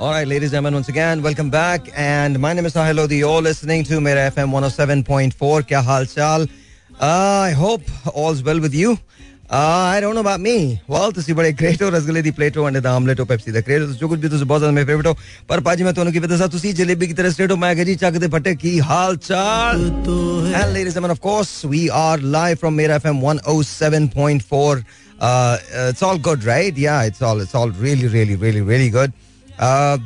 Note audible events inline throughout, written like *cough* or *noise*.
All right, ladies and gentlemen, once again, welcome back. And my name is Sahil Lodi. You're listening to Mera FM 107.4. Kya hal chal? Uh, I hope all's well with you. Uh, I don't know about me. Well, to see what a great or rasgulle the plate and the omelette or Pepsi. The great jo kuch bhi to se bahut zyada my favorite ho. Par paaji main tonu ki wajah se tu si jalebi ki tarah de phatte hal chal. And ladies and gentlemen, of course, we are live from Mera FM 107.4. Uh, it's all good, right? Yeah, it's all it's all really, really, really, really good.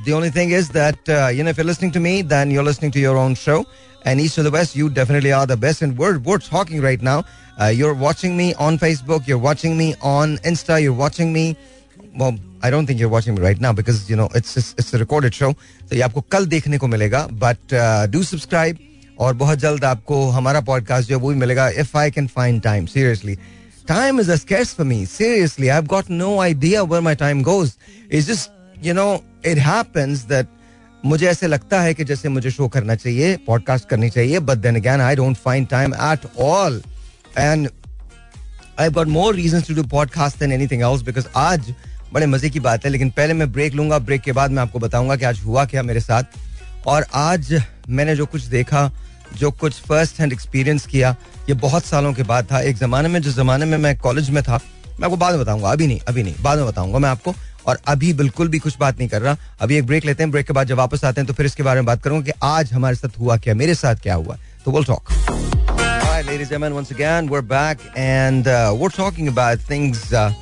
the only thing is that uh, you know if you're listening to me, then you're listening to your own show. And east to the west, you definitely are the best. And we're we're talking right now. Uh, you're watching me on Facebook. You're watching me on Insta. You're watching me. Well, I don't think you're watching me right now because you know it's it's, it's a recorded show. तो ये आपको कल देखने को मिलेगा. But uh, do subscribe. और बहुत जल्द आपको हमारा पॉडकास्ट जो है वो भी मिलेगा if I can find time seriously time is a scarce for me seriously I have got no idea where my time goes is just you know it happens that मुझे ऐसे लगता है कि जैसे मुझे शो करना चाहिए पॉडकास्ट करनी चाहिए but then again I don't find time at all and I got more reason to do podcast than anything else because आज बड़े मज़े की बात है, लेकिन पहले मैं ब्रेक लूँगा ब्रेक के बाद मैं आपको बताऊँगा कि आज हुआ क्या मेरे साथ। और आज मैंने जो कुछ देखा, जो कुछ फ़र्स्ट हैंड एक्सपीरियंस किया, ये बहुत सालों के बाद था। एक जमाने में, जिस जमाने में मैं कॉलेज में था, मैं आपको बाद में बताऊँगा, अभी नहीं अभी नहीं, बाद में बताऊँगा मैं आपको। और अभी बिल्कुल भी कुछ बात नहीं कर रहा। अभी एक ब्रेक लेते हैं ब्रेक के बाद जब वापस आते हैं तो फिर इसके बारे में बात करूँगा कि आज हमारे साथ हुआ क्या मेरे साथ क्या हुआ। तो will talk ladies and gentlemen, once again, we're back and uh, we're talking about things, uh,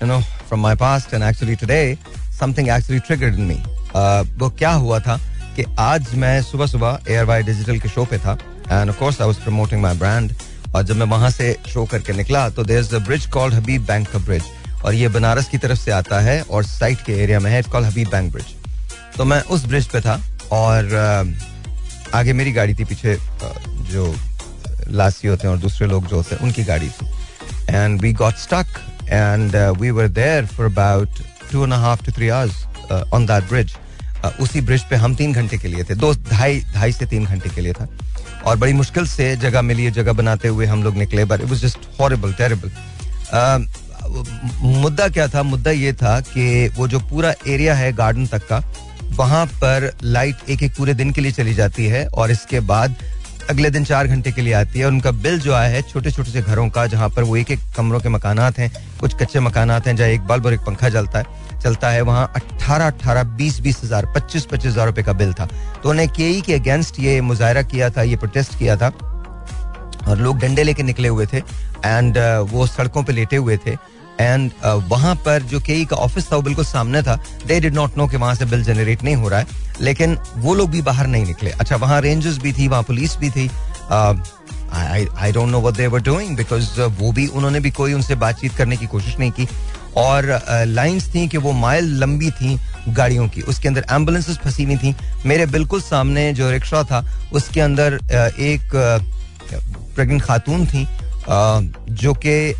you know, from my past and actually today, something actually triggered in me. Uh, वो क्या हुआ था कि आज मैं सुबह सुबह एयर वाई डिजिटल के शो पे था and of course I was promoting my brand और जब मैं वहाँ से शो करके निकला तो a bridge called Habib Bank का ब्रिज और ये बनारस की तरफ़ से आता है और साइट के एरिया में है it's called Habib Bank bridge तो मैं उस ब्रिज पे था और आगे मेरी गाड़ी थी, पीछे जो लासी होते हैं और दूसरे लोग जो होते हैं, उनकी गाड़ी थी। And we got stuck and we were there for about two and half two three hours on that bridge उसी ब्रिज पे हम तीन घंटे के लिए थे, दो, ढाई ढाई से तीन घंटे के लिए था। और बड़ी मुश्किल से जगह मिली, जगह बनाते हुए हम लोग निकले but it was just horrible terrible मुद्दा क्या था? मुद्दा ये था कि वो जो पूरा एरिया है गार्डन तक का, वहाँ पर लाइट एक एक पूरे दिन के लिए चली जाती है और इसके बाद अगले दिन चार घंटे के लिए आती है और उनका बिल जो आया है छोटे छोटे से घरों का, जहाँ पर वो एक एक कमरों के मकानात हैं, कुछ कच्चे मकान हैं, जहाँ एक बल्ब और एक पंखा जलता है, चलता है, वहाँ अट्ठारह अट्ठारह बीस बीस हज़ार पच्चीस पच्चीस हज़ार रुपए का बिल था। तो उन्हें के के अगेंस्ट ये मुजाहरा किया था, ये प्रोटेस्ट किया था और लोग डंडे लेके निकले हुए थे एंड वो सड़कों पर लेटे हुए थे। एंड uh, वहाँ पर जो के का ऑफ़िस था वो बिल्कुल सामने था। दे डिड नॉट नो कि वहाँ से बिल जनरेट नहीं हो रहा है। लेकिन वो लोग भी बाहर नहीं निकले। अच्छा वहाँ रेंजर्स भी थी वहाँ पुलिस भी थी। I don't know what they were doing because वो भी उन्होंने भी कोई उनसे बातचीत करने की कोशिश नहीं की। और लाइंस uh, थी कि वो माइल लंबी थी गाड़ियों की। उसके अंदर एम्बुलेंसेस फंसी हुई थी। मेरे बिल्कुल सामने जो रिक्शा था उसके अंदर uh, एक प्रेग्नेंट uh, खातून थी। जो कि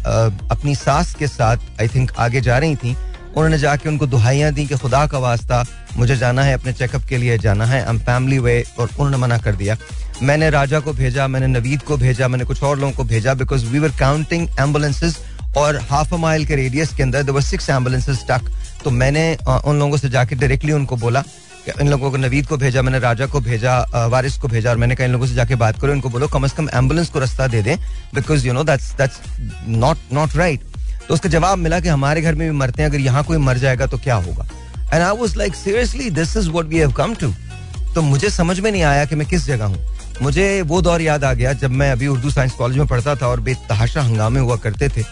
अपनी सास के साथ आई थिंक आगे जा रही थी। उन्होंने जाके उनको दुहाइयाँ दी कि खुदा का वास्ता मुझे जाना है, अपने चेकअप के लिए जाना है। हम फैमिली वे और उन्होंने मना कर दिया। मैंने राजा को भेजा, मैंने नवीद को भेजा, मैंने कुछ और लोगों को भेजा because we were counting ambulances और हाफ़ अ माइल के रेडियस के अंदर सिक्स एम्बुलेंसेज टक तो मैंने उन लोगों से जाके डायरेक्टली उनको बोला इन लोगों को, नवीद को भेजा, मैंने राजा को भेजा वारिस को भेजा और मैंने कहा इन लोगों से जाके बात करो, इनको बोलो, कम से कम एंबुलेंस को रास्ता दे दें because you know that's that's not not right तो उसका जवाब मिला कि हमारे घर में भी मरते हैं, अगर यहाँ कोई मर जाएगा तो क्या होगा? And I was like seriously this is what we have come to तो मुझे समझ में नहीं आया कि मैं किस जगह हूँ। मुझे वो दौर याद आ गया जब मैं अभी उर्दू साइंस कॉलेज में पढ़ता था और बेतहाशा हंगामे हुआ करते थे।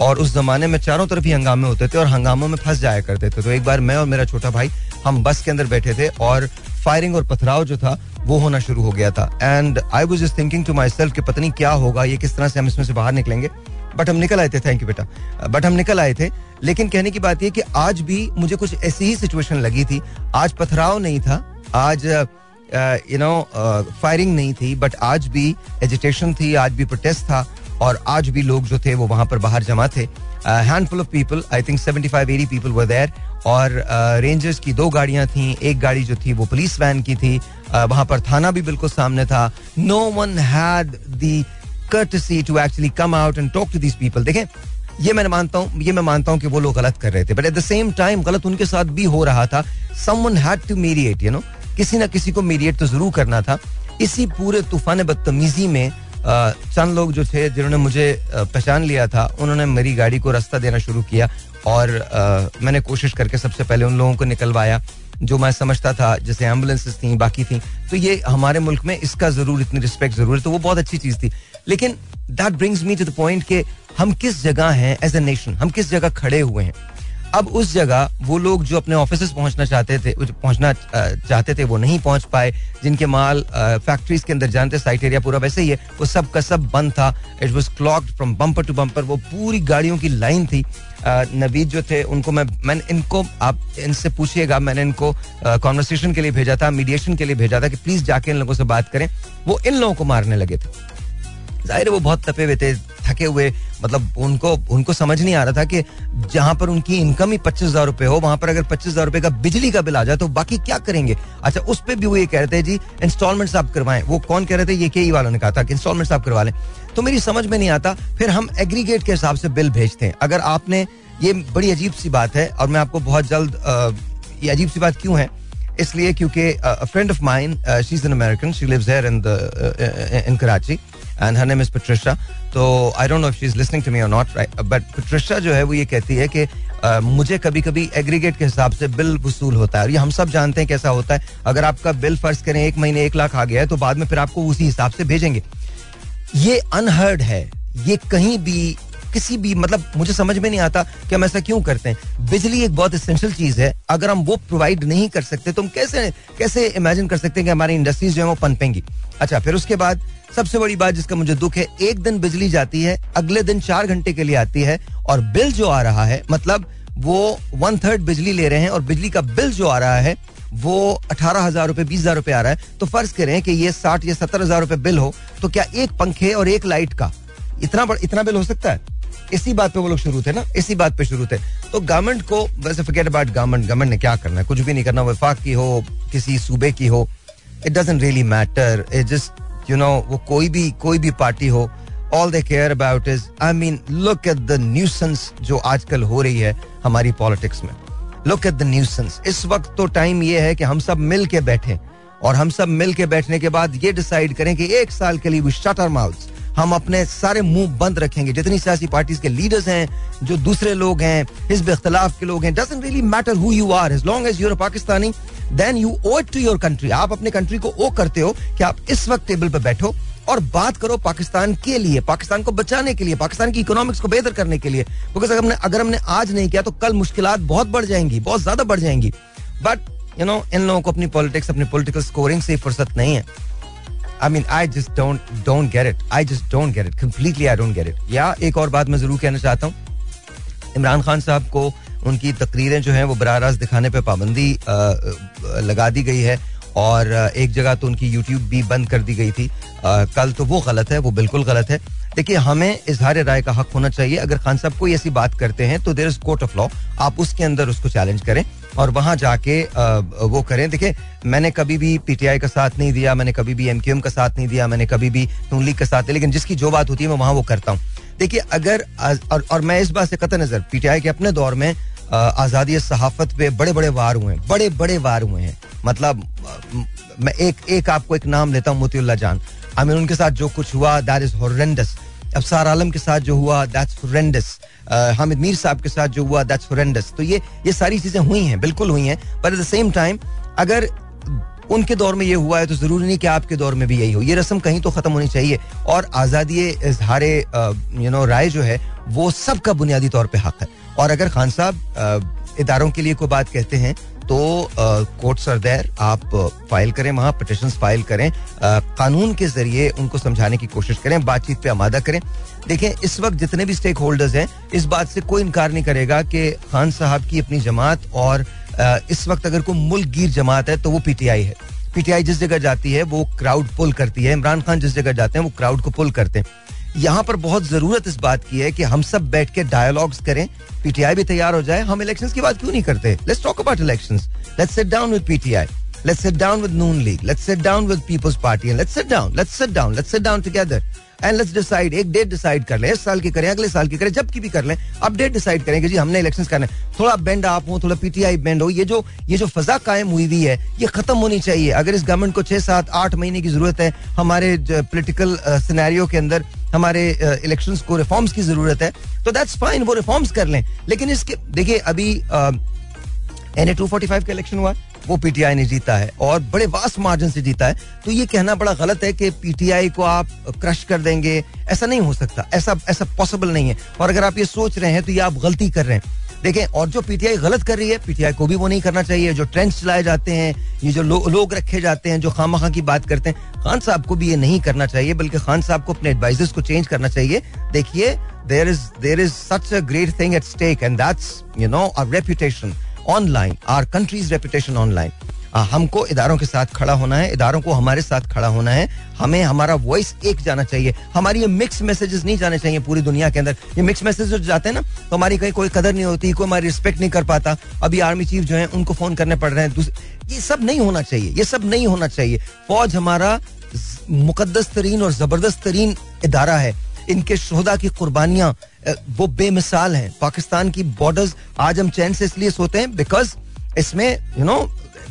और उस जमाने में चारों तरफ़ ही हंगामे होते थे और हंगामों में फंस जाया करते थे। तो एक बार मैं और मेरा छोटा भाई हम बस के अंदर बैठे थे और फायरिंग और पथराव जो था, वो होना शुरू हो गया था। And I was thinking to myself कि पता नहीं क्या होगा, ये किस तरह से हम इसमें से बाहर निकलेंगे। बट हम निकल आए थे थैंक यू बेटा। बट हम निकल आए थे, लेकिन कहने की बात यह कि आज भी मुझे कुछ ऐसी ही सिचुएशन लगी थी। आज पथराव नहीं था, आज यू नो फायरिंग नहीं थी बट आज भी एजिटेशन थी, आज भी प्रोटेस्ट था, और आज भी लोग जो थे वो वहाँ पर बाहर जमा थे। Handful of people I think 75 80 people were there और रेंजर्स की दो गाड़ियाँ थी। एक गाड़ी जो थी वो पुलिस वैन की थी। वहाँ पर थाना भी बिल्कुल सामने था। No one had the courtesy to actually come out and talk to these people देखें, ये मैं मानता हूँ, ये मैं मानता हूँ कि वो लोग गलत कर रहे थे। But at the same time गलत उनके साथ भी हो रहा था। Someone had to mediate you know किसी ना किसी को मीडिएट तो ज़रूर करना था। इसी पूरे तूफ़ान बदतमीजी में चंद लोग जो थे, जिन्होंने मुझे पहचान लिया था, उन्होंने मेरी गाड़ी को रास्ता देना शुरू किया। और आ, मैंने कोशिश करके सबसे पहले उन लोगों को निकलवाया जो मैं समझता था जैसे एम्बुलेंसेस थी बाकी थी। तो ये हमारे मुल्क में इसका ज़रूर इतनी रिस्पेक्ट ज़रूर है। तो वो बहुत अच्छी चीज़ थी। लेकिन that brings me to the point के हम किस जगह हैं एज ए नेशन हम किस जगह खड़े हुए हैं? अब उस जगह वो लोग जो अपने ऑफ़िस पहुँचना चाहते थे पहुँचना चाहते थे वो नहीं पहुँच पाए। जिनके माल फैक्ट्रीज के अंदर जानते साइट एरिया पूरा वैसे ही है। वो सब का सब बंद था। It was clogged from bumper to bumper वो पूरी गाड़ियों की लाइन थी। नवीद जो थे, उनको मैं, मैंने इनको, आप इनसे पूछिएगा, मैंने इनको कॉन्वर्सेशन के लिए भेजा था मीडिएशन के लिए भेजा था कि प्लीज़ जाके इन लोगों से बात करें। वो इन लोगों को मारने लगे थे। ज़ाहिर है वो बहुत तपे हुए थे, थके हुए मतलब उनको उनको समझ नहीं आ रहा था कि जहाँ पर उनकी इनकम ही पच्चीस हज़ार रुपए हो, वहाँ पर अगर पच्चीस हज़ार रुपए का बिजली का बिल आ जाए तो बाकी क्या करेंगे? अच्छा उस पर भी वो ये कह रहे थे, जी इंस्टॉलमेंट आप करवाएँ। वो कौन कह रहे थे? ये के ई वालों ने कहा था कि इंस्टॉलमेंट आप करवा लें। तो मेरी समझ में नहीं आता, फिर हम एग्रीगेट के हिसाब से बिल भेजते हैं। अगर आपने, ये बड़ी अजीब सी बात है, और मैं आपको बहुत जल्द ये अजीब सी बात क्यों है? इसलिए क्योंकि friend of mine she is an American she lives here in in Karachi and her name is Patricia तो I don't know if she is listening to me और नॉट बट पेट्रिशा जो है, वो ये कहती है कि मुझे कभी कभी एग्रीगेट के हिसाब से बिल वसूल होता है। और ये हम सब जानते हैं कैसा होता है। अगर आपका बिल फ़र्ज़ करें, एक महीने एक लाख आ गया है तो बाद में फिर आपको उसी हिसाब से भेजेंगे। ये अनहर्ड है। ये कहीं भी, किसी भी मतलब मुझे समझ में नहीं आता कि हम ऐसा क्यों करते हैं। बिजली एक बहुत इसेंशियल चीज़ है। अगर हम वो प्रोवाइड नहीं कर सकते तो हम कैसे कैसे इमेजिन कर सकते हैं कि हमारी इंडस्ट्रीज़ जो है, वो पनपेंगी? अच्छा फिर उसके बाद सबसे बड़ी बात जिसका मुझे दुख है, एक दिन बिजली जाती है, अगले दिन चार घंटे के लिए आती है और बिल जो आ रहा है मतलब वो वन थर्ड बिजली ले रहे हैं और बिजली का बिल जो आ रहा है, वो अठारह हज़ार रुपए, बीस हज़ार रुपए आ रहा है। तो फ़र्ज़ करें कि ये साठ या सत्तर हज़ार रुपए बिल हो तो क्या एक पंखे और एक लाइट का इतना इतना बिल हो सकता है? इसी बात पे वो लोग शुरू थे ना, इसी बात पे शुरू थे। तो गवर्नमेंट को, वैसे फॉरगेट अबाउट गवर्नमेंट गवर्नमेंट ने क्या करना है? कुछ भी नहीं करना, विफाक की हो, किसी सूबे की हो it doesn't really matter it just you know वो कोई भी कोई भी पार्टी हो all they care about is I mean look at the nuisance जो आजकल हो रही है हमारी पॉलिटिक्स में। लुक एट द न्यूसेंस इस वक्त तो टाइम ये है कि हम सब मिल के बैठे और हम सब मिल के बैठने के बाद ये डिसाइड करें कि एक साल के लिए वी शट आवर माउथ्स हम अपने सारे मुँह बंद रखेंगे। जितनी सियासी पार्टीज़ के लीडर्स हैं, जो दूसरे लोग हैं हिजब इख्तलाफ के लोग हैं doesn't really matter who you are as long as you're Pakistani then you owe to your country आप अपने कंट्री को ओ करते हो कि आप इस वक्त टेबल पर बैठो और बात करो पाकिस्तान के लिए, पाकिस्तान को बचाने के लिए, पाकिस्तान की इकोनॉमिक्स को बेहतर करने के लिए। बिकॉज़ अगर हमने अगर हमने आज नहीं किया तो कल मुश्किल बहुत बढ़ जाएँगी, बहुत ज़्यादा बढ़ जाएँगी। बट यू नो इन लोगों को अपनी पॉलिटिक्स अपनी पॉलिटिकल स्कोरिंग से फुर्सत नहीं है। I mean I just don't don't get it I just don't get it completely I don't get it या एक और बात मैं ज़रूर कहना चाहता हूँ। इमरान खान साहब को उनकी तकरीरें जो हैं वो बरह रास्त दिखाने पर पाबंदी लगा दी गई है और एक जगह तो उनकी यूट्यूब भी बंद कर दी गई थी। आ, कल तो वो गलत है वो बिल्कुल गलत है। देखिए हमें इजहार राय का हक होना चाहिए। अगर खान साहब कोई ऐसी बात करते हैं तो there is court of law आप उसके अंदर उसको चैलेंज करें और वहाँ जाके वो करें। देखिए मैंने कभी भी पीटीआई का साथ नहीं दिया मैंने कभी भी एमक्यूएम का साथ नहीं दिया मैंने कभी भी नून लीग का साथ दिया लेकिन जिसकी जो बात होती है मैं वहाँ वो करता हूँ। देखिए अगर और, और मैं इस बात से कत नज़र पीटीआई के अपने दौर में आज़ादी सहाफत पे बड़े बड़े वार हुए हैं बड़े बड़े वार हुए हैं। मतलब मैं एक एक आपको एक नाम लेता हूँ, मोतीउल्ला जान। आई मीन उनके साथ जो कुछ हुआ that is horrendous Afsar Alam के साथ जो हुआ दैट्स हॉरेंडस हामिद मीर साहब के साथ जो हुआ दैट्स हॉरेंडस तो ये ये सारी चीज़ें हुई हैं, बिल्कुल हुई हैं। पर एट द सेम टाइम अगर उनके दौर में ये हुआ है तो ज़रूरी नहीं कि आपके दौर में भी यही हो। ये रस्म कहीं तो खत्म होनी चाहिए। और आज़ादी इजहार यू नो राय जो है, वो सबका बुनियादी तौर पर हक है। और अगर खान साहब इदारों के लिए कोई बात कहते हैं तो कोर्ट सर देर, आप फ़ाइल करें, वहाँ पिटिशन फ़ाइल करें कानून के ज़रिए उनको समझाने की कोशिश करें, बातचीत पे आमादा करें। देखें, इस वक्त जितने भी स्टेक होल्डर्स हैं, इस बात से कोई इनकार नहीं करेगा कि खान साहब की अपनी जमात और इस वक्त अगर कोई मुल्क गिर जमात है तो वो पीटीआई है। पीटीआई जिस जगह जाती है, वो क्राउड पुल करती है। इमरान खान जिस जगह जाते हैं, वो क्राउड को पुल करते हैं। यहाँ पर बहुत ज़रूरत इस बात की है कि हम सब बैठ के डायलॉग्स करें पीटीआई भी तैयार हो जाए, हम इलेक्शंस की बात क्यों नहीं करते? Let's talk about elections let's sit down with PTI let's sit down with Noon League let's sit down with Peoples Party let's sit down let's sit down let's sit down together and let's decide एक date डिसाइड कर लें, इस साल की करें, अगले साल की करें जब की भी कर लें। अब डेट डिसाइड करें कि जी, हमने इलेक्शन करने थोड़ा बेंड आप हो, थोड़ा पीटीआई बेंड हो, ये जो ये जो फजा कायम हुई हुई है, ये खत्म होनी चाहिए। अगर इस गवर्नमेंट को छह, सात, आठ महीने की ज़रूरत है, हमारे पोलिटिकल सिनेरियो के अंदर, हमारे इलेक्शन को रिफॉर्म्स की ज़रूरत है तो दैट्स फाइन वो रिफॉर्म्स कर लें। लेकिन इसके, देखिए, अभी N A two forty five का इलेक्शन हुआ। वो पीटीआई ने जीता है और बड़े वास्ट मार्जिन से जीता है। तो ये कहना बड़ा गलत है कि पीटीआई को आप क्रश कर देंगे। ऐसा नहीं हो सकता। ऐसा ऐसा पॉसिबल नहीं है। और अगर आप ये सोच रहे हैं तो ये आप गलती कर रहे हैं। देखें और जो पीटीआई गलत कर रही है पीटीआई को भी वो नहीं करना चाहिए। जो ट्रेंड चलाए जाते हैं ये जो लो, लोग रखे जाते हैं जो खाम खां की बात करते हैं खान साहब को भी ये नहीं करना चाहिए बल्कि खान साहब को अपने एडवाइजर्स को चेंज करना चाहिए। देखिए there is there is such a great thing at stake and that's you know a reputation online our countries reputation online हमको इदारों के साथ खड़ा होना है, इदारों को हमारे साथ खड़ा होना है। हमें हमारा वॉइस एक जाना चाहिए। हमारी ये मिक्स मैसेजेस नहीं जाने चाहिए पूरी दुनिया के अंदर। ये मिक्स मैसेज जाते हैं ना तो हमारी कहीं कोई कदर नहीं होती, कोई हमारी रिस्पेक्ट नहीं कर पाता। अभी आर्मी चीफ जो है, उनको फ़ोन करने पड़ रहे हैं। ये सब नहीं होना चाहिए, ये सब नहीं होना चाहिए। फौज हमारा मुकदस तरीन और ज़बरदस्त तरीन इदारा है। इनके शहदा की कुर्बानियाँ वो बेमिसाल हैं। पाकिस्तान की बॉर्डर्स आज हम चैन से इसलिए सोते हैं बिकॉज़ इसमें यू नो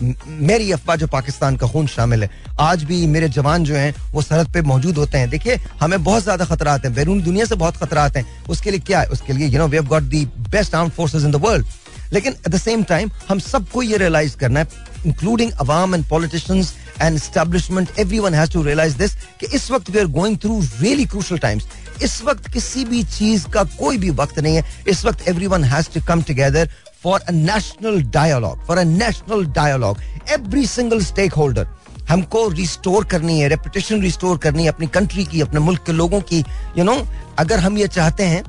मेरी अफवाह जो पाकिस्तान का खून शामिल है। आज भी मेरे जवान जो हैं, वो सरहद पे मौजूद होते हैं। देखिए, हमें बहुत ज़्यादा खतरात हैं। बैरून दुनिया से बहुत खतरात हैं। उसके लिए क्या है? उसके लिए you know we have got the best arm forces in the world लेकिन एट द सेम टाइम हम सबको ये रियलाइज़ करना है including Awam and politicians and establishment everyone has to realise this कि इस वक्त we are going through really crucial times इस वक्त किसी भी चीज़ का कोई भी वक्त नहीं है। इस वक्त everyone has to come together for a national dialogue for a national dialogue every single stakeholder हमको रिस्टोर करनी है रेपुटेशन रिस्टोर करनी है अपनी कंट्री की अपने मुल्क के लोगों की। यू you नो know, अगर हम ये चाहते हैं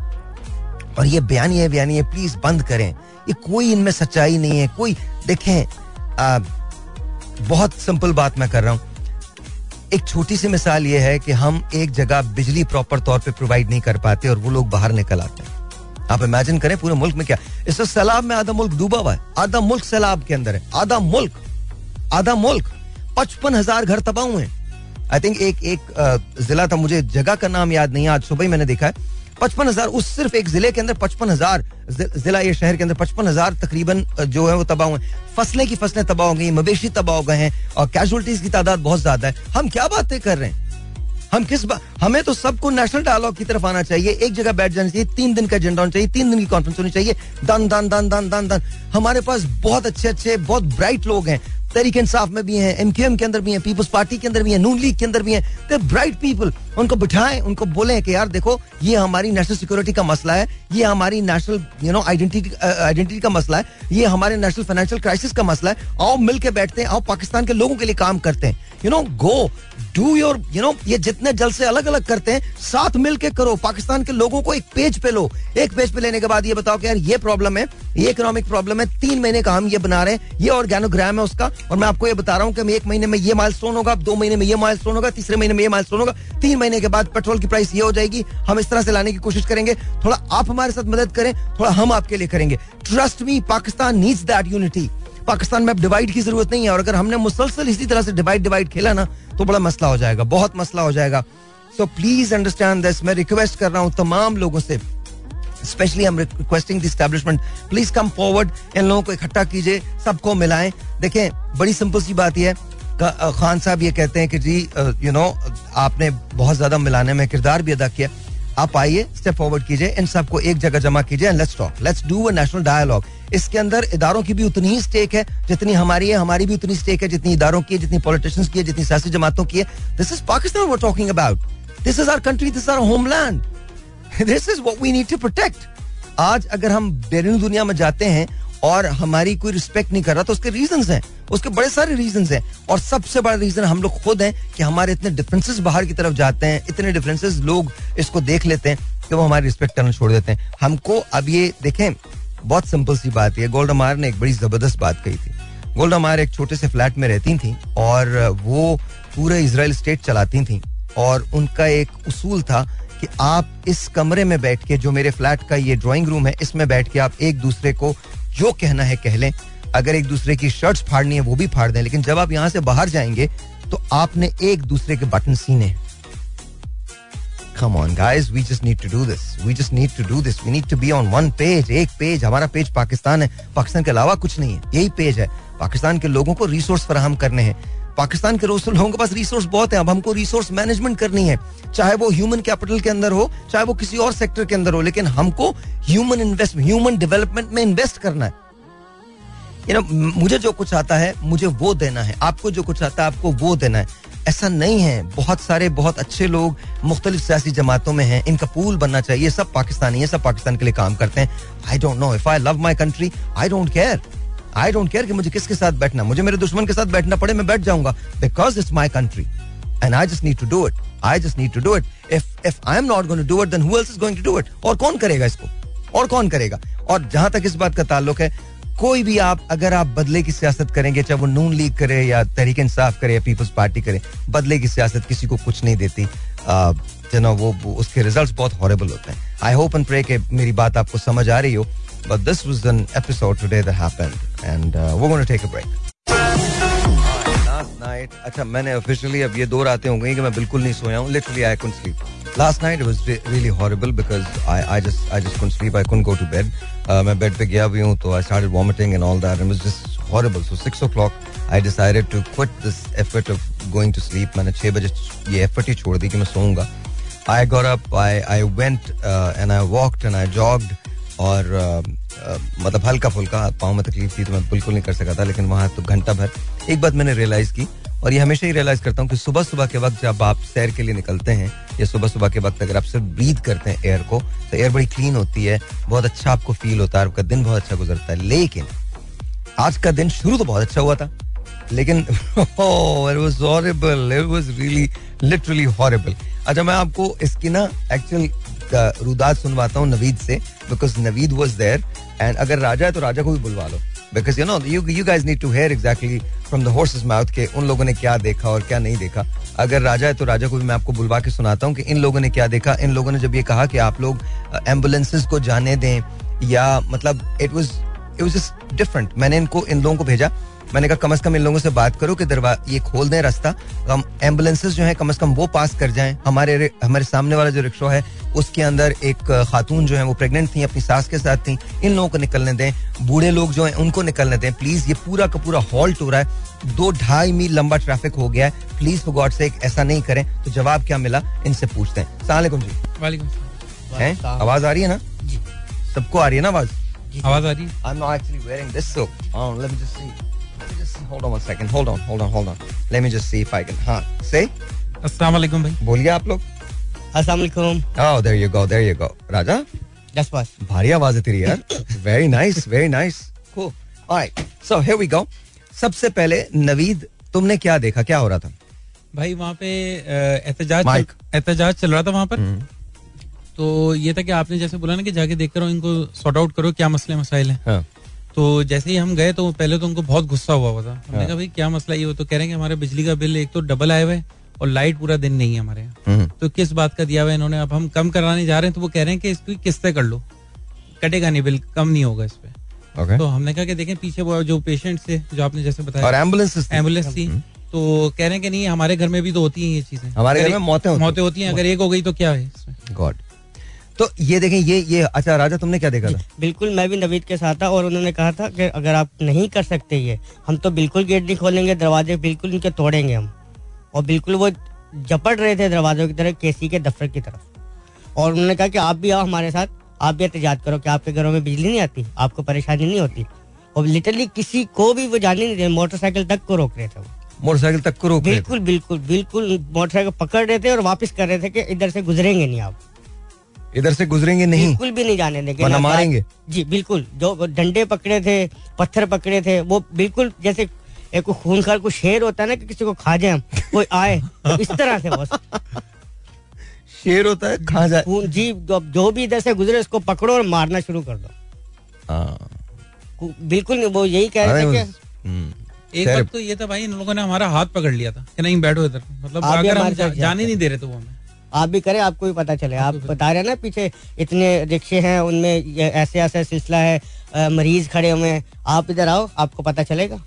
और ये बयानी है बयानी है प्लीज़ बंद करें। ये कोई इनमें सच्चाई नहीं है। कोई देखें आ, बहुत सिंपल बात मैं कर रहा हूँ। एक छोटी सी मिसाल ये है कि हम एक जगह बिजली प्रॉपर तौर पे प्रोवाइड नहीं कर पाते और वो लोग बाहर निकल आते हैं। आप इमेजिन करें पूरे मुल्क में क्या? इस सैलाब में आधा मुल्क डूबा हुआ है। आधा मुल्क सैलाब के अंदर है। आधा मुल्क। आधा मुल्क। पचपन हज़ार घर तबाह हुए आई थिंक एक एक जिला था, मुझे जगह का नाम याद नहीं आज सुबह ही मैंने देखा है। पचपन हज़ार, उस सिर्फ़ एक ज़िले के अंदर पचपन हज़ार जिला या शहर के अंदर पचपन हज़ार तकरीबन जो है वो तबाह हुए फ़सलें की फ़सलें तबाह हो गई मवेशी तबाह हो गए हैं और कैजुअलिटीज की तादाद बहुत ज़्यादा है। हम क्या बातें कर रहे हैं? हम किस बात हमें तो सबको नेशनल डायलॉग की तरफ़ आना चाहिए। एक जगह बैठ जाना चाहिए, तीन दिन का एजेंडा होना चाहिए, तीन दिन की कॉन्फ्रेंस होनी चाहिए। दन दन दन दन दन दन। हमारे पास बहुत अच्छे अच्छे बहुत ब्राइट लोग हैं। तरीक इंसाफ में भी हैं एम के अंदर भी हैं पीपल्स पार्टी के अंदर भी हैं, नून लीग के अंदर भी हैं। दे ब्राइट पीपल उनको बिठाएँ, उनको बोले कि यार देखो, ये हमारी नेशनल सिक्योरिटी का मसला है, ये हमारी national you know identity identity का मसला है, ये हमारे नेशनल फाइनेंशियल क्राइसिस का मसला है। आओ मिल के बैठते हैं, आओ पाकिस्तान के लोगों के लिए काम करते हैं। You know go do your you know ये जितने जल से अलग अलग करते हैं, साथ मिल के करो। पाकिस्तान के लोगों को एक पेज पे लो। एक पेज पे लेने के बाद ये बताओ कि यार ये प्रॉब्लम है, ये इकोनॉमिक प्रॉब्लम है, तीन महीने का हम ये बना रहे हैं, ये ऑर्गेनोग्राम है उसका। और मैं आपको ये बता रहा हूँ कि एक महीने में ये माइलस्टोन होगा दो महीने में ये माइलस्टोन होगा, तीसरे महीने में ये माइलस्टोन होगा। तीन महीने के बाद पेट्रोल की प्राइस ये हो जाएगी। हम इस तरह से लाने की कोशिश करेंगे। थोड़ा आप हमारे साथ मदद करें, थोड़ा हम आपके लिए करेंगे। Trust me Pakistan needs that unity Pakistan में अब डिवाइड की ज़रूरत नहीं है और अगर हमने मुसलसल इसी तरह से डिवाइड डिवाइड खेला ना तो बड़ा मसला हो जाएगा, बहुत मसला हो जाएगा। सो प्लीज़ अंडरस्टैंड दिस मैं रिक्वेस्ट कर रहा हूँ तमाम लोगों से स्पेशली हम requesting the please come forward इन लोगों को इकट्ठा कीजिए, सबको मिलाएँ। देखें, बड़ी सिंपल सी बात यह खान साहब ये कहते हैं कि जी यू नो आपने बहुत ज़्यादा मिलाने में किरदार भी अदा किया। आप आइए स्टेप फॉरवर्ड कीजिए, इन सबको एक जगह जमा कीजिए let's talk let's do a national dialogue इसके अंदर इदारों की भी उतनी ही स्टेक है, जितनी हमारी है, हमारी भी उतनी स्टेक है, जितनी इदारों की है, जितनी पॉलिटिशियंस की है, जितनी सियासी जमातों की है. This is Pakistan we're talking about this is our country this our homeland this is what we need to protect आज अगर हम बैरून दुनिया में जाते हैं और हमारी कोई रिस्पेक्ट नहीं कर रहा तो उसके रीजन हैं, उसके बड़े सारे रीजन हैं। और सबसे बड़ा रीजन हम लोग खुद हैं कि हमारे इतने डिफरेंसेस बाहर की तरफ़ जाते हैं, इतने डिफरेंसेस लोग इसको देख लेते हैं कि वो हमारी रिस्पेक्ट करना छोड़ देते हैं। हमको अब ये देखें, बहुत सिंपल सी बात है। गोल्डा मार ने एक बड़ी ज़बरदस्त बात कही थी। गोल्डा मार एक छोटे से फ्लैट में रहती थी और वो पूरे इसराइल स्टेट चलाती थी और उनका एक उसूल था कि आप इस कमरे में बैठ के, जो मेरे फ्लैट का ये ड्राइंग रूम है, इसमें बैठ के आप एक दूसरे को जो कहना है कह लें। अगर एक दूसरे की शर्ट्स फाड़नी है, वो भी फाड़ दें। लेकिन जब आप यहाँ से बाहर जाएँगे तो आपने एक दूसरे के बटन सीने. एक पेज हमारा पेज पाकिस्तान है। पाकिस्तान के अलावा कुछ नहीं है। यही पेज है। पाकिस्तान के लोगों को रिसोर्स फराहम करने हैं। पाकिस्तान के लोगों के पास रिसोर्स बहुत है, अब हमको रिसोर्स मैनेजमेंट करनी है। चाहे वो ह्यूमन कैपिटल के अंदर हो, चाहे वो किसी और सेक्टर के अंदर हो, लेकिन हमको ह्यूमन इन्वेस्ट ह्यूमन डेवलपमेंट में इन्वेस्ट करना है। यू नो मुझे जो कुछ आता है, मुझे वो देना है। आपको जो कुछ आता है, आपको वो देना है। ऐसा नहीं है। बहुत सारे, बहुत अच्छे लोग मुख्तलिफ़ सियासी जमातों में हैं। इनका पूल बनना चाहिए। सब पाकिस्तानी है, सब पाकिस्तान के लिए काम करते हैं। I don't know if I love my country I don't care I don't care कि मुझे किसके साथ बैठना मुझे मेरे दुश्मन के साथ बैठना पड़े मैं बैठ जाऊँगा। Because it's my country and I just need to do it I just need to do it if if I am not going to do it then is going to do it और कौन करेगा इसको? और कौन करेगा? और जहाँ तक इस बात का ताल्लुक है कोई भी आप अगर आप बदले की सियासत करेंगे चाहे वो नून लीग करे या तहरीक इंसाफ करे या पीपल्स पार्टी करे बदले की सियासत किसी को कुछ नहीं देती। जो ना वो, वो उसके रिजल्ट्स बहुत हॉरेबल होते हैं। आई होप एंड प्रे के मेरी बात आपको समझ आ रही हो। but this was an episode today that happened and वो gonna take a break last night अच्छा मैंने ऑफिशियली अब ये दो रातें हो गई कि मैं बिल्कुल नहीं सोया हूँ literally I couldn't sleep last night was really horrible because I I just I just couldn't sleep I couldn't go to bed मैं बेड पे गया भी हूँ तो I started vomiting and all that it was just horrible so 6 o'clock I decided to quit this effort of going to sleep मैंने 6 बजे ये effort ही छोड़ दी कि मैं सोऊंगा I got up I I went and I walked and I jogged और मतलब हल्का फुल्का पाँव में तकलीफ़ थी तो मैं बिल्कुल नहीं कर सका था, लेकिन वहाँ तो घंटा भर एक बात मैंने रियलाइज़ की और ये हमेशा ही रियलाइज़ करता हूँ कि सुबह सुबह के वक्त जब आप सैर के लिए निकलते हैं या सुबह सुबह के वक्त अगर आप सिर्फ़ ब्रीथ करते हैं एयर को तो एयर बड़ी क्लीन होती है, बहुत अच्छा आपको फील होता है आपका दिन बहुत अच्छा गुजरता है। लेकिन आज का दिन शुरू तो बहुत अच्छा हुआ था, लेकिन *laughs* हॉरेबल अच्छा मैं आपको इसकी ना एक्चुअल रुदात सुनवाता हूँ नवीद से because Naveed was there and अगर राजा है तो राजा को भी बुलवा लो because you know you you guys need to hear exactly from the horse's mouth के उन लोगों ने क्या देखा और क्या नहीं देखा अगर राजा है तो राजा को भी मैं आपको बुलवा के सुनाता हूँ कि इन लोगों ने क्या देखा इन लोगों ने जब ये कहा कि आप लोग एम्बुलेंसेज को जाने दें या मतलब it was it was different मैंने इनको इन लोगों को भेजा मैंने कहा कम अज कम इन लोगों से बात करो कि दरवा ये खोल दें रास्ता। हम एम्बुलेंसेज जो है कम अज कम वो पास कर जाएँ। हमारे हमारे सामने वाला जो रिक्शा है उसके अंदर एक खातून जो है वो प्रेग्नेंट थी अपनी सास के साथ थी। इन लोगों को निकलने दें। बूढ़े लोग जो हैं उनको निकलने दें। प्लीज़ ये पूरा का पूरा हॉल्ट हो रहा है। दो ढाई मील लंबा ट्रैफ़िक हो गया है। प्लीज़ फॉर गॉड से ऐसा नहीं करें। तो जवाब क्या मिला? इनसे पूछते हैं। सलामकुम जी। वालेकुम आवाज़ आ रही है ना? सबको आ रही है ना आवाज़? आवाज़ आ रही है. Let me just. Hold on one second. Hold on, hold on, hold on. Let me just see if I can. हाँ, say. अस्सलाम वालेकुम भाई बोलिए आप लोग. अस्सलाम वालेकुम Oh, there you go, there you go. Raja, just पास भारी आवाज़ है तेरी यार. *coughs* Very nice, very nice. Cool. All right. So here we go. सबसे पहले नवीद तुमने क्या देखा क्या हो रहा था भाई वहाँ पे एहतजाज चल- एहतजाज चल रहा था वहाँ पर हम्म, तो ये था कि आपने जैसे बोला ना कि जाके देख करो इनको सॉर्ट आउट करो क्या मसले मसाइल हैं हाँ, तो जैसे ही हम गए तो पहले तो उनको बहुत गुस्सा हुआ हुआ था। हमने हाँ। कहा भाई क्या मसला ये? हो तो कह रहे हैं कि हमारे बिजली का बिल एक तो डबल आया हुआ है और लाइट पूरा दिन नहीं है हमारे यहाँ। हम्म, तो किस बात का दिया हुआ है इन्होंने? अब हम कम कराने जा रहे हैं तो वो कह रहे हैं कि इसकी किस्तें कर लो। कटेगा नहीं बिल कम नहीं होगा इस पे। Okay. तो हमने कहा कि देखें पीछे वो जो पेशेंट थे जो आपने जैसे और बताया एंबुलेंस एंबुलेंस थी। तो कह रहे हैं कि नहीं हमारे घर में भी तो होती हैं ये चीज़ें। हमारे घर में मौतें होती हैं। मौतें होती हैं अगर एक हो गई तो क्या है गॉड तो ये देखें ये ये अच्छा राजा तुमने क्या देखा था? बिल्कुल मैं भी नवीद के साथ था और उन्होंने कहा था कि अगर आप नहीं कर सकते ये हम तो बिल्कुल गेट नहीं खोलेंगे दरवाजे बिल्कुल इनके तोड़ेंगे हम। और बिल्कुल वो झपट रहे थे दरवाजों की तरफ़ केसी के दफ्तर की तरफ़। और उन्होंने कहा कि आप भी आओ हमारे साथ आप भी एहतजाज करो कि आपके घरों में बिजली नहीं आती आपको परेशानी नहीं होती। और लिटरली किसी को भी वो जाने नहीं दे मोटरसाइकिल तक को रोक रहे थे वो। मोटरसाइकिल तक को रोक बिल्कुल बिल्कुल बिल्कुल मोटरसाइकिल पकड़ रहे थे और वापस कर रहे थे कि इधर से गुजरेंगे नहीं आप। इधर से गुजरेंगे नहीं। बिल्कुल भी नहीं जाने देंगे वरना ना मारेंगे? जी बिल्कुल। जो डंडे पकड़े थे पत्थर पकड़े थे वो बिल्कुल जैसे एक को खूनखार को शेर होता है ना कि किसी को खा जाए हम, कोई आए तो इस तरह से बस। *laughs* शेर होता है खा जाए। जी जो जो भी इधर से गुजरे उसको पकड़ो और मारना शुरू कर दो। हाँ, बिल्कुल नहीं वो यही कह रहे थे कि हम्म, एक वक्त तो ये था भाई इन लोगों ने हमारा हाथ पकड़ लिया था कि नहीं बैठो इधर। मतलब जाने नहीं दे रहे थे वो हमें। आप भी करें आपको भी पता चले। आप बता रहे हैं ना पीछे इतने रिक्शे हैं उनमें ऐसे ऐसा सिलसिला है मरीज़ खड़े हुए हैं। आप इधर आओ आपको पता चलेगा।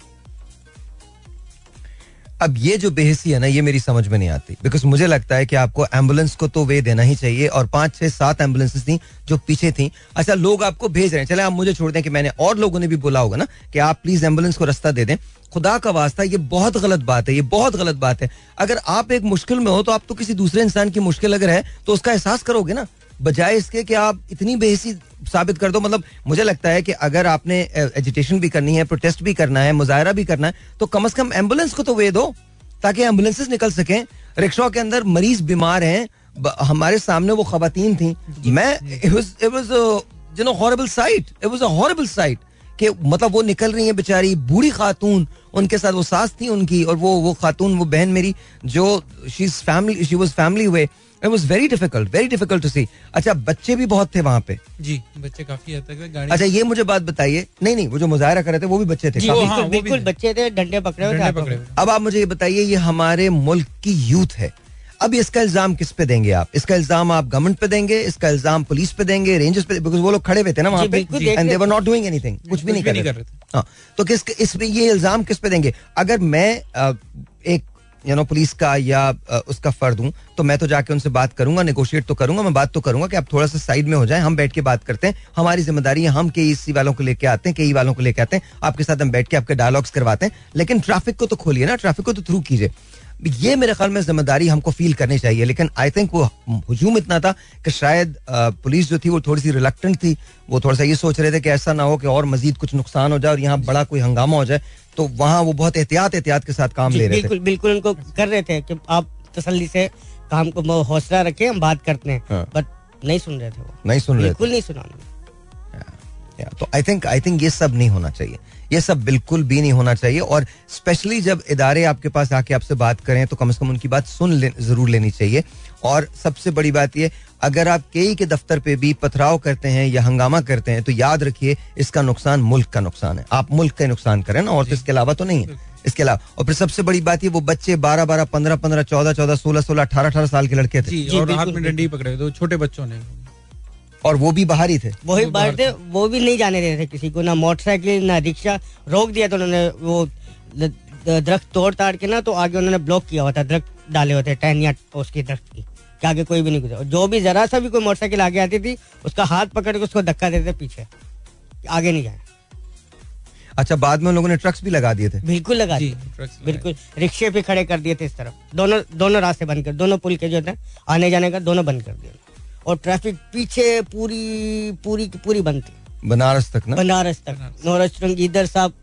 अब ये जो बेहसी है ना, ये मेरी समझ में नहीं आती। बिकॉज़ मुझे लगता है कि आपको एंबुलेंस को तो वे देना ही चाहिए और पाँच, छह, सात एम्बुलेंसेस थी जो पीछे थी। अच्छा लोग आपको भेज रहे हैं। चले, आप मुझे छोड़ दें कि मैंने और लोगों ने भी बोला होगा ना कि आप प्लीज़ एंबुलेंस को रास्ता दे दें। खुदा का वास्ता, ये बहुत गलत बात है, ये बहुत गलत बात है। अगर आप एक मुश्किल में हो तो आप तो किसी दूसरे इंसान की मुश्किल अगर है तो उसका एहसास करोगे ना। बजाय इसके कि आप इतनी बेहसी साबित कर दो मतलब मुझे लगता है कि अगर आपने एजिटेशन भी करनी है प्रोटेस्ट भी करना है मुजाहरा भी करना है तो कम अज कम एंबुलेंस को तो वे दो ताकि एम्बुलेंसेस निकल सकें। रिक्शा के अंदर मरीज़ बीमार हैं हमारे सामने वो खवातीन थी। मैं you know horrible sight it was a horrible sight कि मतलब वो निकल रही है बेचारी बूढ़ी खातून उनके साथ वो सास थी उनकी और वो वो खातून वो बहन मेरी जो she family she was family way it was very difficult very difficult to see अच्छा बच्चे भी बहुत थे वहाँ पे। जी बच्चे काफ़ी हद तक गाड़ी अच्छा ये मुझे बात बताइए। नहीं नहीं वो जो मुजाहरा कर रहे थे वो भी बच्चे थे। जी हाँ, बिल्कुल है। बच्चे थे डंडे पकड़े हुए। अब आप मुझे ये बताइए ये हमारे मुल्क की यूथ है। अब इसका इल्ज़ाम किस पे देंगे आप? इसका इल्ज़ाम आप गवर्नमेंट पे देंगे इसका इल्ज़ाम पुलिस पे देंगे रेंजर्स पे बिकॉज़ वो लोग खड़े हुए थे ना वहाँ पे एंड दे रहे वर नॉट डूइंग एनीथिंग कुछ भी नहीं कर रहे थे। थे। हाँ तो किस इस पे ये इल्ज़ाम किस पे देंगे? अगर मैं एक यू नो पुलिस का या उसका फर्द हूँ तो मैं तो जाके उनसे बात करूँगा नेगोशिएट तो करूँगा, मैं बात तो करूँगा कि आप थोड़ा सा साइड में हो जाए, हम बैठ के बात करते हैं, हमारी ज़िम्मेदारी है, हम के सी वालों को लेके आते हैं कई वालों को लेके आते हैं, आपके साथ हम बैठ के आपके डायलॉग्स करवाते हैं, लेकिन ट्रैफ़िक को तो खोलिए ना ट्रैफ़िक को तो थ्रू कीजिए। ये मेरे ख्याल में ज़िम्मेदारी हमको फील करनी चाहिए, लेकिन आई थिंक वो हजूम इतना था कि शायद पुलिस जो थी वो थोड़ी सी रिलक्टेंट थी, वो थोड़ा सा ये सोच रहे थे कि ऐसा ना हो कि और मजीद कुछ नुकसान हो जाए और यहाँ बड़ा कोई हंगामा हो जाए। तो वहाँ वो बहुत एहतियात एहतियात के साथ काम ले रहे थे। बिल्कुल बिल्कुल उनको कर रहे थे कि आप तसल्ली से काम को हौसला रखें हम बात करते हैं। हाँ। बट नहीं सुन रहे थे वो। नहीं सुन रहे बिल्कुल नहीं सुना तो आई थिंक आई थिंक ये सब नहीं होना चाहिए। ये सब बिल्कुल भी नहीं होना चाहिए और स्पेशली जब इदारे आपके पास आके आपसे बात करें तो कम से कम उनकी बात सुन ले, ज़रूर लेनी चाहिए। और सबसे बड़ी बात ये अगर आप कई के दफ्तर पे भी पथराव करते हैं या हंगामा करते हैं तो याद रखिए इसका नुकसान मुल्क का नुकसान है। आप मुल्क का नुकसान करें ना और तो इसके अलावा तो नहीं है। इसके अलावा और फिर सबसे बड़ी बात ये वो बच्चे बारह बारह पंद्रह पंद्रह चौदह चौदह सोलह सोलह अठारह अठारह साल के लड़के थे। जी जी, और हाथ में डंडी पकड़े छोटे बच्चों ने। और वो भी बाहर ही थे। वही वो बाहर बाहर थे वो भी नहीं जाने दे रहे थे किसी को ना मोटरसाइकिल ना रिक्शा रोक दिया तो उन्होंने वो दरख्त तोड़ ताड़ के ना तो आगे उन्होंने ब्लॉक किया हुआ था दरख्त डाले हुए थे टहनिया उसके दरख्त की कि आगे कोई भी नहीं गुजरा। जो भी जरा सा भी कोई मोटरसाइकिल आगे आती थी उसका हाथ पकड़ के उसको धक्का देते पीछे आगे नहीं जाए अच्छा बाद में उन लोगों ने ट्रक्स भी लगा दिए थे? बिल्कुल लगा दिए बिल्कुल रिक्शे भी खड़े कर दिए थे इस तरफ़। दोनों दोनों रास्ते बंद कर दोनों पुल के जो थे आने जाने का दोनों बंद कर दिए। और ट्रैफ़िक पीछे पूरी पूरी की पूरी बनती बनारस तक ना? बनारस तक। नौरज इधर साहब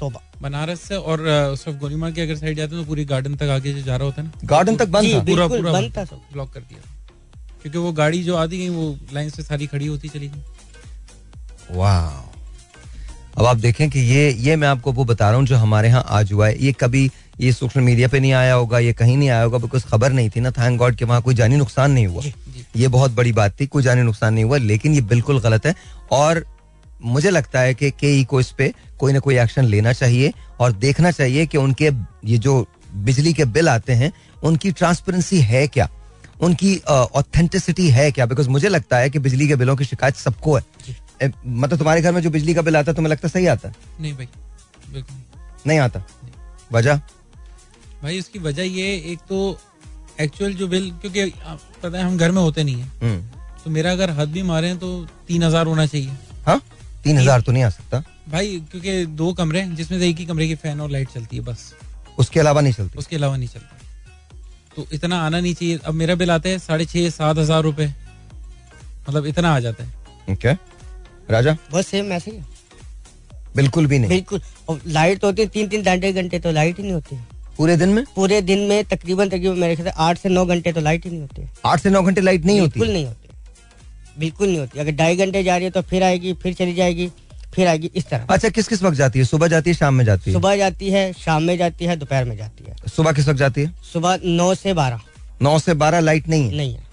तोबा। बनारस से और उस वक्त गोलीमार की अगर साइड जाते हैं तो पूरी गार्डन तक आगे जो जा रहा होता है ना? गार्डन तक बंद था? पूरा पूरा बंद था सब। ब्लॉक कर दिया। क्योंकि वो गाड़ी जो आती गई वो लाइन से सारी खड़ी होती चली गई। वाह अब आप देखें कि ये ये मैं आपको वो बता रहा हूँ जो हमारे यहाँ आज हुआ है। ये कभी ये सोशल मीडिया पे नहीं आया होगा ये कहीं नहीं आया होगा बिकॉज़ खबर नहीं थी ना। थैंक गॉड कि वहाँ कोई जानी नुकसान नहीं हुआ। ये बहुत बड़ी बात थी कोई जानी नुकसान नहीं हुआ लेकिन ये बिल्कुल गलत है। और मुझे लगता है कि के ई को इस पे कोई ना कोई एक्शन लेना चाहिए और देखना चाहिए कि उनके ये जो बिजली के बिल आते हैं उनकी ट्रांसपेरेंसी है क्या? उनकी ऑथेंटिसिटी है क्या? बिकॉज़ मुझे लगता है कि बिजली के बिलों की शिकायत सबको है। मतलब तुम्हारे घर में जो बिजली का बिल आता है तुम्हें लगता सही आता नहीं भाई बिल्कुल नहीं। आता? वजह? भाई उसकी वजह ये एक तो एक्चुअल जो बिल क्योंकि पता है हम घर में होते नहीं है। हम्म, तो मेरा अगर हद भी मारे तो तीन हज़ार होना चाहिए। हाँ? तीन हज़ार तो नहीं आ सकता? भाई क्योंकि दो कमरे हैं जिसमें से एक ही कमरे की फ़ैन और लाइट चलती है बस। उसके अलावा नहीं चलती? उसके अलावा नहीं चलता। तो इतना आना नहीं चाहिए। अब मेरा बिल आता है साढ़े छः सात हज़ार रुपए। मतलब इतना आ जाता है। ओके। राजा? बस सेम ऐसे ही। बिल्कुल भी नहीं। बिल्कुल। लाइट तो होती है तीन तीन घंटे घंटे तो लाइट ही नहीं होती। है पूरे दिन में? पूरे दिन में तकरीबन तकरीबन मेरे ख्याल आठ से नौ घंटे तो लाइट ही नहीं होती। आठ से नौ घंटे लाइट नहीं होती? बिल्कुल नहीं होती। बिल्कुल नहीं होती। अगर ढाई घंटे जा रही है तो फिर आएगी फिर चली जाएगी फिर आएगी इस तरह। अच्छा किस किस वक्त जाती है? सुबह जाती है शाम में जाती है? सुबह जाती है शाम में जाती है दोपहर में जाती है। सुबह किस वक्त जाती है? सुबह नौ से बारह। नौ से बारह लाइट नहीं है? नहीं है।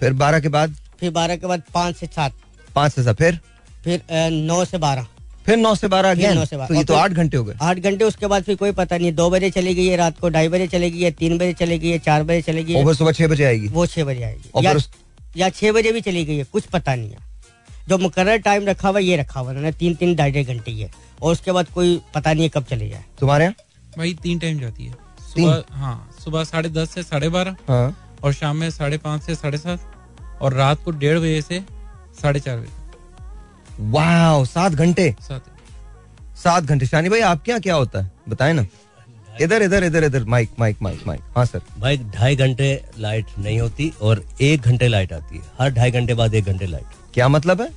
फिर बारह के बाद? फिर बारह के बाद पाँच से सात। पाँच से सात। फिर? फिर नौ से बारह। फिर नौ से बारह अगेन नौ से बारह। तो ये तो आठ घंटे हो गए। आठ घंटे उसके बाद फिर कोई पता नहीं दो बजे चली गई है रात को ढाई बजे चलेगी है तीन बजे चलेगी है चार बजे चलेगी और है सुबह छह बजे आएगी? वो छह बजे आएगी। या, या छह बजे भी चली गई है कुछ पता नहीं है। जो मुकर टाइम रखा हुआ ये रखा हुआ उन्होंने तीन तीन ढाई ढाई घंटे ही है। और उसके बाद कोई पता नहीं है कब चले जाए। तुम्हारे यहाँ? भाई तीन टाइम जाती है। सुबह हाँ सुबह साढ़े दस से साढ़े बारह हाँ। और शाम में साढ़े पाँच से साढ़े सात और रात को डेढ़ बजे से साढ़े चार बजे। वाह सात घंटे। सात। घंटे। शानी भाई आपके यहाँ क्या होता है? बताए ना। इधर इधर इधर इधर। Mike mike mike mike. हाँ सर। भाई ढाई घंटे लाइट नहीं होती और एक घंटे लाइट आती है। हर ढाई घंटे बाद एक घंटे लाइट। क्या मतलब है?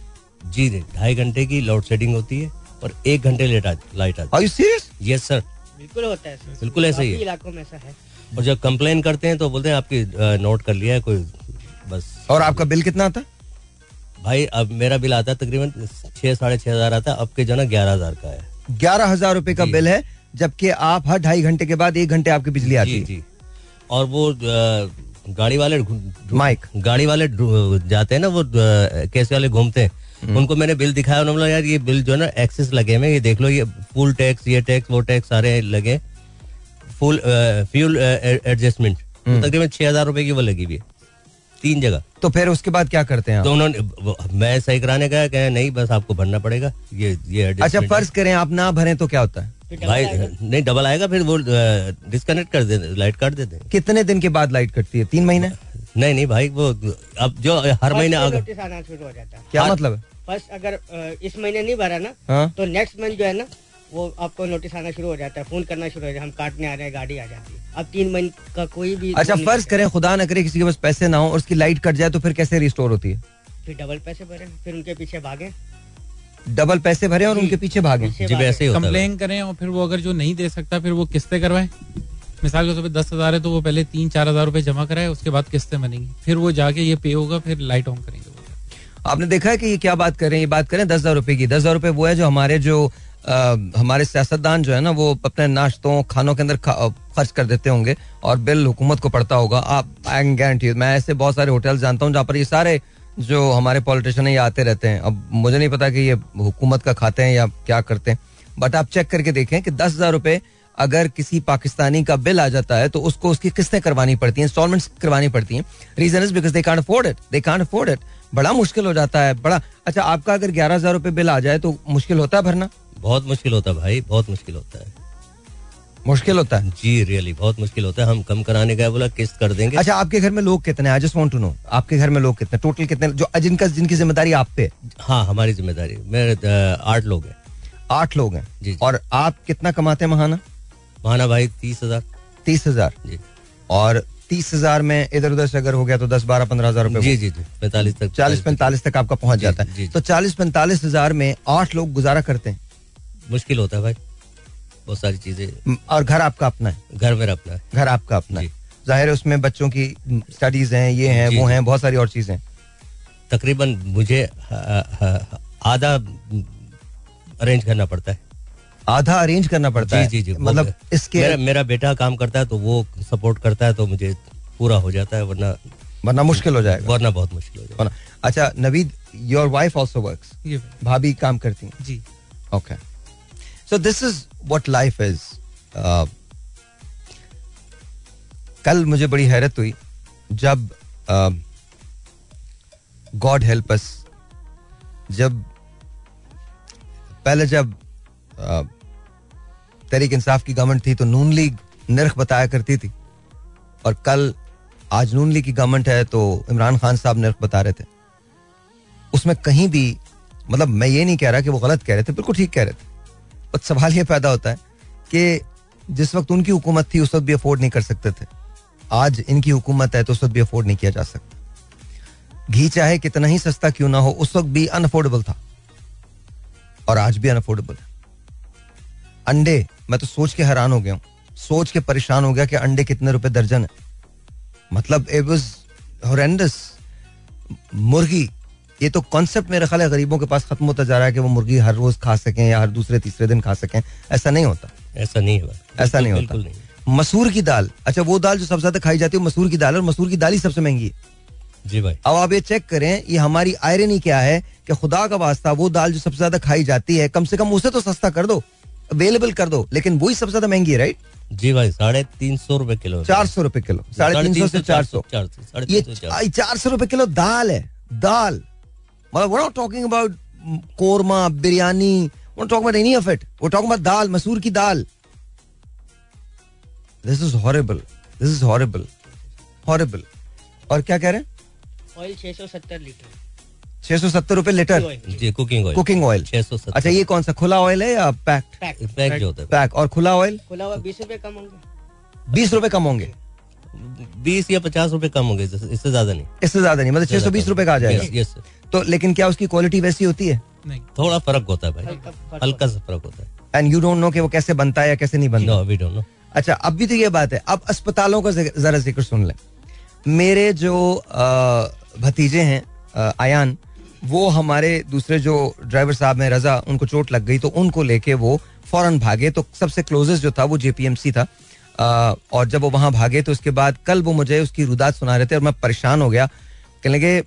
जी जी ढाई घंटे की लोड शेडिंग होती है और एक घंटे लेट आती लाइट आती आर सीरियस है यस सर बिल्कुल होता है सर। बिल्कुल ऐसा ही है। इलाकों में ऐसा है। और जब कंप्लेन करते हैं तो बोलते हैं आपकी नोट कर लिया है कोई बस। और आपका बिल कितना आता? है भाई अब मेरा बिल आता है तकरीबन छह साढ़े छह हज़ार आता है अब के जो ना ग्यारह हज़ार का है। ग्यारह हज़ार रूपए का बिल है जबकि आप हर ढाई घंटे के बाद एक घंटे आपकी बिजली आती है। और वो गाड़ी वाले माइक। गाड़ी वाले जाते हैं ना वो कैसे वाले घूमते हैं। हम्म। उनको मैंने बिल दिखाया उन्होंने बोला यार ये बिल जो है ना एक्सेस लगे हुए हैं, ये देख लो ये फुल टैक्स ये टैक्स वो टैक्स सारे लगे फुल फ्यूल एडजस्टमेंट। हम्म। तकरीबन छह हज़ार रुपए की वो लगी हुई है। तीन जगह। तो फिर उसके बाद क्या करते हैं आप? तो उन्होंने मैं सही कराने गया कहा नहीं बस आपको भरना पड़ेगा। ये ये अच्छा फ़र्ज़ करें आप ना भरें तो क्या होता है? भाई नहीं डबल आएगा फिर वो डिस्कनेक्ट कर देते लाइट काट देते हैं। कितने दिन के बाद लाइट कटती है? तीन महीने? नहीं नहीं भाई वो अब जो हर महीने आना शुरू हो जाता है। क्या। मतलब? फ़र्स्ट अगर इस महीने नहीं भरा ना हाँ। तो नेक्स्ट मंथ जो है ना वो आपको नोटिस आना शुरू हो जाता है फ़ोन करना शुरू हो जाता है हम काटने आ रहे हैं गाड़ी आ जाती है। अब तीन मंथ का कोई भी अच्छा फ़र्ज़ करें खुदा न करे किसी के पास पैसे ना हो और उसकी लाइट कट जाए तो फिर कैसे रिस्टोर होती है? फिर डबल पैसे भरे फिर उनके पीछे भागे। डबल पैसे भरे और उनके पीछे भागे? जी वैसे ही कंप्लेन करें और फिर वो अगर जो नहीं दे सकता फिर वो किस्तें करवाए। मिसाल के तौर पर दस हज़ार है तो वो पहले तीन चार हज़ार रुपए जमा कराए उसके बाद किस्तें बनेंगी। फिर वो जाके ये पे होगा फिर लाइट ऑन करेंगे आपने देखा है कि ये क्या बात कर? रहे हैं ये बात करें दस हज़ार रुपए की। दस हज़ार रुपए वो है जो हमारे जो हमारे सियासतदान जो है ना, वो अपने नाश्तों, खानों के अंदर खर्च कर देते होंगे और बिल हुकूमत को पड़ता होगा। आप आई एम गारंटी मैं ऐसे बहुत सारे होटल जानता हूँ जहाँ पर ये सारे जो हमारे पॉलिटिशियन है, ये आते रहते हैं। अब मुझे नहीं पता कि ये हुकूमत का खाते हैं या क्या करते हैं। बट आप चेक करके देखें कि दस हज़ार रुपए अगर किसी पाकिस्तानी का बिल आ जाता है तो उसको उसकी किस्तें करवानी पड़ती हैं इंस्टॉलमेंट्स करवानी पड़ती हैं। Reason is because they can't afford it they can't afford it बड़ा मुश्किल हो जाता है, बड़ा। अच्छा आपका अगर ग्यारह हज़ार रुपए बिल आ जाए तो मुश्किल होता है भरना? बहुत मुश्किल होता है भाई बहुत मुश्किल होता है। मुश्किल होता है? जी रियली बहुत मुश्किल होता है। हम कम कराने गए बोला किस्त कर देंगे। अच्छा आपके घर में लोग कितने I just want to know आपके घर में लोग कितने टोटल कितने जो जिनका जिनकी ज़िम्मेदारी आप पे? हाँ हमारी ज़िम्मेदारी मेरे आठ लोग हैं। आठ लोग हैं? जी, जी। और आप कितना कमाते हैं महाना? महाना भाई तीस हज़ार। तीस हज़ार? जी। और तीस हज़ार में इधर उधर से अगर हो गया तो दस बारह पंद्रह हज़ार रुपए जी जी जी पैंतालीस तक चालीस पैंतालीस तक। आपका पहुँच जाता है। तो चालीस पैंतालीस हज़ार में आठ लोग गुजारा करते हैं। मुश्किल होता है भाई। बहुत सारी चीज़ें। और घर आपका अपना है? घर में अपना है। घर आपका अपना है। ज़ाहिर है उसमें बच्चों की स्टडीज़ हैं ये हैं वो हैं बहुत सारी और चीज़ें। तकरीबन मुझे आधा अरेंज करना पड़ता है। आधा अरेंज करना पड़ता जी है? जी जी मतलब इसके मेरा मेरा बेटा काम करता है तो वो सपोर्ट करता है तो मुझे पूरा हो जाता है वरना वरना मुश्किल हो जाएगा। वरना बहुत मुश्किल हो वरना अच्छा Naveed your wife also works भाभी काम करती हैं? जी। Okay so this is what life is कल मुझे बड़ी हैरत हुई जब गॉड हेल्प अस जब पहले जब uh, तहरीक इंसाफ की गवर्नमेंट थी तो नून लीग निर्ख बताया करती थी और कल आज नून लीग की गवर्नमेंट है तो इमरान खान साहब निर्ख बता रहे थे। उसमें कहीं भी मतलब मैं ये नहीं कह रहा कि वो गलत कह रहे थे बिल्कुल ठीक कह रहे थे। बट सवाल ये पैदा होता है कि जिस वक्त उनकी हुकूमत थी, उस वक्त भी अफोर्ड नहीं कर सकते थे। आज इनकी हुकूमत है तो उस वक्त भी अफोर्ड नहीं किया जा सकता। घी चाहे कितना ही सस्ता क्यों ना हो, उस वक्त भी अनअफोर्डेबल था। और आज भी अनअफोर्डेबल है। अंडे, मैं तो सोच के हैरान हो गया हूँ। सोच के परेशान हो गया कि अंडे कितने रुपए दर्जन है। मतलब इट वाज हॉरेंडस मुर्गी ये तो कॉन्सेप्ट मेरे ख्याल है गरीबों के पास खत्म होता जा रहा है कि वो मुर्गी हर रोज खा सकें या हर दूसरे तीसरे दिन खा सकें। ऐसा नहीं होता। ऐसा नहीं होता। ऐसा नहीं होता। मसूर की दाल। अच्छा वो दाल जो सबसे ज़्यादा खाई जाती है मसूर की दाल और मसूर की दाल ही सबसे महँगी है। जी भाई। अब आप ये चेक करें ये हमारी आयरनी क्या है कि खुदा का वास्ता वो दाल जो सबसे ज़्यादा खाई जाती है कम से कम उसे तो सस्ता कर दो अवेलेबल कर दो लेकिन वही सबसे ज़्यादा महँगी है राइट जी भाई साढ़े तीन सौ रुपए किलो चार सौ रुपए किलो। साढ़े तीन सौ से चार सौ। चार सौ साढ़े ये चार सौ रुपए किलो दाल है दाल। मतलब we're not talking about korma biryani we're not talking about any of it. We're talking about दाल मसूर की दाल this is horrible. This is horrible horrible. और क्या कह रहे हैं? Oil 670 litre. छह सौ सत्तर रुपए लीटर। जी कुकिंग ऑयल कुकिंग ऑयल छह सौ अच्छा ये कौन सा खुला ऑयल है या पैक्ड पैक पैक जो होता है। पैक और खुला ऑयल खुला हुआ बीस रुपए कम होंगे। बीस रुपए कम होंगे। बीस या पचास रुपए कम होंगे इससे इससे ज़्यादा नहीं। इससे ज़्यादा नहीं मतलब छह सौ बीस रुपए का आ जाएगा। yes, तो लेकिन क्या उसकी क्वालिटी वैसी होती है? नहीं। थोड़ा फ़र्क होता है भाई। हल्का सा फ़र्क होता है। एंड यू डोंट नो कि वो कैसे बनता है या कैसे नहीं बनता। वी डोंट नो अच्छा अब भी तो ये बात है। अब अस्पतालों का जरा ज़िक्र सुन लें। मेरे जो भतीजे हैं आयान वो हमारे दूसरे जो ड्राइवर साहब हैं रजा उनको चोट लग गई तो उनको लेके वो फ़ौरन भागे। तो सबसे क्लोजेस्ट जो था वो जेपीएमसी था। और जब वो वहाँ भागे तो उसके बाद कल वो मुझे उसकी रुदात सुना रहे थे और मैं परेशान हो गया। कहने लगे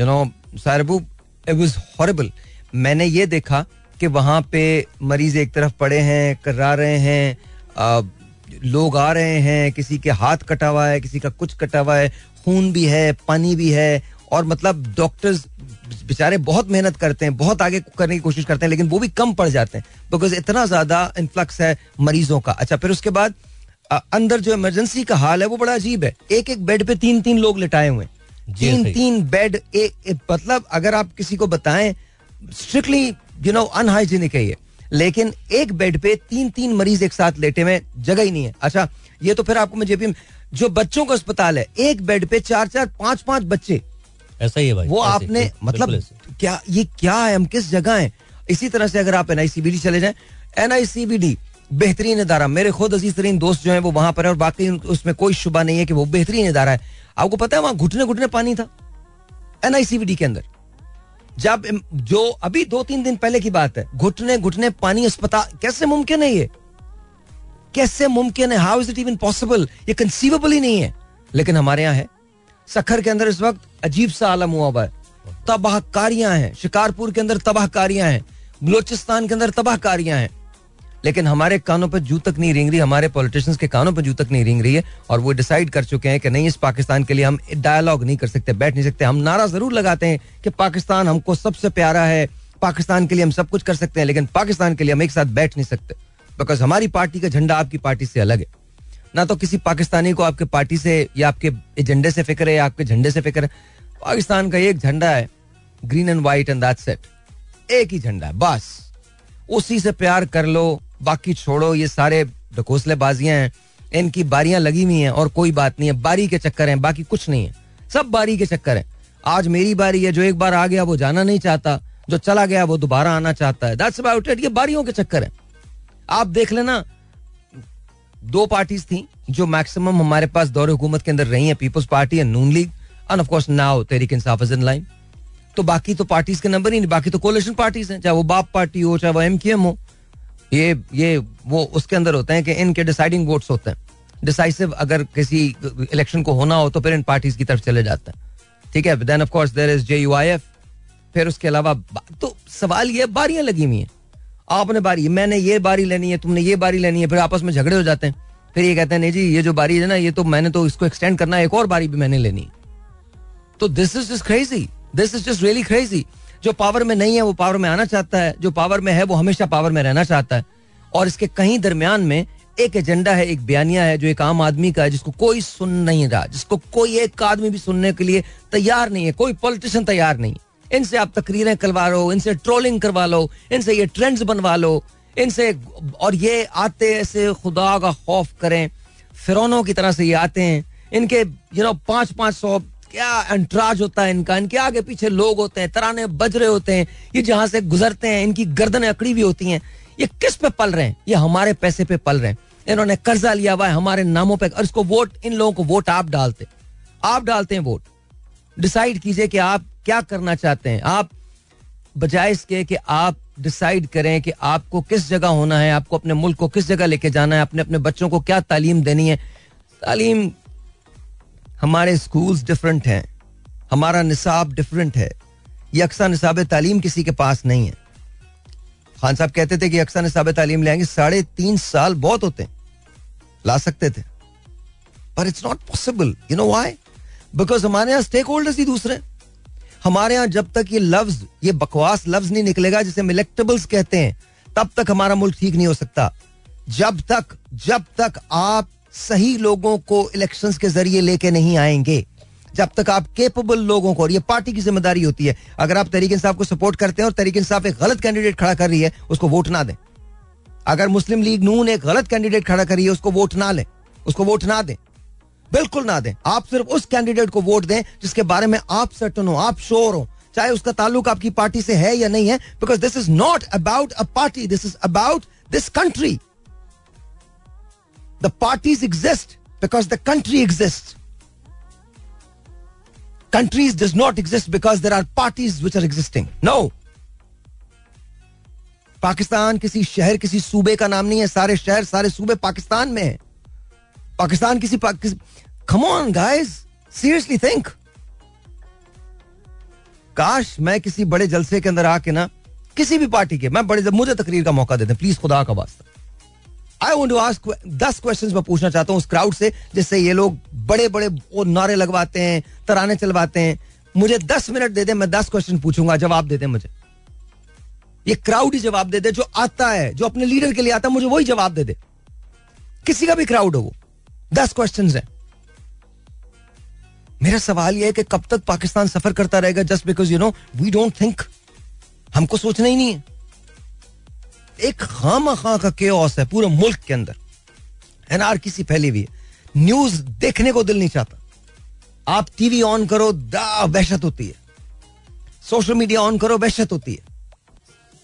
यू नो सारबू इट वाज हॉरिबल मैंने ये देखा कि वहाँ पे मरीज़ एक तरफ़ पड़े हैं करा रहे हैं आ, लोग आ रहे हैं किसी के हाथ कटा हुआ है किसी का कुछ कटा हुआ है खून भी है पानी भी है और मतलब डॉक्टर्स बेचारे बहुत मेहनत करते हैं बहुत आगे करने की कोशिश करते हैं लेकिन वो भी कम पड़ जाते हैं बिकॉज़ इतना ज़्यादा इन्फ्लक्स है मरीजों का। अच्छा फिर उसके बाद अंदर जो इमरजेंसी का हाल है वो बड़ा अजीब है। एक एक बेड पे तीन तीन लोग लिटाए हुए तीन तीन बेड एक मतलब अगर आप किसी को बताएँ स्ट्रिक्टली यू नो अनहाइजीनिक है ये। लेकिन एक बेड पे तीन तीन मरीज़ एक साथ लेटे हुए जगह ही नहीं है। अच्छा ये तो फिर आपको मैं जेपी जो बच्चों का अस्पताल है एक बेड पे चार चार पाँच पाँच बच्चे ऐसा ही है भाई वो आपने मतलब क्या ये क्या है हम किस जगह हैं? इसी तरह से अगर आप एनआईसीबीडी चले जाएँ एनआईसीबीडी बेहतरीन इदारा मेरे खुद अज़ीज़ तरीन दोस्त जो हैं वो वहाँ पर है और बाकी उसमें कोई शुबा नहीं है कि वो बेहतरीन इदारा है। आपको पता है वहाँ घुटने घुटने पानी था एनआईसीबीडी के अंदर। जब जो अभी दो तीन दिन पहले की बात है घुटने घुटने पानी अस्पताल कैसे मुमकिन है ये? कैसे मुमकिन है? How is it even possible ये कंसीवेबल ही नहीं है। लेकिन हमारे यहाँ है। सखर के अंदर इस वक्त अजीब सा आलम हुआ हुआ है। तबाहकारियाँ हैं। शिकारपुर के अंदर तबाहकारियाँ हैं। बलोचिस्तान के अंदर तबाहकारियाँ हैं। लेकिन हमारे कानों पर जू तक नहीं रेंग रही, हमारे पॉलिटिशियंस के कानों पर जू तक नहीं रेंग रही है और वो डिसाइड कर चुके हैं कि नहीं, इस पाकिस्तान के लिए हम डायलॉग नहीं कर सकते, बैठ नहीं सकते। हम नारा ज़रूर लगाते हैं कि पाकिस्तान हमको सबसे प्यारा है, पाकिस्तान के लिए हम सब कुछ कर सकते हैं, लेकिन पाकिस्तान के लिए हम एक साथ बैठ नहीं सकते। बिकॉज़ हमारी पार्टी का झंडा आपकी पार्टी से अलग है। ना तो किसी पाकिस्तानी को आपके पार्टी से या आपके एजेंडे से फ़िक्र है या आपके झंडे से फ़िक्र है। पाकिस्तान का एक झंडा है green and white and that's it एक ही झंडा है, बस। उसी से प्यार कर लो, बाकी छोड़ो, ये सारे ढकोसले बाजियाँ हैं। इनकी बारियाँ लगी हुई हैं और कोई बात नहीं है, बारी के चक्कर हैं, बाकी कुछ नहीं है। सब बारी के चक्कर हैं। आज मेरी बारी है, जो एक बार आ गया, वो जाना नहीं चाहता। जो चला गया, वो दोबारा आना चाहता है। दैट्स अबाउट इट ये बारियों के चक्कर हैं। आप देख लेना दो पार्टीज़ थी जो मैक्सिमम हमारे पास दौरे हुकूमत के अंदर रही हैं, Peoples Party and Noon League and of course now Tehreek Insaf is in line तो बाकी तो पार्टीज़ के नंबर ही नहीं, बाकी तो कोलेशन पार्टीज़ हैं, चाहे वो बाप पार्टी हो, चाहे वो एम हो, ये ये वो उसके अंदर होते हैं कि इनके डिसाइडिंग वोट्स होते हैं। डिसाइसिव अगर किसी इलेक्शन को होना हो तो फिर इन पार्टीज़ की तरफ़ चले जाते हैं। ठीक है then of course there is J U I F फिर उसके अलावा तो सवाल ये बारियाँ लगी हुई हैं। आपने बारी, मैंने ये बारी लेनी है, तुमने ये बारी लेनी है, फिर आपस में झगड़े हो जाते हैं। फिर ये कहते हैं, नहीं जी, ये जो बारी है ना, ये तो मैंने तो इसको एक्सटेंड करना है, एक और बारी भी मैंने लेनी तो this is just crazy this is just really crazy जो पावर में नहीं है, वो पावर में आना चाहता है। जो पावर में है, वो हमेशा पावर में रहना चाहता है। और इसके कहीं दरमियान में एक एजेंडा है, एक बयानिया है, जो एक आम आदमी का है, जिसको कोई सुन नहीं रहा, जिसको कोई एक आदमी भी सुनने के लिए तैयार नहीं है, कोई पॉलिटिशियन तैयार नहीं है। इनसे आप तकरीरें करवा लो, इनसे ट्रोलिंग करवा लो, इनसे ये ट्रेंड्स बनवा लो, इनसे और ये आते ऐसे खुदा का खौफ करें। फिरौनों की तरह से ये आते हैं। इनके यू नो पाँच पाँच सौ, क्या अंतराज होता है इनका? इनके आगे पीछे लोग होते हैं, तराने बज रहे होते हैं, ये जहाँ से गुजरते हैं, इनकी गर्दनें अकड़ी हुई होती हैं। ये किस पे पल रहे हैं? ये हमारे पैसे पे पल रहे हैं। इन्होंने कर्जा लिया हुआ है हमारे नामों पे और इसको वोट, इन लोगों को वोट आप डालते। आप डालते हैं वोट। डिसाइड कीजिए कि आप क्या करना चाहते हैं? आप बजाय इसके कि आप डिसाइड करें कि आपको किस जगह होना है, आपको अपने मुल्क को किस जगह लेके जाना है, अपने अपने बच्चों को क्या तालीम देनी है? तालीम हमारे स्कूल्स डिफरेंट हैं। हमारा निसाब डिफरेंट है। ये अक्सर निसाब तालीम किसी के पास नहीं है। खान साहब कहते थे कि अक्सर निसाब तालीम ले आएँगे साढ़े तीन साल बहुत होते हैं। ला सकते थे। पर it's not possible you know why because हमारे यहाँ स्टेक होल्डर्स ही दूसरे हमारे यहाँ जब तक ये लफ्ज, ये बकवास लफ्ज नहीं निकलेगा, जिसे हम इलेक्टेबल्स कहते हैं, तब तक हमारा मुल्क ठीक नहीं हो सकता। जब तक जब तक आप सही लोगों को इलेक्शंस के ज़रिए लेके नहीं आएँगे, जब तक आप केपेबल लोगों को, और ये पार्टी की ज़िम्मेदारी होती है, अगर आप तरीके इंसाफ को सपोर्ट करते हैं और तरीके इंसाफ एक गलत कैंडिडेट खड़ा कर रही है, उसको वोट ना दें। अगर मुस्लिम लीग नून एक गलत कैंडिडेट खड़ा कर रही है, उसको वोट ना लें, उसको वोट ना दें। बिल्कुल ना दें। आप सिर्फ़ उस कैंडिडेट को वोट दें जिसके बारे में आप सर्टन हो, आप श्योर हो। चाहे उसका ताल्लुक आपकी पार्टी से है या नहीं है because this is not about a party this is about this country the parties exist because the country exist countries does not exist because there are parties which are existing no Pakistan किसी शहर, किसी सूबे का नाम नहीं है। सारे शहर, सारे सूबे पाकिस्तान में है। पाकिस्तान किसी come on guys seriously think काश मैं किसी बड़े जलसे के अंदर आके ना, किसी भी पार्टी के, मैं बड़े मुझे तकरीर का मौका देते प्लीज़ खुदा का वास्ता। I want to ask this question मैं पूछना चाहता हूँ उस क्राउड से, जिससे ये लोग बड़े बड़े वो नारे लगवाते हैं, तराने चलवाते हैं। मुझे दस मिनट दे दे, मैं दस क्वेश्चन पूछूँगा, जवाब दे दे मुझे। ये क्राउड ही जवाब दे दे, जो आता है, जो अपने लीडर के लिए आता है, मुझे वही जवाब दे दे। किसी का भी क्राउड हो वो। दस क्वेश्चन है। मेरा सवाल यह है कि कब तक पाकिस्तान सफ़र करता रहेगा just because you know we don't think हमको सोचना ही नहीं है। एक खाम खा का केओस है पूरे मुल्क के अंदर। एनआर किसी फैली हुई है। न्यूज़ देखने को दिल नहीं चाहता। आप टीवी ऑन करो, दा, वहशत होती है। सोशल मीडिया ऑन करो, वहशत होती है।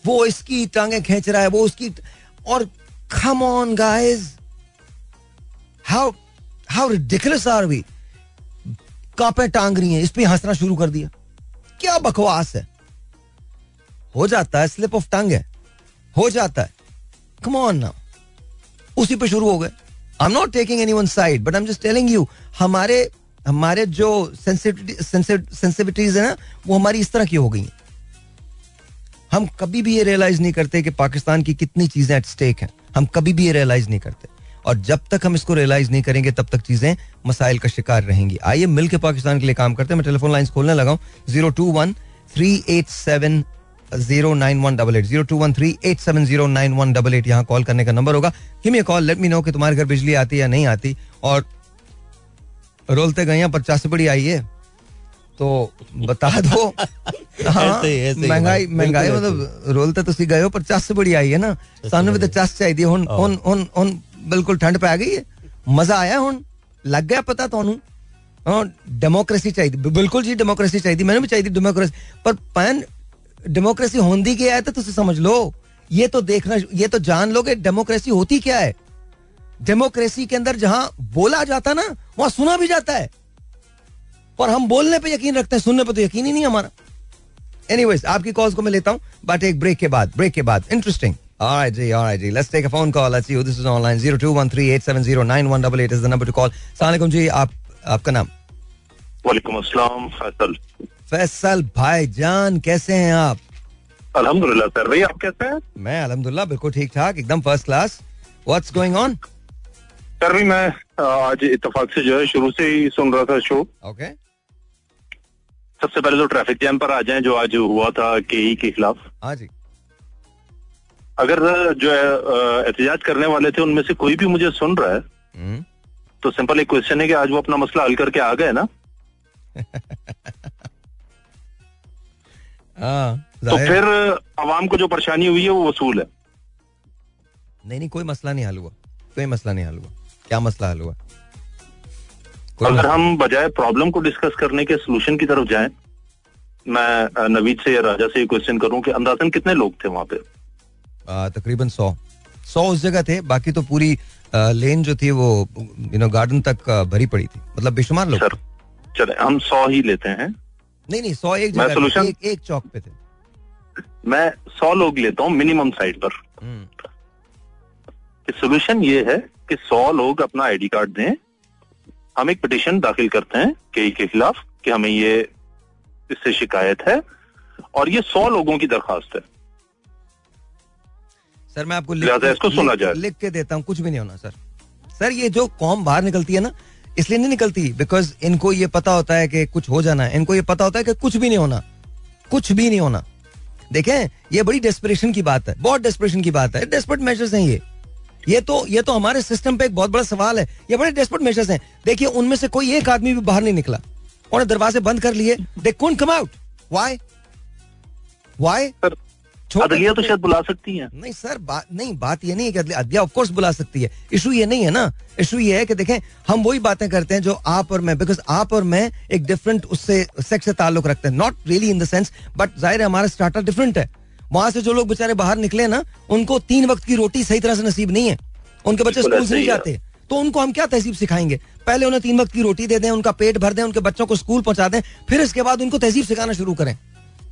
वो इसकी टांगे खींच रहा है, वो उसकी और come on guys how how ridiculous are we कापे टांग रही हैं, इस पे हंसना शुरू कर दिया। क्या बकवास है? हो जाता है स्लिप ऑफ़ टंग है। हो जाता है। कम ऑन नाउ उसी पे शुरू हो गए। I am not taking any one side but I am just telling you हमारे हमारे जो सेंसिटिविटीज है ना, वो हमारी इस तरह की हो गई हम कभी भी ये रियलाइज़ नहीं करते कि पाकिस्तान की कितनी चीज़ें एट स्टेक हैं। हम कभी भी ये रियलाइज़ नहीं करते। और जब तक हम इसको रियलाइज़ नहीं करेंगे तब तक चीज़ें मसाइल का शिकार रहेंगी। आइए मिलकर पाकिस्तान के लिए काम करते हैं। मैं टेलीफोन लाइन खोलने लगा zero two one three eight seven zero nine one double eight zero two one three eight seven zero nine one double eight यहाँ कॉल करने का नंबर होगा। Him call let me know कि तुम्हारे घर बिजली आती या नहीं आती। और रोलते गए पचास बड़ी आई है। तो बता दो। *laughs* हाँ महँगाई महँगाई मतलब रोलते तो सी गए हो पचास से बड़ी आई है ना। सानू भी तो चस चाहिए हुन हुन हुन हुन बिल्कुल ठंड पै गई है मजा आया हुन लग गया पता ਤੁਹਾਨੂੰ डेमोक्रेसी चाहिए बिल्कुल जी डेमोक्रेसी चाहिए मैंने भी चाहिए डेमोक्रेसी पर पैन डेमोक्रेसी होंदी क्या है तो तुझे समझ लो ये तो देखना ये तो जान लो कि डेमोक्रेसी होती क्या है डेमोक्रेसी के अंदर जहां बोला जाता ना वहां सुना भी जाता है पर हम बोलने पे यकीन रखते हैं सुनने पे तो यकीन ही नहीं हमारा एनीवेज आपकी कॉल्स को मैं लेता हूं बट एक ब्रेक के बाद ब्रेक के बाद इंटरेस्टिंग Alright, जी, alright, जी. Let's take a phone call. Let's see who this is online. Zero two one three eight seven zero nine one double eight is the number to call. Assalamualaikum जी, आप आपका नाम? वालेकुम अस्सलाम फैसल फैसल भाई जान कैसे हैं आप अल्हम्दुलिल्लाह सर भाई आप कैसे हैं मैं अल्हम्दुलिल्लाह बिल्कुल ठीक ठाक एकदम first class what's going on sir भाई मैं आज इत्तेफाक से जो है शुरू से ही सुन रहा था शो ओके सबसे पहले तो ट्रैफ़िक जैम पर आ जाएँ जो आज हुआ था के के खिलाफ हाँ जी। अगर जो है एहतजाज करने वाले थे उनमें से कोई भी मुझे सुन रहा है हम्म। तो सिंपल एक क्वेश्चन है कि आज वो अपना मसला हल करके आ गए ना? *laughs* हाँ तो फिर आवाम को जो परेशानी हुई है वो वसूल है। नहीं नहीं कोई मसला नहीं हल हुआ। कोई मसला नहीं हल हुआ। क्या मसला हल हुआ? अगर हम बजाय प्रॉब्लम को डिस्कस करने के सोल्यूशन की तरफ़ जाएँ मैं नवीद से या राजा से क्वेश्चन करूँ कि अंदाजन कितने लोग थे वहाँ पे? आ, तकरीबन सौ। सौ उस जगह थे बाकी तो पूरी लेन जो थी वो यू नो गार्डन तक भरी पड़ी थी। मतलब बेशुमार लोग। चले हम सौ ही लेते हैं। नहीं नहीं सौ एक जगह solution- एक, एक चौक पे थे। मैं सौ लोग लेता हूँ मिनिमम साइड पर। हम्म, सोल्यूशन ये है कि सौ लोग अपना आईडी कार्ड दें। हम एक पिटिशन दाखिल करते हैं के के खिलाफ कि हमें ये इससे शिकायत है। और ये सौ लोगों की दरखास्त है। सर मैं आपको लिहाजा इसको सुना जाए। लिख के देता हूँ कुछ भी नहीं होना सर सर ये जो कौम बाहर निकलती है ना इसलिए नहीं निकलती बिकॉज़ इनको ये पता होता है कि कुछ हो जाना है। इनको ये पता होता है कि कुछ भी नहीं होना कुछ भी नहीं होना। देखें ये बड़ी डेस्परेशन की बात है बहुत डेस्परेशन की बात है। डेस्परेट मेजर्स हैं ये। ये तो ये तो हमारे सिस्टम पे एक बहुत बड़ा सवाल है। ये बड़े डेस्परेट मेजर्स हैं। देखिए उनमें से कोई एक आदमी भी बाहर नहीं निकला। उन्होंने दरवाजे बंद कर लिए। They come out why why sir अदलिया तो शायद बुला सकती हैं। नहीं सर बात नहीं बात ये नहीं है कि अदलिया- अदलिया ऑफ़ कोर्स बुला सकती है। इशू ये नहीं है ना। इशू ये है कि देखें हम वही बातें करते हैं जो आप और मैं बिकॉज़ आप और मैं एक डिफरेंट उससे सेक्स से ताल्लुक रखते हैं। Not really in the sense but ज़ाहिर है हमारा स्टार्टर डिफरेंट है। वहाँ से जो लोग बेचारे बाहर निकले ना उनको तीन वक्त की रोटी सही तरह से नसीब नहीं है। उनके बच्चे स्कूल नहीं जाते। तो उनको हम क्या तहजीब सिखाएँगे? पहले उन्हें तीन वक्त की रोटी दे दें उनका पेट भर दें उनके बच्चों को स्कूल पहुँचा दें फिर इसके बाद उनको तहजीब सिखाना शुरू करें।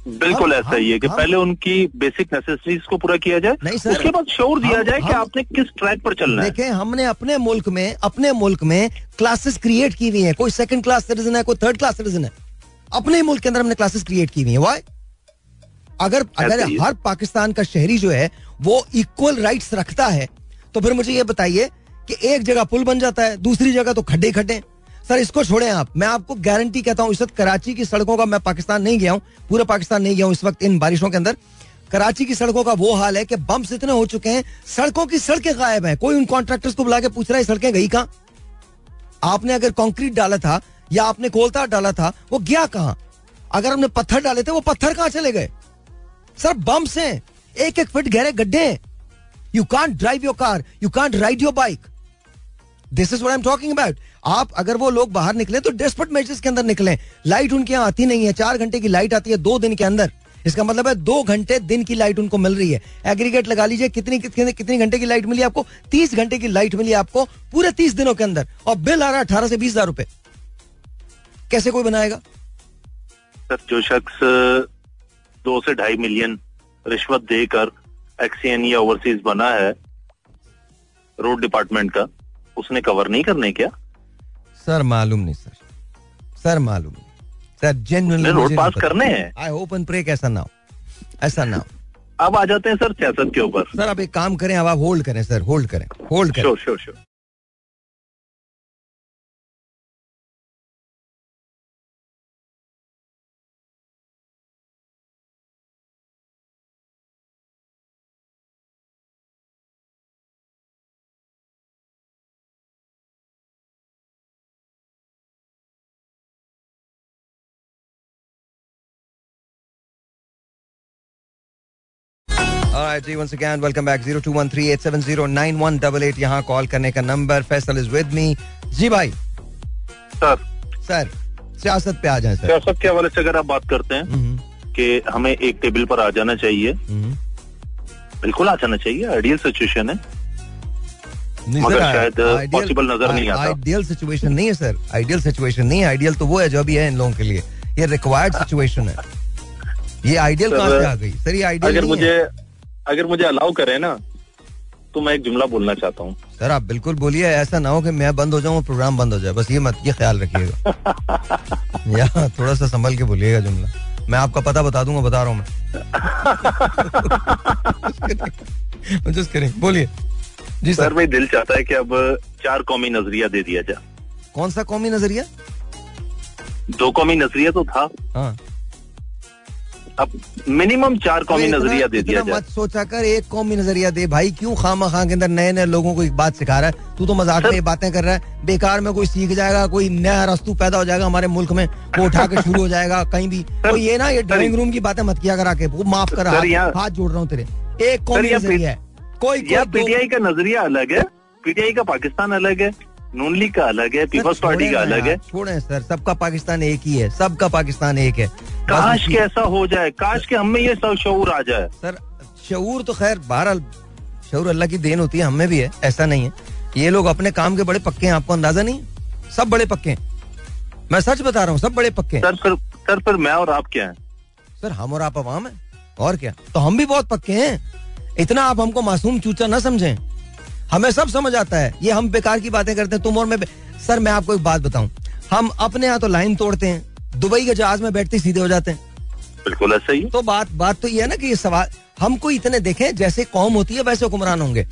बिल्कुल ऐसा ही है कि पहले उनकी बेसिक नेसेसरीज को पूरा किया जाए नहीं सर। उसके बाद शोर दिया जाए कि आपने किस ट्रैक पर चलना है देखें हमने अपने मुल्क में अपने मुल्क में क्लासेस क्रिएट की हुई हैं कोई सेकंड क्लास सिटीजन है कोई थर्ड क्लास सिटीजन है अपने ही मुल्क के अंदर हमने क्लासेस क्रिएट की हुई है व्हाई अगर अगर। हर पाकिस्तान का शहरी जो है वो इक्वल राइट्स रखता है तो फिर मुझे ये बताइए कि एक जगह पुल बन जाता है दूसरी जगह तो खड्डे खड्डे। सर, इसको छोड़े आप। मैं आपको गारंटी कहता हूँ, इस वक्त कराची की सड़कों का मैं पाकिस्तान नहीं गया हूँ, पूरा पाकिस्तान नहीं गया हूँ इस वक्त इन बारिशों के अंदर। कराची की सड़कों का वो हाल है कि बम्स इतने हो चुके हैं, सड़कों की सड़कें गायब हैं। कोई उन कॉन्ट्रैक्टर्स को बुला के पूछ रहा है सड़कें गई कहाँ? आपने अगर कंक्रीट डाला था, या आपने कोलता डाला था, वो गया कहाँ? अगर हमने पत्थर डाले थे, वो पत्थर कहाँ चले गए? सर बम्स हैं। एक एक फिट गहरे गड्ढे हैं। You can't drive your car you can't ride your bike this is I am talking about आप अगर वो लोग बाहर निकले तो डेस्परेट मेजर्स के अंदर निकले। लाइट उनके यहाँ आती नहीं है। चार घंटे की लाइट आती है दो दिन के अंदर। इसका मतलब है दो घंटे दिन की लाइट उनको मिल रही है। एग्रीगेट लगा लीजिए, कितनी कितनी कितनी घंटे की लाइट मिली आपको? तीस घंटे की लाइट मिली आपको पूरे तीस दिनों के अंदर। और बिल आ रहा है अठारह से बीस हज़ार रुपए। कैसे कोई बनाएगा? सर, जो शख्स दो से ढाई मिलियन रिश्वत देकर एक्सीएन या ओवरसीज बना है रोड डिपार्टमेंट का उसने कवर नहीं करने क्या? सर मालूम नहीं सर सर मालूम नहीं. सर जेन्युइनली नहीं, रोड पास करने हैं। आई होप एंड प्रे ऐसा ना हो. ऐसा ना हो. अब आ जाते हैं सर सियासत के ऊपर। सर आप एक काम करें अब आप होल्ड करें सर होल्ड करें. होल्ड करें. श्योर श्योर श्योर जी once again. Welcome back. 0213870988 यहाँ कॉल करने का number Faisal is with me जी भाई सर सर सियासत पे आ जाए सर सियासत के हवाले से अगर आप बात करते हैं कि हमें एक टेबल पर आ जाना चाहिए। बिल्कुल आ जाना चाहिए आइडियल सिचुएशन है मगर शायद ideal- नज़र नहीं आता। आइडियल सिचुएशन नहीं है सर आइडियल सिचुएशन नहीं है आइडियल तो वो है जो अभी है इन लोगों के लिए ये रिक्वायर्ड सिचुएशन है ये आइडियल कहाँ से आ गई सर ये आइडियल अगर मुझे अगर मुझे अलाउ करें ना तो मैं एक जुमला बोलना चाहता हूँ। सर आप बिल्कुल बोलिए ऐसा ना हो कि मैं बंद हो जाऊँ प्रोग्राम बंद हो जाए। बस ये मत ये ख्याल रखिएगा। *laughs* या थोड़ा सा संभल के बोलिएगा जुमला। मैं आपका पता बता दूँगा बता रहा हूँ मैं। *laughs* जस्ट करें बोलिए। जी सर सर। भाई दिल चाहता है कि अब चार कौमी नज़रिया दे दिया जाए। कौन सा कौमी नज़रिया? दो कौमी नज़रिया तो था। हाँ। अब मिनिमम चार कौमी इतना- नज़रिया दे दिया जाए। मत सोचा कर एक कौमी नज़रिया दे। भाई क्यों खामा खां के अंदर नए नए लोगों को एक बात सिखा रहा है? तू तो मज़ाक में बातें कर रहा है। बेकार में कोई सीख जाएगा कोई नया रस्तू पैदा हो जाएगा हमारे मुल्क में वो उठा के शुरू हो जाएगा कहीं भी। तो ये ना ये ड्राइंग रूम की बातें मत किया करा के वो माफ़ कर हाथ, जोड़ रहा हूँ तेरे। एक कौमी नज़रिया है। कोई पीटीआई का नज़रिया अलग है। पीटीआई का पाकिस्तान अलग है। नून लीग का अलग है। पीपल्स पार्टी का अलग है। छोड़े सर सबका पाकिस्तान एक ही है सबका पाकिस्तान एक है। काश के ऐसा हो जाए काश के हमें ये सब शऊर आ जाए। सर शऊर तो खैर बहरहाल शऊर अल्लाह की देन होती है हमें भी है ऐसा नहीं है। ये लोग अपने काम के बड़े पक्के हैं आपको अंदाज़ा नहीं सब बड़े पक्के हैं। मैं सच बता रहा हूँ सब बड़े पक्के हैं। सर फिर सर फिर मैं और आप क्या हैं? सर हम और आप अवाम है और क्या? तो हम भी बहुत पक्के हैं। इतना आप हमको मासूम चूचा ना समझें। हमें सब समझ आता है ये हम बेकार की बातें करते हैं तुम और मैं सर मैं आपको एक बात बताऊँ। हम अपने यहाँ तो लाइन तोड़ते हैं दुबई के जहाज़ में बैठते सीधे हो जाते हैं। बिल्कुल ऐसा ही तो बात बात तो ये है ना कि ये सवाल हमको इतने देखें जैसे कौम होती है वैसे हुक्मरान होंगे।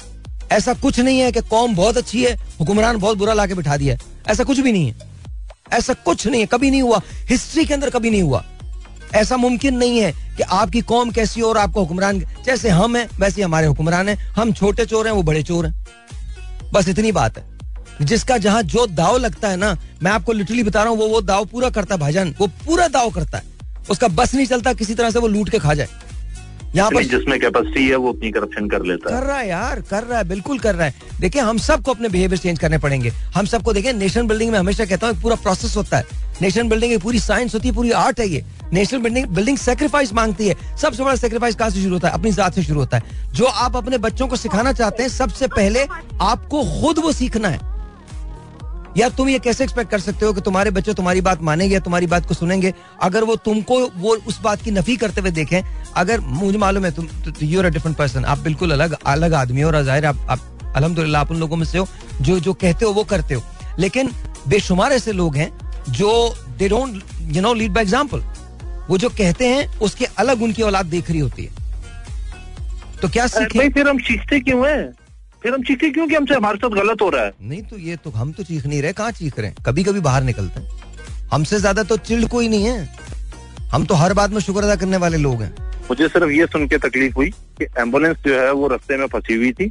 ऐसा कुछ नहीं है कि कौम बहुत अच्छी है हुक्मरान बहुत बुरा लाके बिठा दिया है। ऐसा कुछ भी नहीं है। ऐसा कुछ नहीं है कभी नहीं हुआ। हिस्ट्री के अंदर कभी नहीं हुआ। ऐसा मुमकिन नहीं है कि आपकी कौम कैसी हो और आपको हुक्मरान जैसे हम हैं वैसे हमारे हुक्मरान हैं। हम छोटे चोर हैं वो बड़े चोर हैं। बस इतनी बात है। जिसका जहाँ जो दाव लगता है ना मैं आपको लिटरली बता रहा हूँ वो वो दाव पूरा करता है भाईजान वो पूरा दाव करता है। उसका बस नहीं चलता किसी तरह से वो लूट के खा जाए। यहाँ पर जिसमें कैपेसिटी है वो उतनी करप्शन कर लेता है। कर रहा है यार कर रहा है बिल्कुल कर रहा है। देखिए हम सबको अपने बिहेवियर चेंज करने पड़ेंगे। हम सबको देखिए नेशन बिल्डिंग में हमेशा कहता हूँ पूरा प्रोसेस होता है। नेशन बिल्डिंग पूरी साइंस होती है पूरी आर्ट है ये। नेशनल बिल्डिंग बिल्डिंग सेक्रीफाइस मांगती है। सबसे बड़ा सेक्रीफाइस कहाँ से शुरू होता है? अपनी जात से शुरू होता है। जो आप अपने बच्चों को सिखाना चाहते हैं सबसे पहले आपको खुद वो सीखना है। यार तुम ये कैसे एक्सपेक्ट कर सकते हो कि तुम्हारे बच्चे तुम्हारी बात मानेंगे या तुम्हारी बात को सुनेंगे? अगर वो तुमको वो उस बात की नफी करते हुए देखें अगर मुझे मालूम है तुम यूर अ डिफरेंट पर्सन आप बिल्कुल अलग अलग आदमी हो और ज़ाहिर आप, आप अलहमदुल्ला आप उन लोगों में से हो जो जो कहते हो वो करते हो। लेकिन बेशुमार ऐसे लोग हैं जो they don't you know lead by example वो जो कहते हैं उसके अलग उनकी औलाद देख रही होती है। तो क्या सीखें? भाई फिर हम सीखते क्यों हैं? फिर हम चीखते क्यों कि हमसे हमारे साथ गलत हो रहा है? नहीं तो ये तो हम तो चीख नहीं रहे कहाँ चीख रहे हैं? कभी कभी बाहर निकलते हैं। हमसे ज़्यादा तो चिल्ड कोई नहीं है। हम तो हर बात में शुक्र अदा करने वाले लोग हैं। मुझे सिर्फ़ ये सुन के तकलीफ़ हुई कि एंबुलेंस जो है वो रस्ते में फंसी हुई थी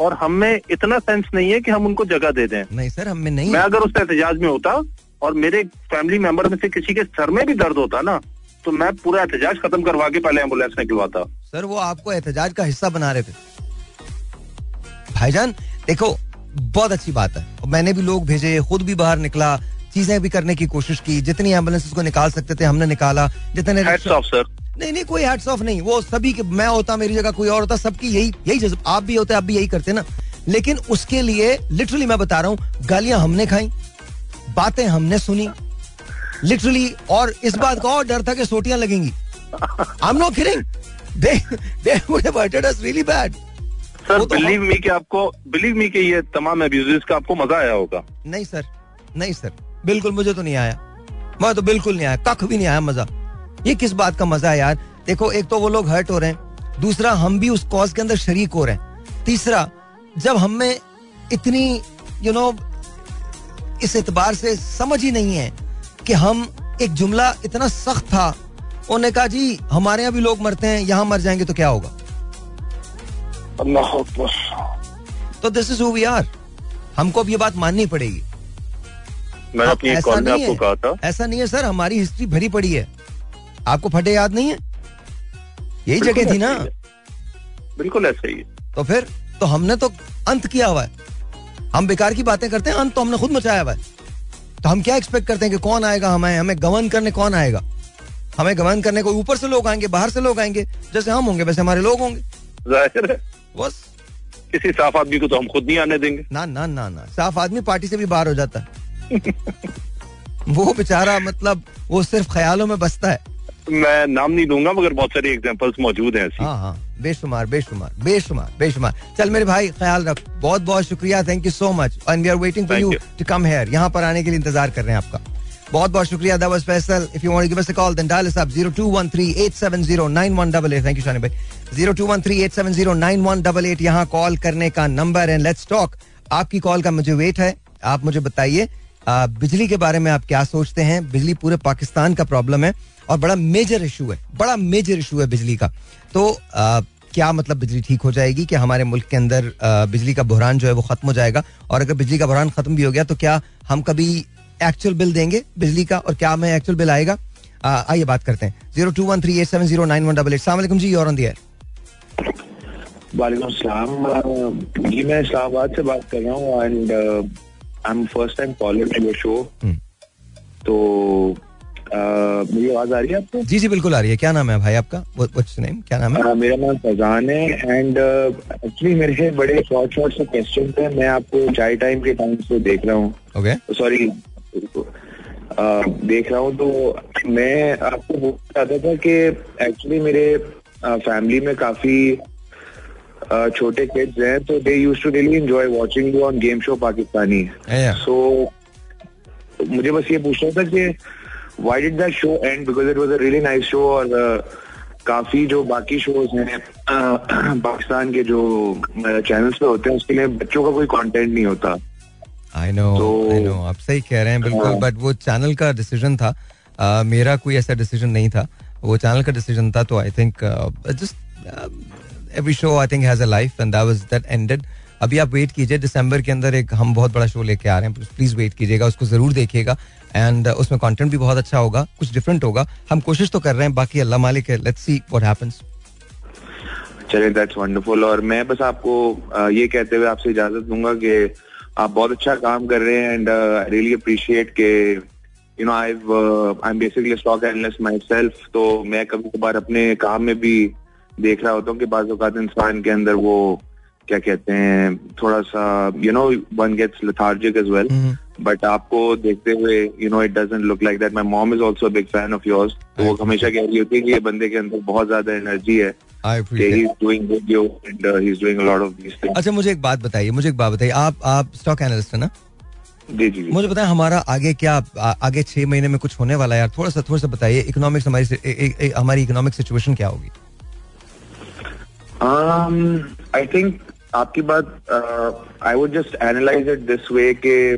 और हमें इतना सेंस नहीं है कि हम उनको जगह दे दें। नहीं सर हमें नहीं मैं अगर उस एहतजाज में होता और मेरे फैमिली मेंबर में से किसी के सर में भी दर्द होता ना तो मैं पूरा एहतजाज खत्म करवा के पहले एंबुलेंस निकलवाता। सर वो आपको एहतजाज का हिस्सा बना रहे थे। भाईजान देखो बहुत अच्छी बात है। मैंने भी लोग भेजे खुद भी बाहर निकला चीज़ें भी करने की कोशिश की जितनी एंबुलेंस को निकाल सकते थे हमने निकाला जितने नहीं नहीं कोई हेड्स ऑफ़ नहीं वो सभी के मैं होता मेरी जगह कोई और होता सबकी यही यही जज्ब आप भी होते आप भी यही करते ना। लेकिन उसके लिए लिटरली मैं बता रहा हूँ गालियाँ हमने खाई बातें हमने सुनी। लिटरली और इस बात का और डर था कि सोटियाँ लगेंगी। I am not kidding they they would have hurted us really bad sir believe me कि आपको बिलीव मी कि ये तमाम अब्यूजेस का आपको मज़ा आया होगा। नहीं सर नहीं सर बिल्कुल मुझे तो नहीं आया। मैं तो बिल्कुल नहीं आया। कख भी नहीं आया मज़ा। ये किस बात का मज़ा है यार? देखो एक तो वो लोग हर्ट हो रहे हैं। दूसरा हम भी उस कॉज के अंदर शरीक हो रहे हैं। तीसरा जब हम में इतनी यू नो इस एतबार से समझ ही नहीं है कि हम एक जुमला इतना सख्त था। उन्होंने कहा जी हमारे यहाँ भी लोग मरते हैं यहाँ मर जाएँगे तो क्या होगा? अल्लाह तो this is who we are हमको अब ये बात माननी पड़ेगी। मैं हाँ, अपनी ऐसा नहीं आपको कहा था। ऐसा नहीं है सर हमारी हिस्ट्री भरी पड़ी है। आपको फटे याद नहीं है? यही जगह थी ना। बिल्कुल ऐसा ही है। तो फिर तो हमने तो अंत किया हुआ है। हम बेकार की बातें करते हैं अंत तो हमने खुद मचाया हुआ है। तो हम क्या एक्सपेक्ट करते हैं कि कौन आएगा हमें? हमें गवर्न करने कौन आएगा? हमें गवर्न करने को ऊपर से लोग आएँगे बाहर से लोग आएँगे? जैसे हम होंगे वैसे हमारे लोग होंगे। ज़ाहिर है। बस। किसी साफ़ आदमी को तो हम खुद नहीं आने देंगे। ना ना ना ना। साफ़ आदमी पार्टी से भी बाहर हो जाता है। वो बेचारा मतलब वो सिर्फ़ ख्यालों में बसता है। मैं नाम नहीं दूँगा मगर बहुत सारी एग्जांपल्स मौजूद हैं ऐसी। हाँ हाँ। बेशुमार बेशुमार बेशुमार बेशुमार। चल मेरे भाई ख्याल रख। बहुत बहुत शुक्रिया thank you so much and we are waiting for you to come here यहाँ पर आने के लिए इंतज़ार कर रहे हैं आपका। बहुत बहुत शुक्रिया that was Faisal if you want to give us a call then dial us up 02138709188 thank you Shani भाई 02138709188 यहाँ कॉल करने का नंबर है लेट्स टॉक आपकी कॉल का मुझे वेट है आप मुझे बताइए बिजली के बारे में आप क्या सोचते हैं बिजली पूरे पाकिस्तान का प्रॉब्लम है और बड़ा मेजर इशू है बड़ा मेजर इशू है बिजली का तो आ, क्या मतलब बिजली ठीक हो जाएगी कि हमारे मुल्क के अंदर बिजली का बहरान जो है वो खत्म हो जाएगा और अगर बिजली का बहरान खत्म भी हो गया तो क्या हम कभी एक्चुअल बिल देंगे बिजली का और क्या हमें एक्चुअल बिल आएगा? आइए बात करते हैं। Zero two one three eight seven zero nine one double eight सलाम जी और ऑन दी वालेकुम सलाम। जी मैं इस्लामाबाद से बात कर रहा हूँ and I am first time caller to your show. तो uh, मेरी आवाज़ आ रही है आपको? जी जी बिल्कुल आ रही है। क्या नाम है भाई आपका? व्हाट्स नेम क्या नाम है? uh, मेरा नाम फैजान है एंड एक्चुअली मेरे बड़े शॉर्ट शॉर्ट से क्वेश्चन थे मैं आपको चाय टाइम के टाइम से देख रहा हूँ। ओके देख रहा हूँ तो मैं आपको बोलना चाहता था कि एक्चुअली मेरे फैमिली में काफ़ी छोटे किड्स हैं तो they use to really enjoy watching you on game show Pakistani. So मुझे बस ये पूछना था कि why did that show end because it was a really nice show और काफ़ी जो बाकी शोज़ हैं *clears throat* पाकिस्तान के जो चैनल्स पे होते हैं उसके लिए बच्चों का कोई कंटेंट नहीं होता। आई नो आई नो आप सही कह रहे हैं बिल्कुल हाँ। बट वो चैनल का डिसीज़न था। Uh, मेरा कोई ऐसा डिसीज़न नहीं था। वो चैनल का डिसीज़न था तो I think just every show I think has a life and that was that ended अभी आप वेट कीजिए दिसंबर के अंदर एक हम बहुत बड़ा शो लेके आ रहे हैं प्लीज़ वेट कीजिएगा उसको ज़रूर देखिएगा। एंड उसमें कंटेंट भी बहुत अच्छा होगा कुछ डिफरेंट होगा। हम कोशिश तो कर रहे हैं बाकी अल्लाह मालिक है लेट्स सी व्हाट हैपेंस चलिए दैट्स वंडरफुल और मैं बस आपको ये कहते हुए आपसे इजाज़त दूँगा कि आप बहुत अच्छा काम कर रहे हैं एंड आई रियली अप्रिशिएट के you know I I am basically stock analyst myself तो मैं कभी कभार अपने काम में भी देख रहा होता हूँ कि बाज औकात इंसान के अंदर वो क्या कहते हैं थोड़ा सा you know one gets lethargic as well but आपको देखते हुए you know it doesn't look like that my mom is also big fan of yours वो हमेशा कह रही होती है कि ये बंदे के अंदर बहुत ज़्यादा एनर्जी है। आई थिंग्स अच्छा मुझे एक बात बताइए मुझे एक बात बताइए। आप आप स्टॉक एनालिस्ट है ना? जी जी मुझे बताएँ हमारा आगे क्या आगे छह महीने में कुछ होने वाला है? यार थोड़ा सा थोड़ा सा बताइए इकोनॉमिक्स हमारी ए- ए- ए- हमारी इकोनॉमिक सिचुएशन क्या होगी? Um i think आपकी बात I would just analyse it this way के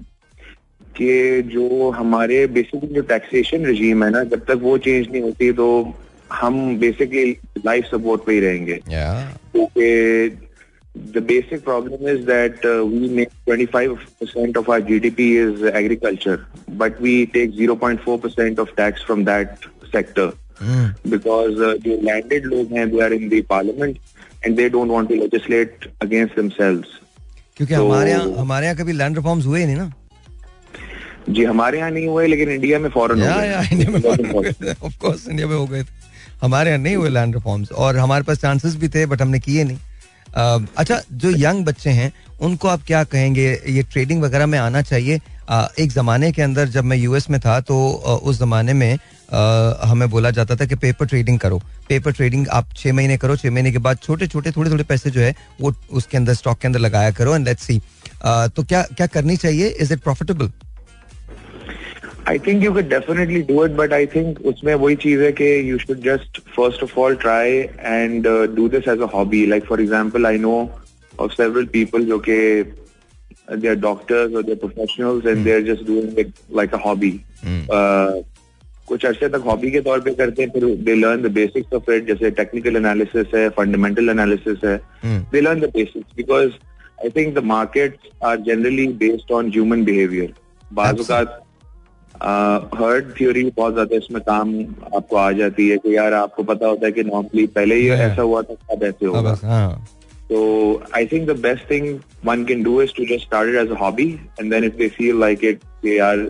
कि जो हमारे बेसिकली जो टैक्सेशन रजीम है ना जब तक वो चेंज नहीं होती तो हम बेसिकली लाइफ सपोर्ट पे ही रहेंगे। क्योंकि basic problem is that we make 25 percent of our GDP is agriculture but we take 0.4 percent of tax from that sector because जो लैंडेड लोग हैं वे are in the end they don't want to legislate against themselves क्योंकि so, हमारे यहाँ हमारे यहाँ कभी land reforms हुए नहीं ना? जी हमारे यहाँ नहीं हुए लेकिन इंडिया में फॉरन हो गए। इंडिया में हो गए। हमारे यहाँ नहीं हुए लैंड रिफॉर्म्स और हमारे पास चांसेस भी थे बट हमने किए नहीं। अ, अच्छा जो यंग बच्चे हैं उनको आप क्या कहेंगे? ये ट्रेडिंग वगैरह में आना चाहिए। अ, एक जमाने के अंदर जब मैं यूएस में था तो अ, उस जमाने में हमें बोला जाता था कि पेपर ट्रेडिंग करो। पेपर ट्रेडिंग आप छह महीने करो छह महीने के बाद छोटे छोटे थोड़े थोड़े पैसे जो है वो उसके अंदर स्टॉक के अंदर लगाया करो एंड लेट्स सी तो क्या क्या करनी चाहिए? Is it profitable I think you can definitely do it but I think उसमें वही चीज़ है कि you should just first of all try and do this as a hobby like for example I know of several people जो कि they are doctors और they are professionals and they are just doing it like a hobby कुछ अरसे तक hobby के तौर पे करते हैं फिर they learn the basics of it जैसे टेक्निकल एनालिसिस है फंडामेंटल एनालिसिस है. They learn the basics because I think the markets are generally based on human behavior. बाज हर्ड थ्योरी बहुत ज़्यादा इसमें काम आपको आ जाती है कि यार आपको पता होता है कि नॉर्मली पहले Yeah. ऐसा हुआ था अब ऐसे हाँ होगा हाँ तो I think the best thing one can do is to just start as a hobby and then if they feel like it कि यार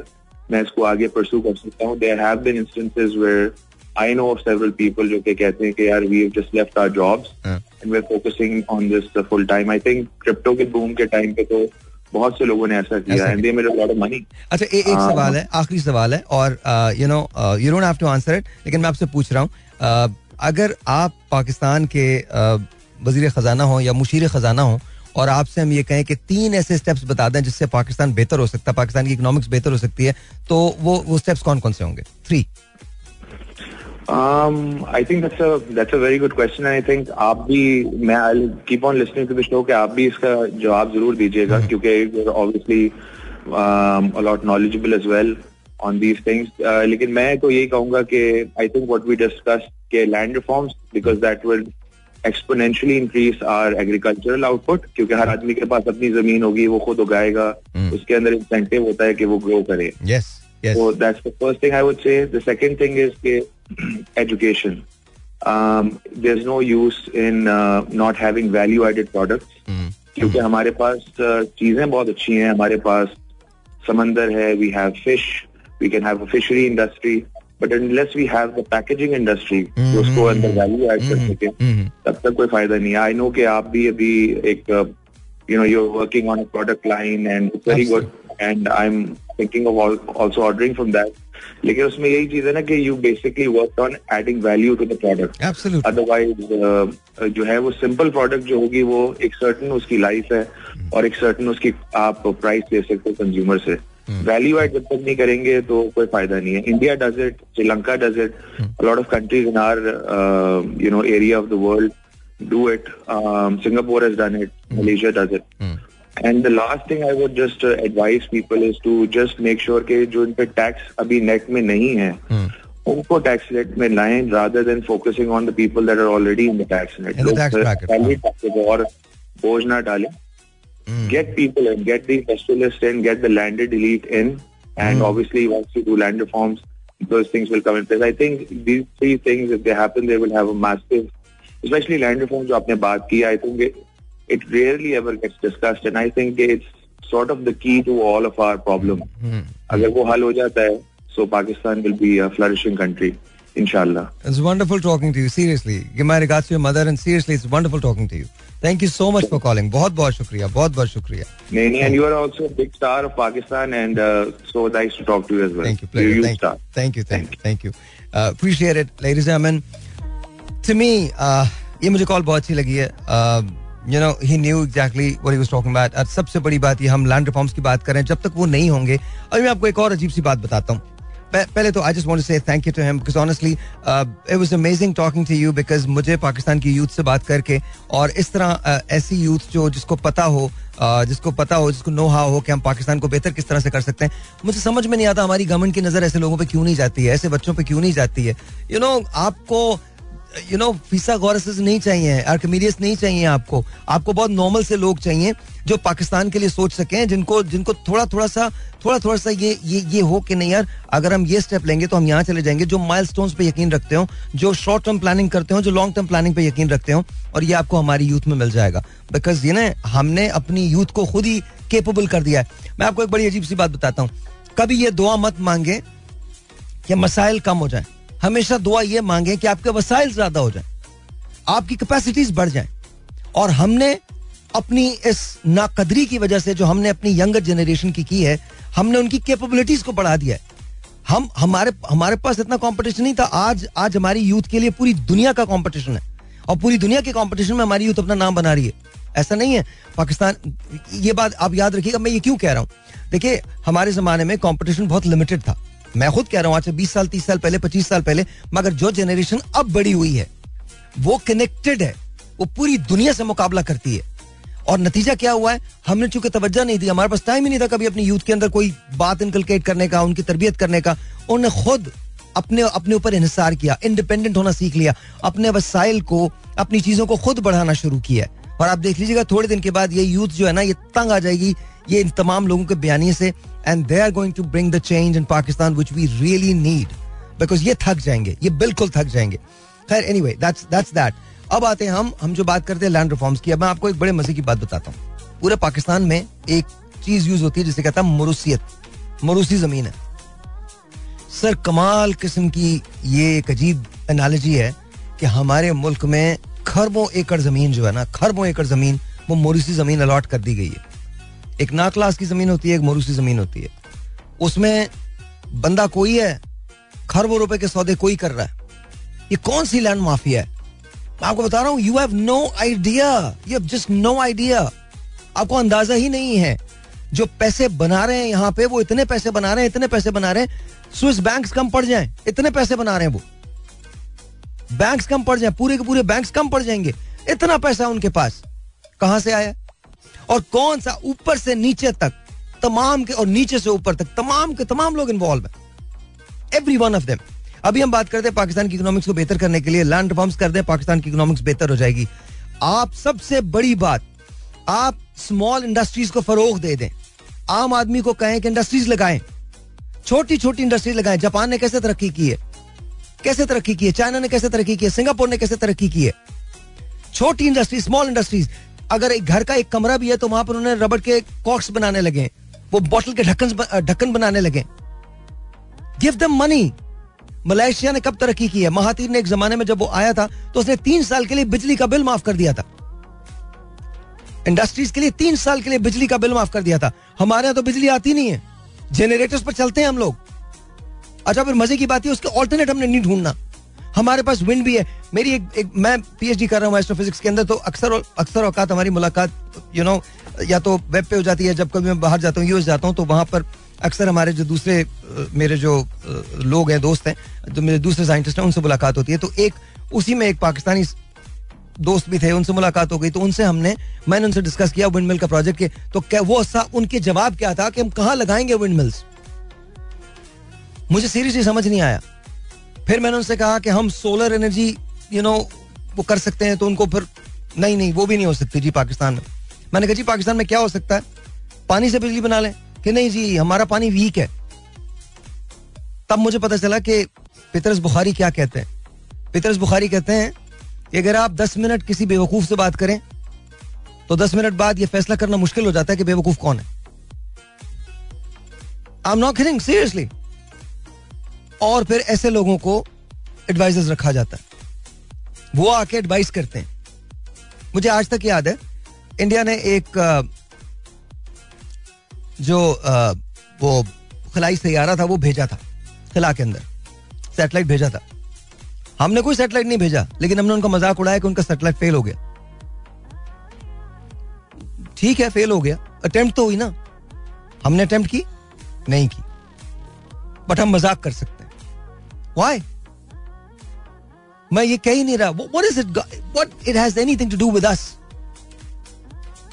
मैं इसको आगे परसू कर सकता हूँ there have been instances where I know of several people जो कि कहते हैं कि यार we have just left our jobs हाँ। And we are focusing on this full time I think crypto के बूम के टाइम पे तो बहुत से लोगों ने ऐसा किया and they made a lot of money अच्छा ए, एक हाँ। सवाल है आखिरी सवाल है और you know you don't have to answer it लेकिन मैं आपसे पूछ रहा हूँ uh, अगर आप पाकिस्तान के uh, वज़ीर खजाना हो या मुशीर खजाना हो और आपसे हम ये कहें कि तीन ऐसे स्टेप्स बता दें जिससे पाकिस्तान बेहतर हो सकता है पाकिस्तान की इकोनॉमिक्स बेहतर हो सकती है तो वो वो स्टेप्स कौन कौन से होंगे? Three Um, I think that's a that's a very good question. And I think आप भी मैं I'll keep on listening to the show कि आप भी इसका जवाब ज़रूर दीजिएगा क्योंकि you're obviously um, a lot knowledgeable as well on these things. Uh, लेकिन मैं तो यही कहूँगा कि I think what we discussed के land reforms because that will exponentially increase our agricultural output क्योंकि हर आदमी के पास अपनी ज़मीन होगी वो खुद उगाएगा Hmm. उसके अंदर इंसेंटिव होता है कि वो ग्रो करे that's the first thing I would say. The second thing is ke, *clears throat* education. Um, there's no use in uh, not having value-added products. क्योंकि हमारे पास uh, चीज़ें बहुत अच्छी हैं। हमारे पास समंदर है we have fish we can have a fishery industry but unless we have the packaging industry जो उसको अंदर वैल्यू ऐड कर सके तब तक कोई फ़ायदा नहीं है। आई नो कि आप भी अभी एक you know you are working on a product line and it's very good and I am thinking of also ordering from that लेकिन उसमें यही चीज़ है ना कि you basically work on adding value to the product otherwise जो है वो सिंपल प्रोडक्ट जो होगी वो एक सर्टन उसकी लाइफ है और एक सर्टन उसकी आप प्राइस दे सकते हो कंज्यूमर से. वैल्यू एड जब तक नहीं करेंगे तो कोई फ़ायदा नहीं है. India does it Sri Lanka does it lot of countries in our you know area of the world do it Singapore has done it Malaysia does it and the last thing I would just advise people is to just make sure के जो इन पे tax अभी net में नहीं है उनको tax net में लाए rather than focusing on the people that are already in the tax net और बोझ ना डाले। Get people in get the industrialist and get the landed elite in and obviously once you do land reforms those things will come in place. I think these three things, if they happen, they will have a massive, especially land reform, jo aapne baat ki, I think it rarely ever gets discussed, and I think it's sort of the key to all of our problem. अगर वो हल हो जाता है, so Pakistan will be a flourishing country, inshallah. It's wonderful talking to you. Seriously, give my regards to your mother, and seriously, it's wonderful talking to you. Thank you so much for calling. बहुत बहुत शुक्रिया बहुत बहुत शुक्रिया Naini, and you are also a big star of Pakistan, and uh, so nice to talk to you as well. Thank you, You're pleasure. a huge Thank you, star. thank you, thank you, thank you. Uh, appreciate it, ladies and gentlemen. To me, uh, ये मुझे call बहुत अच्छी लगी है. Uh, you know, he knew exactly what he was talking about. और सबसे बड़ी बात ये हम लैंड रिफॉर्म्स की बात करें जब तक वो नहीं होंगे। अभी मैं आपको एक और अजीब सी बात बताता हूँ। पहले तो I just want to say thank you to him because honestly it was amazing talking to you because मुझे पाकिस्तान की यूथ से बात करके और इस तरह uh, ऐसी यूथ जो जिसको पता हो uh, जिसको पता हो जिसको नो हाउ हो कि हम पाकिस्तान को बेहतर किस तरह से कर सकते हैं। मुझे समझ में नहीं आता हमारी गवर्नमेंट की नज़र ऐसे लोगों पर क्यों नहीं जाती है ऐसे बच्चों पर क्यों नहीं जाती है? यू नो आपको यू नो फीसा गौरसेस नहीं चाहिए आर्कमीडियस नहीं चाहिए आपको। आपको बहुत नॉर्मल से लोग चाहिए जो पाकिस्तान के लिए सोच सकें, जिनको जिनको थोड़ा थोड़ा सा थोड़ा थोड़ा सा ये ये ये हो कि नहीं यार, अगर हम ये स्टेप लेंगे तो हम यहाँ चले जाएँगे, जो माइल पे यकीन रखते हो, जो शॉर्ट टर्म प्लानिंग करते हो, जो लॉन्ग टर्म प्लानिंग पे यकीन रखते हो, और ये आपको हमारी यूथ में मिल जाएगा। बिकॉज़ ये ना, हमने अपनी यूथ को खुद ही केपेबल कर दिया है। मैं आपको एक बड़ी अजीब सी बात बताता हूँ। कभी ये दुआ मत मांगे कि मसाइल कम हो जाए। हमेशा दुआ ये मांगे कि आपके वसाइल ज़्यादा हो जाए, आपकी कैपेसिटीज बढ़ जाए। और हमने अपनी इस नाकदरी की वजह से जो हमने अपनी यंगर जनरेशन की की है, हमने उनकी कैपेबिलिटीज को बढ़ा दिया है। हम, हमारे हमारे पास इतना कंपटीशन नहीं था, आज आज हमारी यूथ के लिए पूरी दुनिया का कंपटीशन है। और पूरी दुनिया के कंपटीशन में हमारी यूथ अपना नाम बना रही है। ऐसा नहीं है, पाकिस्तान, ये बात आप याद रखिएगा, मैं ये क्यों कह रहा हूँ? देखिए, हमारे जमाने में कंपटीशन बहुत लिमिटेड था। मैं खुद कह रहा हूँ, आज से बीस साल, तीस साल पहले, पच्चीस साल पहले, मगर जो जनरेशन अब बड़ी हुई है, वो कनेक्टेड है, वो पूरी दुनिया से मुकाबला करती है। और नतीजा क्या हुआ है? हमने चूँकि तवज्जो नहीं दी, हमारे पास टाइम ही नहीं था कभी अपनी यूथ के अंदर कोई बात इनकलकेट करने का, उनकी तरबियत करने का। उन्होंने खुद अपने अपने ऊपर इंसार किया इंडिपेंडेंट होना सीख लिया, अपने वसाइल को, अपनी चीज़ों को खुद बढ़ाना शुरू किया और आप देख लीजिएगा, थोड़े दिन के बाद ये यूथ जो है ना, ये तंग आ जाएगी, ये इन तमाम लोगों के बयानी से and they are going to bring the change in Pakistan which we really need because ये थक जाएँगे ये बिल्कुल थक जाएँगे खैर एनी वे दैट अब आते हैं हम हम जो बात करते हैं लैंड रिफॉर्म्स की अब मैं आपको एक बड़े मज़े की बात बताता हूँ पूरे पाकिस्तान में एक चीज़ यूज़ होती है जिसे कहता है मरूसियत मरूसी ज़मीन है सर कमाल किस्म की ये एक अजीब एनालॉजी है कि हमारे मुल्क में खरबों एकड़ ज़मीन जो है ना खरबों एकड़ ज़मीन वो मोरूसी ज़मीन अलॉट कर दी गई है एक ना क्लास की ज़मीन होती है, एक मोरूसी ज़मीन होती है। उसमें बंदा कोई है, खरबों रुपए के सौदे कोई कर रहा है। ये कौन सी लैंड माफिया है? मैं आपको बता रहा हूँ you have no idea you have just no idea आपको अंदाज़ा ही नहीं है। जो पैसे बना रहे हैं यहाँ पे, वो इतने पैसे बना रहे हैं, इतने पैसे बना रहे हैं। स्विस बैंक्स कम पड़ जाएँ, इतने पैसे बना रहे हैं वो। बैंक्स कम पड़ जाए, पूरे के पूरे बैंक्स कम पड़ जाएँगे। इतना पैसा उनके पास। कहाँ से आया? और कौन सा ऊपर से नीचे तक, तमाम के और नीचे से ऊपर तक, तमाम के तमाम लोग इन्वॉल्व है। एवरी वन ऑफ़ देम अभी हम बात करते हैं पाकिस्तान की इकोनॉमिक्स को बेहतर करने के लिए। लैंड रिफॉर्म्स कर दें, पाकिस्तान की इकोनॉमिक्स बेहतर हो जाएगी। आप सबसे बड़ी बात, आप स्मॉल इंडस्ट्रीज़ को फरोग दे दें। आम आदमी को कहें कि इंडस्ट्रीज़ लगाएँ। छोटी छोटी इंडस्ट्रीज़ लगाएँ। जापान ने कैसे तरक्की की है? कैसे तरक्की की है? चाइना ने कैसे तरक्की की है? सिंगापुर ने कैसे तरक्की की है? छोटी इंडस्ट्री स्मॉल इंडस्ट्रीज़ अगर एक घर का एक कमरा भी है तो वहाँ पर उन्होंने रबड़ के कॉक्स बनाने लगे, वो बॉटल के ढक्कन ढक्कन बनाने लगे। गिव दम मनी मलेशिया ने कब तरक्की की है? महातीर ने एक जमाने में जब वो आया था तो उसने तीन साल के लिए बिजली का बिल माफ़ कर दिया था। इंडस्ट्रीज़ के लिए तीन साल के लिए बिजली का बिल माफ़ कर दिया था। हमारे यहाँ तो बिजली आती नहीं है। जनरेटर्स पर चलते हैं हम लोग। अच्छा फिर मज़े की बात है उसके ऑल्टरनेट हमने नहीं ढूंढना। हमारे पास विंड भी है। मेरी एक, एक मैं पीएचडी कर रहा हूँ एस्ट्रोफिजिक्स के अंदर तो अक्सर अक्सर औकात हमारी मुलाकात यू नो या तो वेब पे हो जाती है जब कभी मैं बाहर जाता हूँ यूएस जाता हूँ तो वहाँ पर अक्सर हमारे जो दूसरे मेरे जो लोग हैं दोस्त हैं जो मेरे दूसरे साइंटिस्ट हैं उनसे मुलाकात होती है। तो एक उसी में एक पाकिस्तानी दोस्त भी थे उनसे मुलाकात हो गई तो उनसे हमने मैंने उनसे डिस्कस किया विंड मिल का प्रोजेक्ट के। तो क्या वो उनके जवाब क्या था कि हम कहाँ लगाएँगे विंड मिल्स मुझे सीरियसली समझ नहीं आया। फिर मैंने उनसे कहा कि हम सोलर एनर्जी यू नो वो कर सकते हैं तो उनको फिर नहीं नहीं, वो भी नहीं हो सकती जी पाकिस्तान में। मैंने कहा, जी, पाकिस्तान में क्या हो सकता है? पानी से बिजली बना लें? कि नहीं जी, हमारा पानी वीक है। तब मुझे पता चला कि पितरस बुखारी क्या कहते हैं। पितरस बुखारी कहते हैं, कि अगर आप 10 मिनट किसी बेवकूफ़ से बात करें तो 10 मिनट बाद यह फैसला करना मुश्किल हो जाता है कि बेवकूफ़ कौन है। I am not kidding seriously और फिर ऐसे लोगों को एडवाइजर्स रखा जाता है। वो आके एडवाइस करते हैं। मुझे आज तक याद है इंडिया ने एक जो वो खलाई सैयारा था, वो भेजा था, खिला के अंदर। सैटेलाइट भेजा था। हमने कोई सैटेलाइट नहीं भेजा, लेकिन हमने उनका मज़ाक उड़ाया कि उनका सैटेलाइट फेल हो गया। ठीक है फेल हो गया। अटेम्प्ट तो हुई ना। हमने अटेम्प्ट की? नहीं की। बट हम मज़ाक कर सकते वाई मैं ये कह ही नहीं रहा। What is it what it has anything to do with us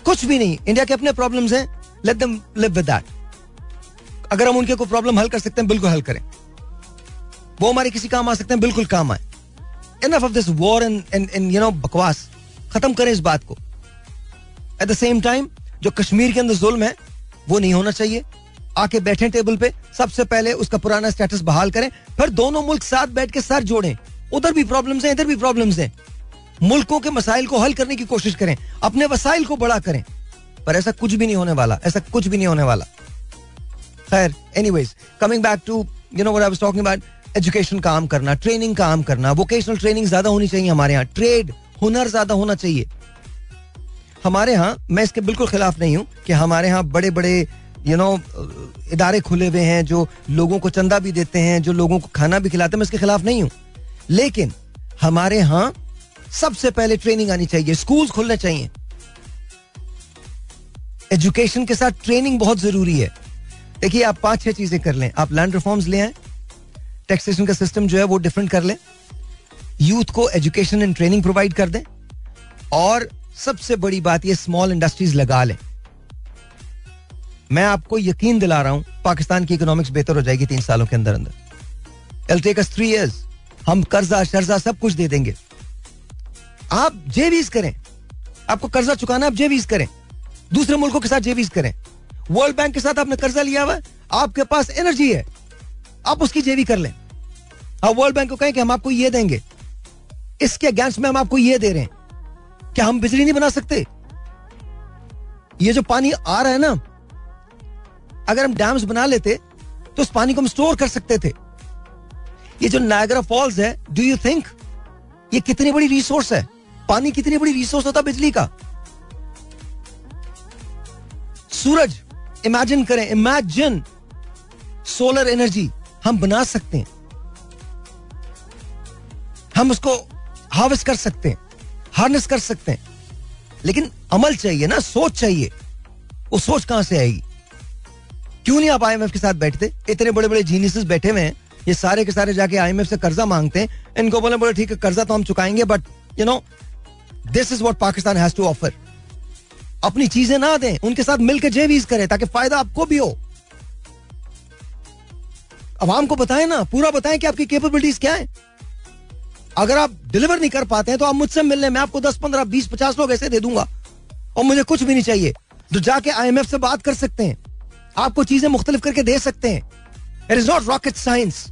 कुछ भी नहीं। इंडिया के अपने प्रॉब्लम्स हैं। Let them live with that अगर हम उनके कोई प्रॉब्लम हल कर सकते हैं, बिल्कुल हल करें। वो हमारे किसी काम आ सकते हैं, बिल्कुल काम आए। Enough of this war and and you know बकवास। खत्म करें इस बात को। एट द सेम टाइम जो कश्मीर के अंदर जुल्म है, वो नहीं होना चाहिए। आके बैठे टेबल पे, सबसे पहले उसका पुराना स्टेटस बहाल करें, फिर दोनों मुल्क साथ बैठ के सर जोड़ें। उधर भी प्रॉब्लम्स हैं, इधर भी प्रॉब्लम्स हैं। मुल्कों के मसाइल को हल करने की कोशिश करें, अपने वसाइल को बड़ा करें। पर ऐसा कुछ भी नहीं होने वाला, ऐसा कुछ भी नहीं होने वाला। खैर anyways coming back to you know what I talking about education काम करना ट्रेनिंग काम करना। वोकेशनल ट्रेनिंग ज़्यादा होनी चाहिए हमारे यहाँ। ट्रेड हुनर ज़्यादा होना चाहिए। हमारे यहाँ, मैं इसके बिल्कुल खिलाफ नहीं हूँ कि हमारे यहाँ बड़े बड़े यू नो इदारे खुले हुए हैं, जो लोगों को चंदा भी देते हैं, जो लोगों को खाना भी खिलाते हैं, मैं इसके खिलाफ नहीं हूँ। लेकिन हमारे यहाँ सबसे पहले ट्रेनिंग आनी चाहिए स्कूल खुलने चाहिए। एजुकेशन के साथ ट्रेनिंग बहुत ज़रूरी है। देखिए, आप पाँच छह चीज़ें कर लें। आप लैंड रिफॉर्म्स ले आए टैक्सेशन का सिस्टम जो है वो डिफरेंट कर लें यूथ को एजुकेशन एंड ट्रेनिंग प्रोवाइड कर दें, और सबसे बड़ी बात, ये स्मॉल इंडस्ट्रीज़ लगा लें। मैं आपको यकीन दिला रहा हूँ, पाकिस्तान की इकोनॉमिक्स बेहतर हो जाएगी तीन सालों के अंदर अंदर एल टेक थ्री ईयर्स हम कर्जा, शर्जा सब कुछ दे देंगे। आप जेवीज करें। आपको कर्जा चुकाना आप जेवीज करें। दूसरे मुल्कों के साथ जेवीज करें। वर्ल्ड बैंक के साथ आपने कर्जा लिया हुआ आपके पास एनर्जी है। आप उसकी जेवी कर लें। आप वर्ल्ड बैंक को कहें कि हम आपको ये देंगे। इसके अगेंस्ट में हम आपको ये दे रहे हैं। क्या हम बिजली नहीं बना सकते? ये जो पानी आ रहा है ना अगर हम डैम्स बना लेते तो उस पानी को हम स्टोर कर सकते थे। ये जो नायगरा फॉल्स है डू यू थिंक ये कितनी बड़ी रिसोर्स है? पानी कितनी बड़ी रिसोर्स होता बिजली का? सूरज इमेजिन करें इमेजिन सोलर एनर्जी हम बना सकते हैं। हम उसको हार्वेस्ट कर सकते हैं हार्नेस कर सकते हैं। लेकिन अमल चाहिए ना, सोच चाहिए। वो सोच कहाँ से आएगी? क्यों नहीं आप आईएमएफ के साथ बैठते? इतने बड़े बड़े जीनियस बैठे हुए हैं। ये सारे के सारे जाके आईएमएफ से कर्जा मांगते हैं। इनको बोले बोले, ठीक है, कर्जा तो हम चुकाएँगे but you know this is what Pakistan has to offer अपनी चीज़ें ना दें, उनके साथ मिलकर जेवीज करें, ताकि फ़ायदा आपको भी हो। अवाम को बताएँ ना, पूरा बताएँ कि आपकी कैपेबिलिटीज क्या है? अगर आप डिलीवर नहीं कर पाते हैं तो आप मुझसे मिलने, मैं आपको दस, पंद्रह, बीस, पचास लोग ऐसे दे दूँगा। और मुझे कुछ भी नहीं चाहिए। तो जाके आईएमएफ से बात कर सकते हैं। आपको चीज़ें मुख्तलिफ़ करके दे सकते हैं। It is not rocket science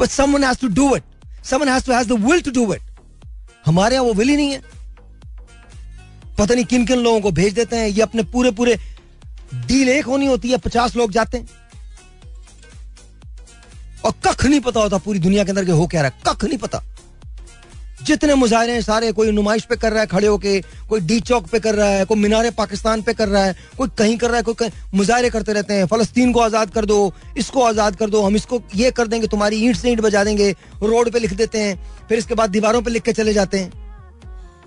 but someone has to do it someone has to has the will to do it हमारे यहाँ वो विल ही नहीं है। पता नहीं किन किन लोगों को भेज देते हैं। ये अपने पूरे पूरे डील एक होनी होती है, पचास लोग जाते हैं। और कख नहीं पता होता पूरी दुनिया के अंदर के हो क्या रहा कख नहीं पता। जितने मुजाहरे हैं सारे, कोई नुमाइश पे कर रहा है खड़े होके, कोई डी चौक पे कर रहा है, कोई मीनारे पाकिस्तान पे कर रहा है, कोई कहीं कर रहा है, कोई मुजाहरे करते रहते हैं, फलस्तीन को आज़ाद कर दो, इसको आज़ाद कर दो, हम इसको ये कर देंगे, तुम्हारी ईंट से ईंट बजा देंगे, रोड पे लिख देते हैं, फिर इसके बाद दीवारों पे लिख के चले जाते हैं।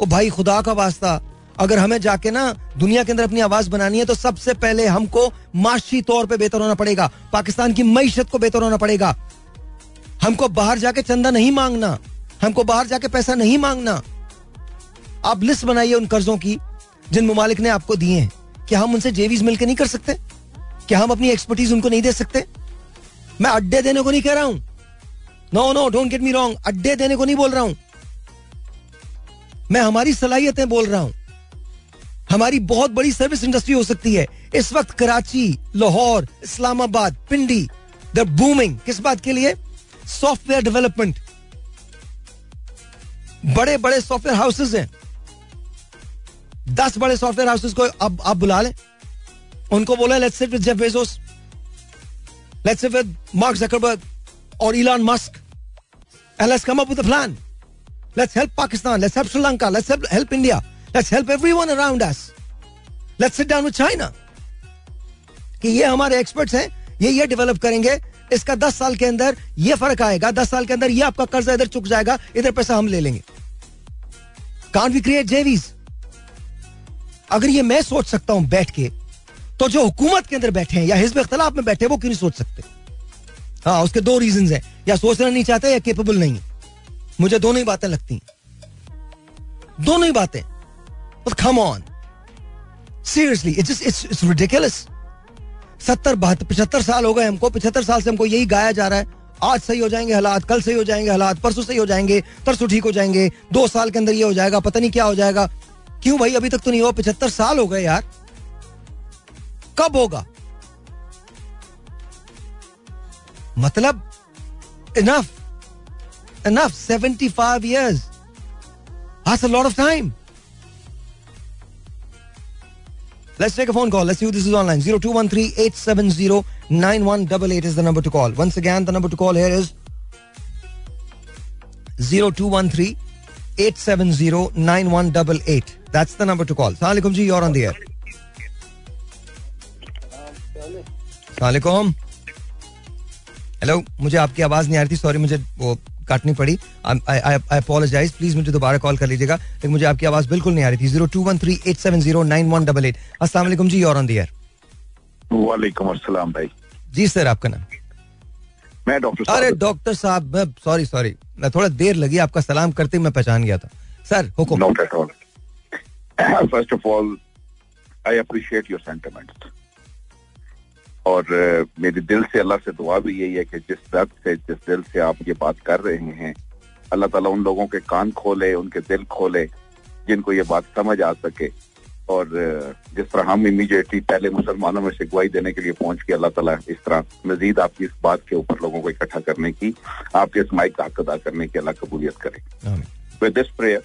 ओ भाई, खुदा का वास्ता, अगर हमें जाके ना दुनिया के अंदर अपनी आवाज़ बनानी है तो सबसे पहले हमको माशी तौर पे बेहतर होना पड़ेगा, पाकिस्तान की मीशत को बेहतर होना पड़ेगा। हमको बाहर जाके चंदा नहीं मांगना। हमको बाहर जाके पैसा नहीं मांगना। आप लिस्ट बनाइए उन कर्जों की, जिन ममालिक ने आपको दिए हैं। क्या हम उनसे जेवीज मिलकर नहीं कर सकते? क्या हम अपनी एक्सपर्टीज उनको नहीं दे सकते? मैं अड्डे देने को नहीं कह रहा हूँ। No no don't get me wrong अड्डे देने को नहीं बोल रहा हूँ। मैं हमारी सलाहियतें बोल रहा हूँ। हमारी बहुत बड़ी सर्विस इंडस्ट्री हो सकती है। इस वक्त कराची, लाहौर, इस्लामाबाद, पिंडी द बूमिंग किस बात के लिए? सॉफ्टवेयर डेवलपमेंट बड़े बड़े सॉफ्टवेयर हाउसेस हैं। दस बड़े सॉफ्टवेयर हाउसेस को अब आप बुला लें। उनको बोले let's sit with Jeff Bezos let's sit with Mark Zuckerberg और Elon Musk and let's come up with a plan let's help Pakistan let's help Sri Lanka let's help India let's help everyone around us let's sit down with China कि ये हमारे experts हैं, ये ये develop करेंगे। इसका दस साल के अंदर ये फ़र्क आएगा, दस साल के अंदर ये आपका कर्जा इधर चुक जाएगा, इधर पैसा हम ले लेंगे। कान वी क्रिएट जेवीज अगर ये मैं सोच सकता हूँ बैठ के तो जो हुकूमत के अंदर बैठे हैं या हिजब इख्तलाफ में बैठे वो क्यों नहीं सोच सकते? हाँ उसके दो रीजन हैं। या सोचना नहीं चाहते या केपेबल नहीं मुझे दोनों ही बातें लगती हैं। दोनों ही बातें। Come on seriously it's it's it's ridiculous सत्तर, बहत्तर पिछहत्तर साल हो गए हमको। पचहत्तर साल से हमको यही गाया जा रहा है। आज सही हो जाएँगे हालात, कल सही हो जाएँगे हालात, परसों सही हो जाएँगे परसों ठीक हो जाएँगे, दो साल के अंदर ये हो जाएगा, पता नहीं क्या हो जाएगा। क्यों भाई, अभी तक तो नहीं हो पिछहत्तर साल हो गए यार। कब होगा? मतलब enough enough seventy five years That's ऑफ़ lot Let's take a phone call. Let's see who this is online. 0213-870-9188 is the number to call. Once again, the number to call here is 0213-870-9188. That's the number to call. Assalamualaikum ji, you're on the air. Assalamualaikum. Hello मुझे आपकी आवाज़ नहीं आ रही थी sorry मुझे वो काटनी पड़ी। आई अपोलोजाइज प्लीज़ मुझे दोबारा कॉल कर लीजिएगा। लेकिन मुझे आपकी आवाज़ बिल्कुल नहीं आ रही थी। Zero two one three eight seven zero nine one double eight असला जी और ऑन दी वालेकुम अस्सलाम भाई। जी सर आपका नाम? मैं डॉक्टर अरे डॉक्टर साहब मैं सॉरी सॉरी मैं थोड़ा देर लगी आपका सलाम करते मैं पहचान गया था। Sir Hukum. Not at all first of all I appreciate your sentiments और मेरे दिल से अल्लाह से दुआ भी यही है कि जिस दर्द से जिस दिल से आप ये बात कर रहे हैं अल्लाह ताला उन लोगों के कान खोले उनके दिल खोले जिनको ये बात समझ आ सके। और जिस तरह हम इमीडिएटली पहले मुसलमानों में गुआई देने के लिए पहुँच के अल्लाह ताला इस तरह मजीद आपकी इस बात के ऊपर लोगों को इकट्ठा करने की आपके इस माइक का अदा करने की अल्लाह कबूलियत करे। विद दिस प्रेयर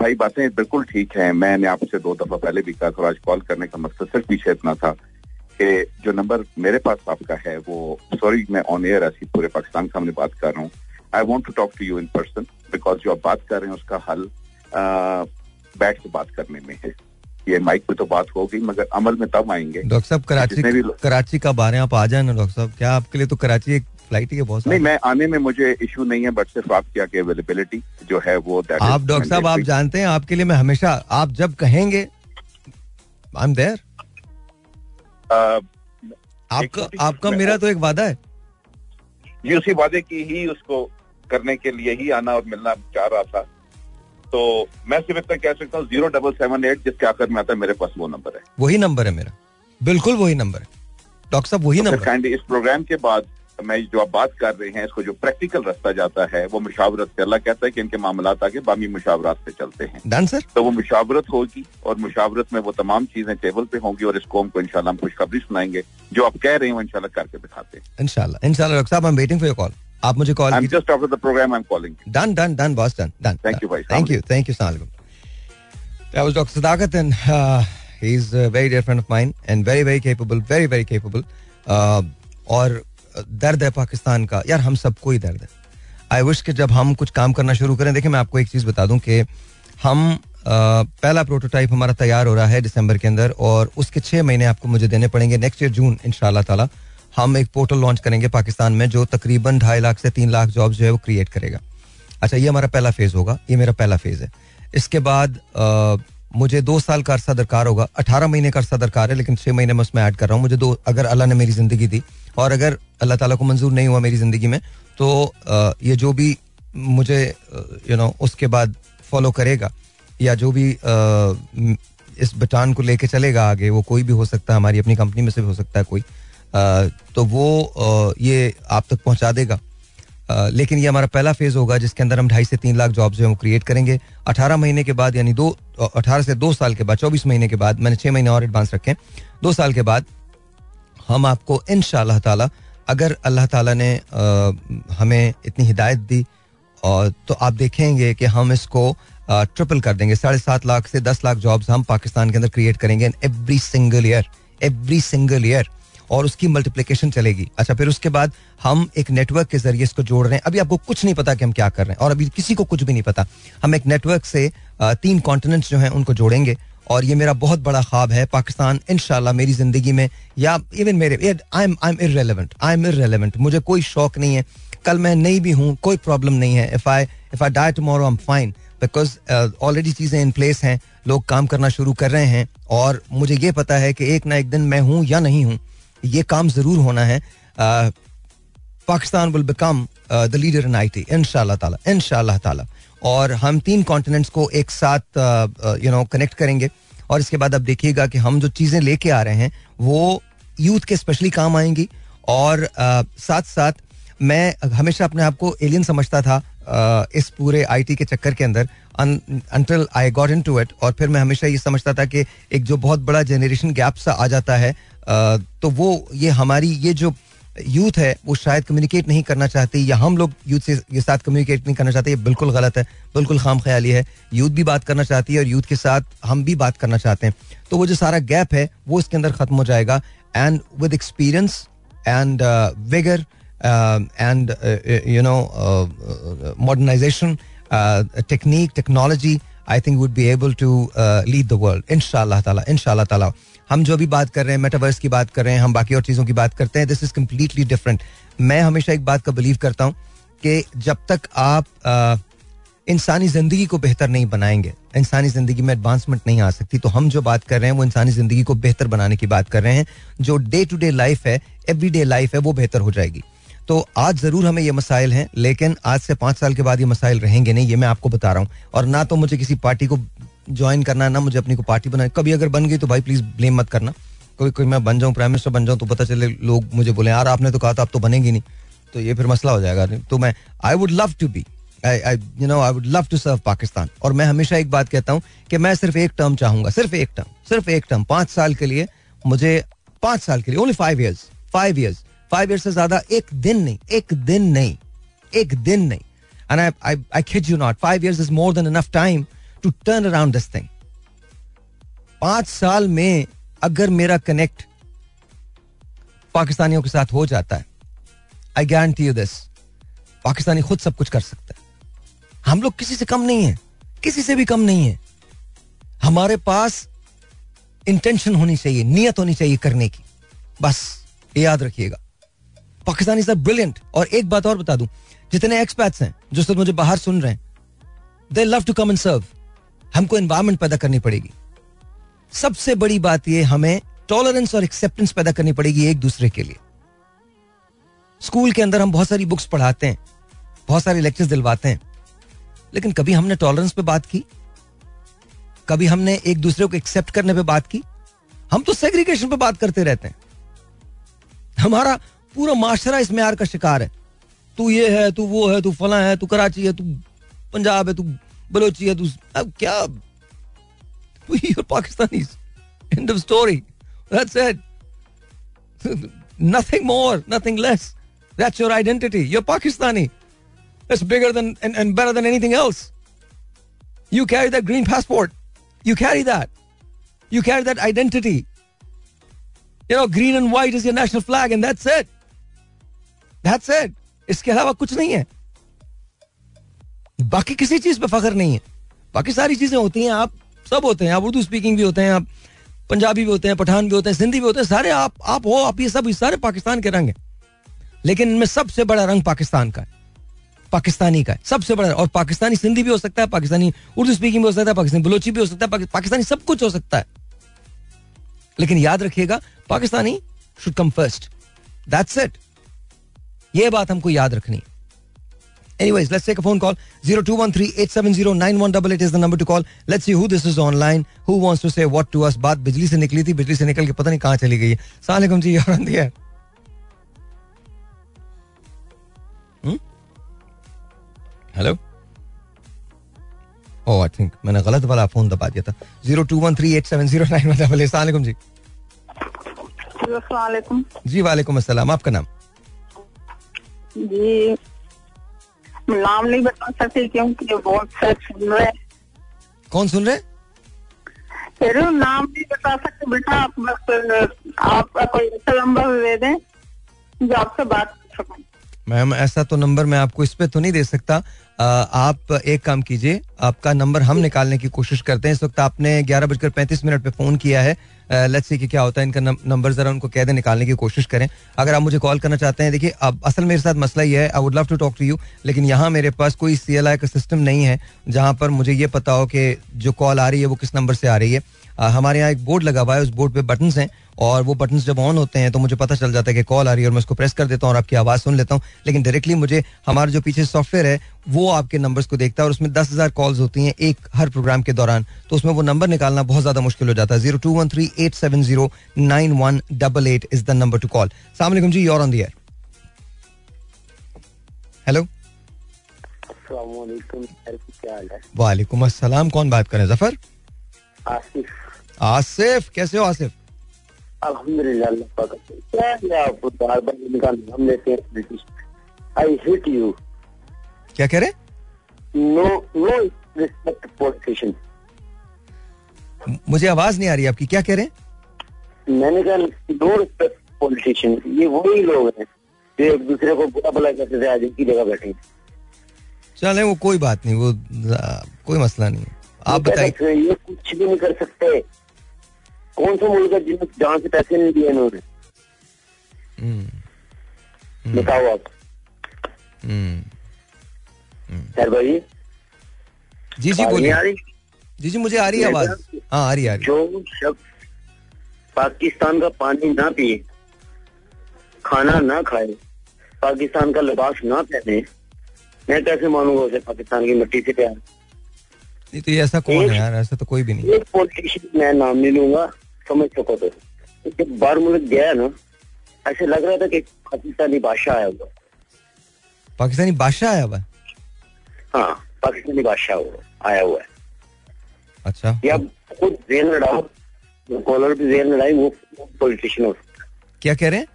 भाई बातें बिल्कुल ठीक है। मैंने आपसे दो दफ़ा पहले भी कहा था आज कॉल करने का मकसद सिर्फ़ पीछे इतना था कि जो नंबर मेरे पास आपका है वो सॉरी मैं ऑन एयर ऐसी पूरे पाकिस्तान के सामने बात कर रहा हूँ। I want to talk to you in person because जो आप बात कर रहे हैं उसका हल बैठ के बात करने में है। ये माइक पे तो बात होगी मगर अमल में तब आएँगे। डॉक्टर साहब कराची कराची कब आ रहे हैं आप आ जाए ना डॉक्टर साहब। क्या आपके लिए तो कराची एक फ़्लाइट ही है बहुत नहीं मैं आने में मुझे इशू नहीं है बट सिर्फ़ आपकी आगे अवेलेबिलिटी जो है वो आप डॉक्टर साहब आप जानते हैं आपके लिए मैं हमेशा आप जब कहेंगे आई एम देयर आपका आपका मेरा तो एक वादा है। जी उसी वादे की ही उसको करने के लिए ही आना और मिलना चाह रहा था। तो मैं सिर्फ़ इतना कह सकता हूँ ज़ीरो डबल सेवन एट जिसके आखिर में आता है मेरे पास वो नंबर है। वही नंबर है मेरा। बिल्कुल वही नंबर है। डॉक्टर साहब वही नंबर तो इस प्रोग्राम के बाद मैं जो आप बात कर रहे हैं इसको जो प्रैक्टिकल रास्ता जाता है वो मुशावरत से अल्लाह कहता है कि इनके मामला आगे बामी मुशावरत से चलते हैं। Done sir? तो वो मुशावरत होगी और मुशावरत में वो तमाम चीज़ें टेबल पे होंगी और इसको हमको इंशाल्लाह हम खुशखबरी सुनाएँगे। जो आप कह रहे हैं वो इंशाल्लाह करके दिखाते हैं। डॉक्टर साहब I am waiting for your call आप मुझे call just after the program I am calling done done done boss done done thank you भाई थैंक यू थैंक यू सलाम That was Dr. Sadakat, and uh, he's a very dear friend of mine and very, very capable, very, very capable. Uh, और दर्द है पाकिस्तान का। यार हम सबको ही दर्द है। आई विश कि जब हम कुछ काम करना शुरू करें देखिए मैं आपको एक चीज़ बता दूँ कि हम अ, पहला प्रोटोटाइप हमारा तैयार हो रहा है दिसंबर के अंदर और उसके छः महीने आपको मुझे देने पड़ेंगे नेक्स्ट ईयर जून इन ताला। हम एक पोर्टल लॉन्च करेंगे पाकिस्तान में जो तकरीबन ढाई लाख से तीन लाख जॉब जो है वो क्रिएट करेगा। अच्छा ये हमारा पहला फ़ेज़ होगा ये मेरा पहला फ़ेज़ है। इसके बाद मुझे दो साल का अरसा दरकार होगा अठारह महीने का अरसा दरकार है लेकिन छः महीने में उसमें ऐड कर रहा हूँ। मुझे दो अगर अल्लाह ने मेरी ज़िंदगी दी और अगर अल्लाह ताला को मंजूर नहीं हुआ मेरी ज़िंदगी में तो ये जो भी मुझे यू नो उसके बाद फॉलो करेगा, या जो भी इस बटान को लेके चलेगा आगे, वो कोई भी हो सकता है, हमारी अपनी कंपनी में से भी हो सकता है कोई तो वो ये आप तक पहुँचा देगा लेकिन ये हमारा पहला फ़ेज़ होगा, जिसके अंदर हम ढाई से तीन लाख जॉब जो है वो क्रिएट करेंगे अठारह महीने के बाद, यानी दो अठारह से दो साल के बाद, चौबीस महीने के बाद, मैंने छः महीने और एडवांस रखे। दो साल के बाद हम आपको इन ताला, अगर अल्लाह ताला ने हमें इतनी हिदायत दी और तो आप देखेंगे कि हम इसको ट्रिपल कर देंगे। साढ़े सात लाख से दस लाख जॉब्स हम पाकिस्तान के अंदर क्रिएट करेंगे in every single year every single year और उसकी मल्टीप्लिकेशन चलेगी। अच्छा फिर उसके बाद हम एक नेटवर्क के ज़रिए इसको जोड़ रहे हैं। अभी आपको कुछ नहीं पता कि हम क्या कर रहे हैं, और अभी किसी को कुछ भी नहीं पता। हम एक नेटवर्क से तीन कॉन्टिनेंट्स जो हैं उनको जोड़ेंगे। और ये मेरा बहुत बड़ा ख्वाब है पाकिस्तान इनशाला मेरी ज़िंदगी में या इवन मेरे I am I am irrelevant I am irrelevant मुझे कोई शौक नहीं है। कल मैं नहीं भी हूँ कोई प्रॉब्लम नहीं है। If I if I die tomorrow I am fine because already चीज़ें इन प्लेस हैं लोग काम करना शुरू कर रहे हैं और मुझे ये पता है कि एक ना एक दिन मैं हूँ या नहीं हूँ ये काम ज़रूर होना है। Uh, Pakistan will become the leader in I T इन ताला इन ताला। और हम तीन कॉन्टिनेंट्स को एक साथ यू नो कनेक्ट करेंगे। और इसके बाद अब देखिएगा कि हम जो चीज़ें लेके आ रहे हैं वो यूथ के स्पेशली काम आएँगी। और uh, साथ साथ मैं हमेशा अपने आप को एलियन समझता था uh, इस पूरे आईटी के चक्कर के अंदर until I got into it और फिर मैं हमेशा ये समझता था कि एक जो बहुत बड़ा जनरेशन गैप सा आ जाता है uh, तो वो ये हमारी ये जो यूथ है, वो शायद कम्युनिकेट नहीं करना चाहती, या हम लोग यूथ से ये साथ कम्युनिकेट नहीं करना चाहते, ये बिल्कुल गलत है, बिल्कुल खाम ख्याली है। यूथ भी बात करना चाहती है और यूथ के साथ हम भी बात करना चाहते हैं। तो वो जो सारा गैप है, वो इसके अंदर खत्म हो जाएगा। And with experience and vigour and you know modernisation technique technology I think would be able to lead the world इन ताला इन ताला हम जो भी बात कर रहे हैं मेटावर्स की बात कर रहे हैं, हम बाकी और चीज़ों की बात करते हैं दिस इज़ कम्प्लीटली डिफरेंट मैं हमेशा एक बात का बिलीव करता हूँ कि जब तक आप इंसानी ज़िंदगी को बेहतर नहीं बनाएँगे, इंसानी ज़िंदगी में एडवांसमेंट नहीं आ सकती तो हम जो बात कर रहे हैं, वो इंसानी ज़िंदगी को बेहतर बनाने की बात कर रहे हैं। जो डे टू डे लाइफ है एवरी डे लाइफ है, वो बेहतर हो जाएगी। तो आज ज़रूर हमें ये मसाइल हैं, लेकिन आज से पाँच साल के बाद ये मसाइल रहेंगे नहीं, ये मैं आपको बता रहा हूँ। और ना तो मुझे किसी पार्टी को ज्वाइन करना है ना मुझे अपनी को पार्टी बनाए कभी अगर बन गई तो भाई प्लीज़ ब्लेम मत करना। कोई कोई मैं बन जाऊँ प्राइम मिनिस्टर बन जाऊँ तो पता चले लोग मुझे बोले, यार, आपने तो कहा था आप तो बनेंगे नहीं। तो ये फिर मसला हो जाएगा। तो मैं I would love to be you know I would love to serve Pakistan और मैं हमेशा एक बात कहता हूँ कि मैं सिर्फ़ एक टर्म चाहूँगा, सिर्फ़ एक टर्म सिर्फ़ एक टर्म पाँच साल के लिए, मुझे, पाँच साल के लिए only five years five years five year से ज़्यादा, एक दिन नहीं, एक दिन नहीं, एक दिन नहीं। And I I I kid you not five years is more than enough time to turn around this thing पाँच साल में अगर मेरा कनेक्ट पाकिस्तानियों के साथ हो जाता है I guarantee you this Pakistani खुद सब कुछ कर सकता है। हम लोग किसी से कम नहीं है, किसी से भी कम नहीं है। हमारे पास इंटेंशन होनी चाहिए, नियत होनी चाहिए करने की। बस याद रखिएगा। पाकिस्तानी सर ब्रिलियंट और एक बात और बता दूँ, जितने एक्सपैट्स हैं, जो सर मुझे बाहर सुन रहे हैं they love to come and serve हमको एनवायरमेंट पैदा करनी पड़ेगी। सबसे बड़ी बात यह हमें टॉलरेंस और एक्सेप्टेंस पैदा करनी पड़ेगी एक दूसरे के लिए। स्कूल के अंदर हम बहुत सारी बुक्स पढ़ाते हैं, बहुत सारे लेक्चर्स दिलवाते हैं, लेकिन कभी हमने टॉलरेंस पे बात की? कभी हमने एक दूसरे को एक्सेप्ट करने पे बात की? हम तो सेग्रीगेशन पे बात करते रहते हैं। हमारा पूरा माशरा इस मैार का शिकार है। तू ये है, तू वो है, तू फला है, तू कराची है, तू पंजाब है, तू बलोची है, तू अब क्या? Pakistani. End of story nothing more nothing less that's your identity your Pakistani it's bigger than and better than anything else you carry that green passport you carry that you carry that identity you know green and white is your national flag and that's it that's it. इसके अलावा कुछ नहीं है। बाकी किसी चीज़ पे फख्र नहीं है। बाकी सारी चीज़ें होती हैं, आप सब होते हैं, आप उर्दू स्पीकिंग भी होते हैं, आप पंजाबी भी होते हैं, पठान भी होते हैं, सिंधी भी होते हैं, सारे आप आप हो, आप ये सब सारे पाकिस्तान के रंग हैं। लेकिन इनमें सबसे बड़ा रंग पाकिस्तान का है। पाकिस्तानी का है, सबसे बड़ा। और पाकिस्तानी सिंधी भी हो सकता है, पाकिस्तानी उर्दू स्पीकिंग भी हो सकता है, पाकिस्तानी बलोची भी हो सकता है पाकिस्तानी सब कुछ हो सकता है। लेकिन याद रखिएगा, Pakistani should come first that's it ये बात हमको याद रखनी है Anyways, let's take a phone call. 0213-870-9188 is the number to call. Let's see who this is online. Who wants to say what to us? बात बिजली से निकली थी बिजली से निकल के पता नहीं कहाँ चली गई है सलाम जी यार दिया हेलो ओह आई थिंक मैंने गलत वाला फ़ोन दबा दिया था zero two one three eight seven zero nine one सलाम जी वालेकुम जी वालेकुम अस्सलाम आपका नाम जी नाम नहीं बता सकती क्योंकि बहुत सुन रहे। कौन सुन रहे? हूँ नाम नहीं बता सकते बेटा आप बस आपका कोई ऐसा नंबर दे दें जो आपसे बात कर सकूँ। मैम ऐसा तो नंबर मैं आपको इस पे तो नहीं दे सकता। आ, आप एक काम कीजिए आपका नंबर हम निकालने की कोशिश करते हैं। इस वक्त आपने ग्यारह बजकर पैंतीस मिनट पे फ़ोन किया है। लेट्स सी कि क्या होता है, इनका नंबर जरा उनको कह दें निकालने की कोशिश करें। अगर आप मुझे कॉल करना चाहते हैं, देखिए, अब असल मेरे साथ मसला ये है I would love to talk to you लेकिन यहाँ मेरे पास कोई सीएलआई का सिस्टम नहीं है, जहाँ पर मुझे ये पता हो कि जो कॉल आ रही है, वो किस नंबर से आ रही है। हमारे यहाँ एक बोर्ड लगा हुआ है उस बोर्ड पे बटन्स हैं और वो बटन्स जब ऑन होते हैं तो मुझे पता चल जाता है कि कॉल आ रही है और मैं उसको प्रेस कर देता हूँ और आपकी आवाज़ सुन लेता हूँ। लेकिन डायरेक्टली मुझे हमारा जो पीछे सॉफ्टवेयर है वो आपके नंबर्स को देखता है और उसमें दस हज़ार कॉल्स होती हैं एक हर प्रोग्राम के दौरान। तो उसमें वो नंबर निकालना बहुत ज़्यादा मुश्किल हो जाता है। Zero two one three eight seven zero nine one double eight is the number to call सलाम जी योर ऑन दी हेलो वालेकुम अस्सलाम कौन बात करें ज़फ़र? आसिफ। आसिफ कैसे हो आसिफ? अल्हम्दुलिल्लाह। क्या है। हैं। कह रहे? नो नो रिस्पेक्ट पॉलिटिशियन मुझे आवाज़ नहीं आ रही आपकी। क्या कह रहे हैं? मैंने कहा नो रिस्पेक्ट पॉलिटिशियन ये वही लोग हैं जो एक दूसरे को बुरा भला कहते थे आज इनकी जगह बैठे हैं। चले वो कोई बात नहीं वो कोई मसला नहीं आप बताइए। ये कुछ भी नहीं कर सकते। कौन सा मुल्क है जिन्हें जहाँ से पैसे नहीं दिए इन्होंने? बताओ आप। सर भाई। जी जी बोलिए। आ रही? जी जी मुझे आ रही है आवाज़। हाँ आ रही आ रही। है। जो शख्स पाकिस्तान का पानी ना पिए खाना ना खाए पाकिस्तान का लिबास ना पहने मैं कैसे मानूँगा उसे पाकिस्तान की मिट्टी से प्यार? नहीं तो ये ऐसा कौन है यार? ऐसा तो कोई भी नहीं। एक पॉलिटिशियन मैं नाम नहीं लूँगा। समझ सको तो। जब बाहर मुल्क गया ना ऐसे लग रहा था कि पाकिस्तानी बादशाह आया हुआ। पाकिस्तानी बादशाह आया हुआ हाँ? पाकिस्तानी बादशाह आया हुआ है। अच्छा। या खुद जेल लड़ाओ कॉलर पे जेल लड़ाई वो पॉलिटिशियन हो। क्या कह रहे हैं?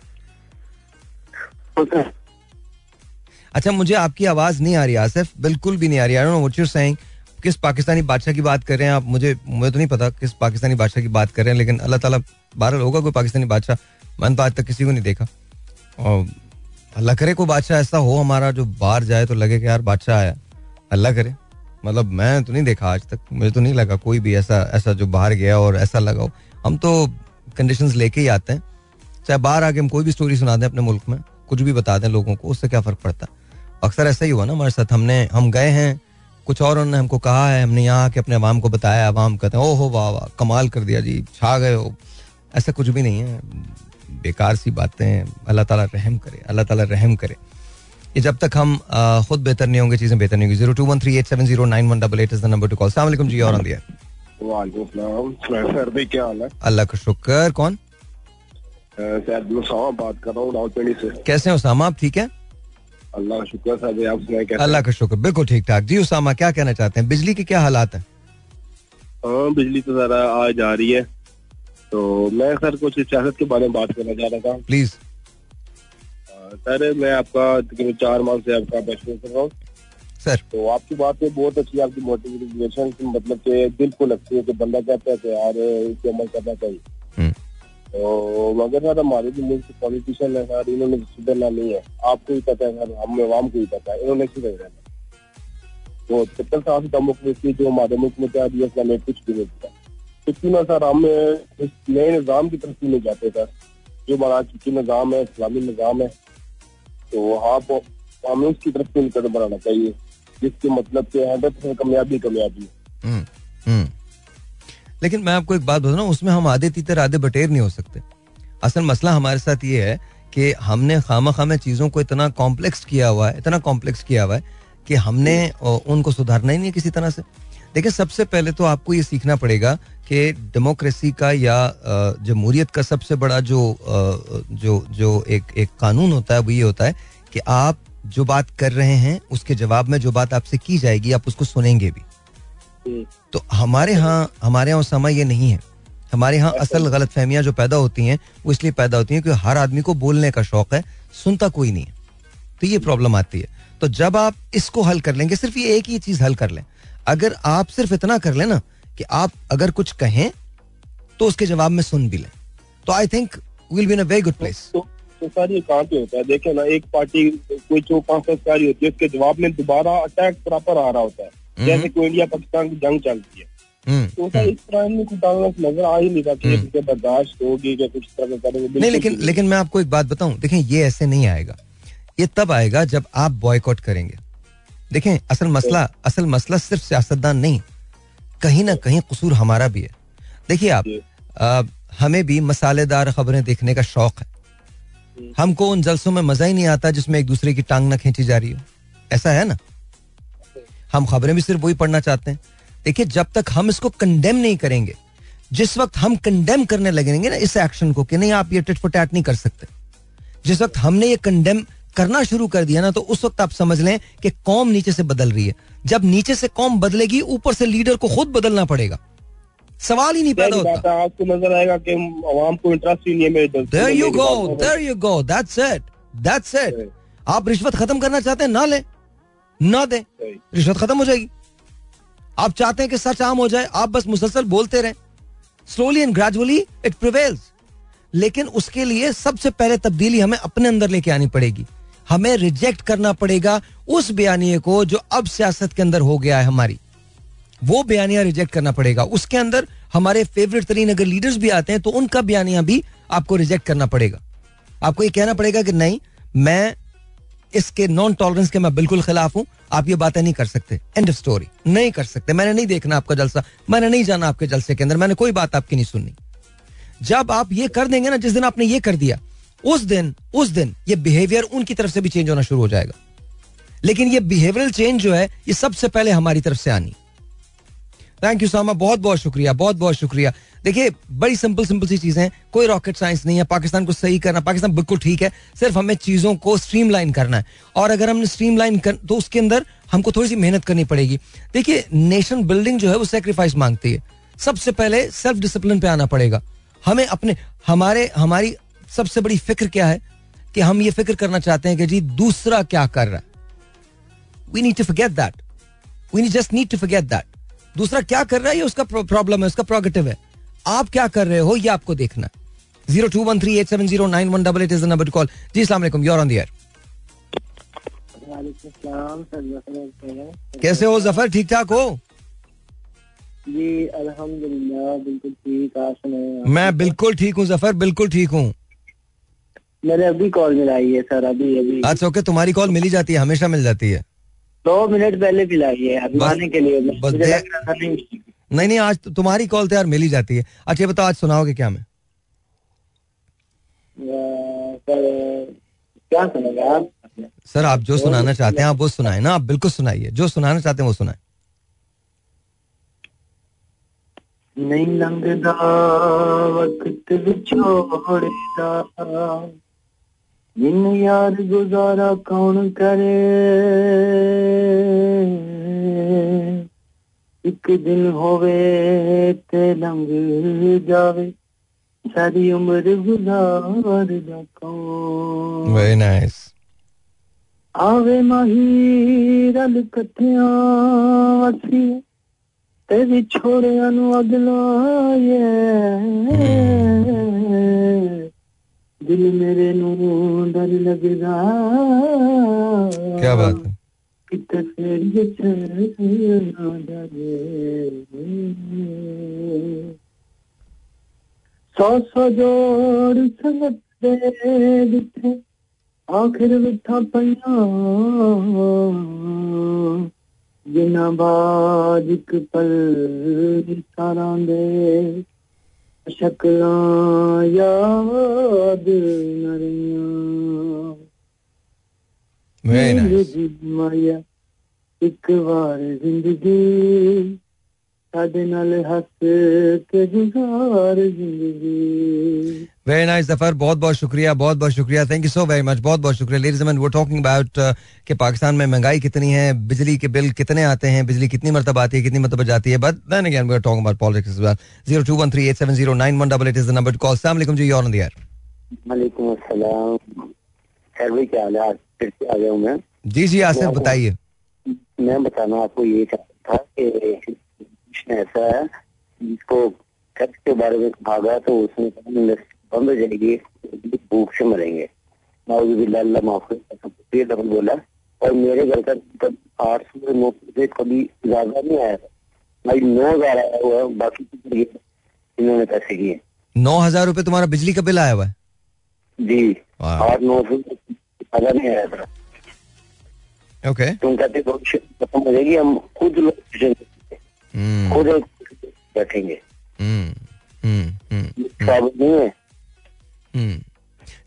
अच्छा मुझे आपकी आवाज़ नहीं आ रही आसिफ। बिल्कुल भी नहीं आ रही। I don't know what you saying किस पाकिस्तानी बादशाह की बात कर रहे हैं आप? मुझे मुझे तो नहीं पता किस पाकिस्तानी बादशाह की बात कर रहे हैं, लेकिन अल्लाह ताला बहरहाल होगा कोई पाकिस्तानी बादशाह। मैंने तो आज तक किसी को नहीं देखा। और अल्लाह करे कोई बादशाह ऐसा हो हमारा जो बाहर जाए तो लगे कि यार बादशाह आया। अल्लाह करे। मतलब मैं तो नहीं देखा आज तक। मुझे तो नहीं लगा कोई भी ऐसा ऐसा जो बाहर गया और ऐसा लगा हो। हम तो कंडीशंस लेके ही आते हैं। चाहे बाहर आके हम कोई भी स्टोरी सुना दें अपने मुल्क में, कुछ भी बता दें लोगों को, उससे क्या फ़र्क पड़ता है? अक्सर ऐसा ही हुआ ना हमारे साथ। हमने, हम गए हैं कुछ और उन्होंने हमको कहा है हमने यहाँ आके अपने अवाम को बताया अवाम कहते हैं ओहो वाह वाह कमाल कर दिया जी छा गए हो। ऐसा कुछ भी नहीं है। बेकार सी बातें अल्लाह ताला रहम करे अल्लाह ताला रहम करे। ये जब तक हम आ, खुद बेहतर नहीं होंगे चीज़ें बेहतर नहीं होंगी। Zero two one three eight seven zero nine one double eight is the number to call. सलाम जी और अल्लाह का शुक्र। कौन? सैद बात कर रहा हूँ कैसे हैं उसामा? आप ठीक है? अल्लाह का शुक्र सर आप सुनाए कैसे अल्लाह का शुक्र बिल्कुल ठीक ठाक। जी उसामा क्या कहना चाहते हैं? बिजली के क्या हालात हैं? हाँ बिजली तो जरा आज आ जा रही है। तो मैं सर कुछ सियासत के बारे में बात करना चाह रहा था। प्लीज़ सर मैं आपका तकरीबन चार माह से आपका बैचलर कर रहा हूँ। सर तो आपकी बात में बहुत अच्छी आपकी मोटिवेशन मतलब कि दिल को लगती है कि बंदा कहता है कि यार इस पे अमल करना चाहिए। तो सर हमारे जो मुल्क पॉलिटिशियन है सर इन्होंने सुधरना नहीं है। आपको ही पता है सर हम आवाम को ही पता है इन्होंने सुधर रहना तो सत्तर साल से डेमोक्रेसी जो हमारे मुल्क में क्या दिया इसमें कुछ भी नहीं दिया तो ना सर हम इस नए निज़ाम की तरफ़ नहीं जाते सर। जो हमारा चुकी निज़ाम है इस्लामी निज़ाम है तो पर हमें उसकी तरफ़ क्यों कदम बढ़ाना चाहिए। जिसके मतलब के हंड्रेड परसेंट कामयाबी कामयाबी। हम्म, हम्म। लेकिन मैं आपको एक बात बता रहा हूँ उसमें हम आधे तीतर आधे बटेर नहीं हो सकते। असल मसला हमारे साथ ये है कि हमने खामा खामे चीज़ों को इतना कॉम्प्लेक्स किया हुआ है, इतना कॉम्प्लेक्स किया हुआ है कि हमने उनको सुधारना ही नहीं है किसी तरह से। देखिए, सबसे पहले तो आपको ये सीखना पड़ेगा कि डेमोक्रेसी का या जमहूरियत का सबसे बड़ा जो जो जो एक एक कानून होता है, वो ये होता है कि आप जो बात कर रहे हैं, उसके जवाब में जो बात आपसे की जाएगी, आप उसको सुनेंगे भी। तो हमारे यहाँ हमारे यहाँ समय ये नहीं है। हमारे यहाँ असल गलत फहमियाँ जो पैदा होती हैं वो इसलिए पैदा होती हैं क्योंकि हर आदमी को बोलने का शौक है सुनता कोई नहीं है। तो ये प्रॉब्लम आती है। तो जब आप इसको हल कर लेंगे सिर्फ़ ये एक ही चीज़ हल कर लें। अगर आप सिर्फ़ इतना कर लें ना कि आप अगर कुछ कहें तो उसके जवाब में सुन भी लें। तो I think will be in a very good place तो सर ये कहाँ पे होता है? देखे ना एक पार्टी कोई जो पाँच सौ होती है उसके जवाब में दोबारा अटैक प्रॉपर आ रहा होता है। जैसे कोई इंडिया पाकिस्तान की जंग चलती है। तो इस तरह में कुछ नज़र आ ही नहीं रहा कि बर्दाश्त होगी या कुछ तरह करेंगे नहीं लेकिन लेकिन मैं आपको एक बात बताऊँ। देखें ये ऐसे नहीं आएगा। ये तब आएगा जब आप बॉयकॉट करेंगे। देखें असल मसला असल मसला सिर्फ़ सियासतदान नहीं कहीं ना कहीं कसूर हमारा भी है। देखिए आप आ, हमें भी मसालेदार खबरें देखने का शौक है। हमको उन जलसों में मज़ा ही नहीं आता जिसमें एक दूसरे की टांग ना खींची जा रही हो। ऐसा है ना? हम खबरें भी सिर्फ़ वही पढ़ना चाहते हैं। देखिए जब तक हम इसको कंडेम नहीं करेंगे जिस वक्त हम कंडेम करने लगेंगे ना इस एक्शन को कि नहीं आप ये टिट फॉर टैट नहीं कर सकते। जिस वक्त हमने ये कंडेम करना शुरू कर दिया ना तो उस वक्त आप समझ लें कि कौम नीचे से बदल रही है। जब नीचे से कौम बदलेगी ऊपर से लीडर को खुद बदलना पड़ेगा। सवाल ही नहीं पैदा होता। आपको नज़र आएगा कि आवाम को इंटरेस्ट ही नहीं है मेरे there you go there you go that's it that's it आप रिश्वत खत्म करना चाहते हैं ना ले। ना दे। रिश्वत खत्म हो जाएगी। आप चाहते हैं कि सच आम हो जाए आप बस मुसलसल बोलते रहें। Slowly and gradually it prevails लेकिन उसके लिए सबसे पहले तब्दीली हमें अपने अंदर लेके आनी पड़ेगी। हमें रिजेक्ट करना पड़ेगा उस बयानिए को जो अब सियासत के अंदर हो गया है हमारी। वो बयानिया रिजेक्ट करना पड़ेगा। उसके अंदर हमारे फेवरेट तरीन अगर लीडर्स भी आते हैं तो उनका बयानिया भी आपको रिजेक्ट करना पड़ेगा। आपको ये कहना पड़ेगा कि नहीं मैं इसके नॉन टॉलरेंस के मैं बिल्कुल खिलाफ हूँ। आप ये बातें नहीं कर सकते। एंड ऑफ़ स्टोरी नहीं कर सकते। मैंने नहीं देखना आपका जलसा। मैंने नहीं जाना आपके जलसे के अंदर। मैंने कोई बात आपकी नहीं सुननी। जब आप ये कर देंगे ना, जिस दिन आपने ये कर दिया, उस दिन उस दिन ये बिहेवियर उनकी तरफ़ से भी चेंज होना शुरू हो जाएगा। लेकिन ये बिहेवियरल चेंज जो है, ये सबसे पहले हमारी तरफ़ से आनी। थैंक यू सामा बहुत बहुत शुक्रिया, बहुत बहुत शुक्रिया। देखिए, बड़ी सिंपल सिंपल सी चीज़ें हैं। कोई रॉकेट साइंस नहीं है, पाकिस्तान को सही करना, पाकिस्तान बिल्कुल ठीक है। सिर्फ़ हमें चीज़ों को स्ट्रीमलाइन करना है। और अगर हमने स्ट्रीमलाइन कर तो उसके अंदर हमको थोड़ी सी मेहनत करनी पड़ेगी। देखिए नेशन बिल्डिंग जो है, वो सेक्रीफाइस मांगती है। सबसे पहले सेल्फ डिसिप्लिन पे आना पड़ेगा। हमें अपने, हमारे, हमारी सबसे बड़ी फ़िक्र क्या है? कि हम ये फ़िक्र करना चाहते हैं कि जी, दूसरा क्या कर रहा है? We need to forget that we just need to forget that दूसरा क्या कर रहा है? ये उसका प्रॉब्लम है उसका प्रोगेटिव है। आप क्या कर रहे हो ये आपको देखना। Zero two one three eight seven zero nine one double eight is number call जी अस्सलाम योर ऑन द एयर कैसे हो? ज़फ़र? ठीक ठाक हो? जी अल्हम्दुलिल्लाह बिल्कुल ठीक आप सुनाए मैं बिल्कुल ठीक हूँ ज़फ़र बिल्कुल ठीक हूँ। मैंने अभी कॉल मिलाई है सर अभी अभी। अच्छा ओके तुम्हारी कॉल मिली जाती है हमेशा मिल जाती है। दो मिनट पहले मिलाई है अभी आने के लिए। मुझे लग रहा था नहीं नहीं नहीं आज तो तुम्हारी कॉल तो यार मिल ही जाती है। अच्छा बताओ आज सुनाओगे क्या मैं क्या सुनेगा आप? सर आप जो सुनाना चाहते हैं आप वो सुनाए ना आप बिल्कुल सुनाइए। जो सुनाना चाहते हैं वो सुनाए। नहीं लंघदा वक्त विछोड़दा जिन यार गुजारा कौन करे एक दिन होवे ते लंघ जावे सारी उम्र गुजारदा कौन वेरी नाइस ਆਵੇ ਮਾਹੀ ਰਲ ਇਕੱਠਿਆਂ ਵਸੀਏ ਤੇ ਵਿਛੋੜਿਆਂ ਨੂੰ ਅਗ ਲਾਏ ਦਿਲ ਮੇਰੇ ਨੂੰ ਡਰ ਲੱਗਦਾ क्या बात है कित फिर ये चलना जाए सौ सौ जोड़ संगत दे दिथे आखिर विठा पया जिना बाज एक पल सारा दे ਸ਼ਕਲਾਂ ਯਾਦ न ਰਹੀਆਂ Very nice. ਜ਼ਿੰਦਗੀ ਮਾਇਆ ਇੱਕ ਵਾਰ ਜ਼ਿੰਦਗੀ वेरी नाइस ज़फ़र बहुत बहुत शुक्रिया बहुत बहुत शुक्रिया. Thank you so very much बहुत बहुत शुक्रिया. लेडीज़ एंड वो टॉकिंग अबाउट कि पाकिस्तान में महँगाई कितनी है बिजली के बिल कितने आते हैं बिजली कितनी मरतब आती है कितनी मरतबा जाती है. But then again we are talking about politics as well. 02138709188 is the number to call. अस्सलाम वालेकुम जी you're on the air. वालेकुम अस्सलाम खैर भाई क्या हाल है आज फिर से आ गया हूँ मैं जी जी आसिफ बताइए मैं बताना आपको ये चाहता था कि कुछ ऐसा है जिसको टैक्स के बारे में गया तो उसमें इंडस्ट्री बंद हो जाएगी भूख से मरेंगे। बोला। और मेरे घर का तब आठ सौ नौ सौ कभी ज़्यादा नहीं आया था। भाई नौ हज़ार आया हुआ है बाकी तो इन्होंने पैसे किए। नौ हज़ार रुपए तुम्हारा बिजली का बिल आया हुआ है? जी। आठ नौ सौ ज़्यादा नहीं आया था। ओके तुम कहते भविष्य खत्म हो जाएगी हम खुद लोग खुद एक बैठेंगे। हम्म हम्म हम्म नहीं है। हम्म।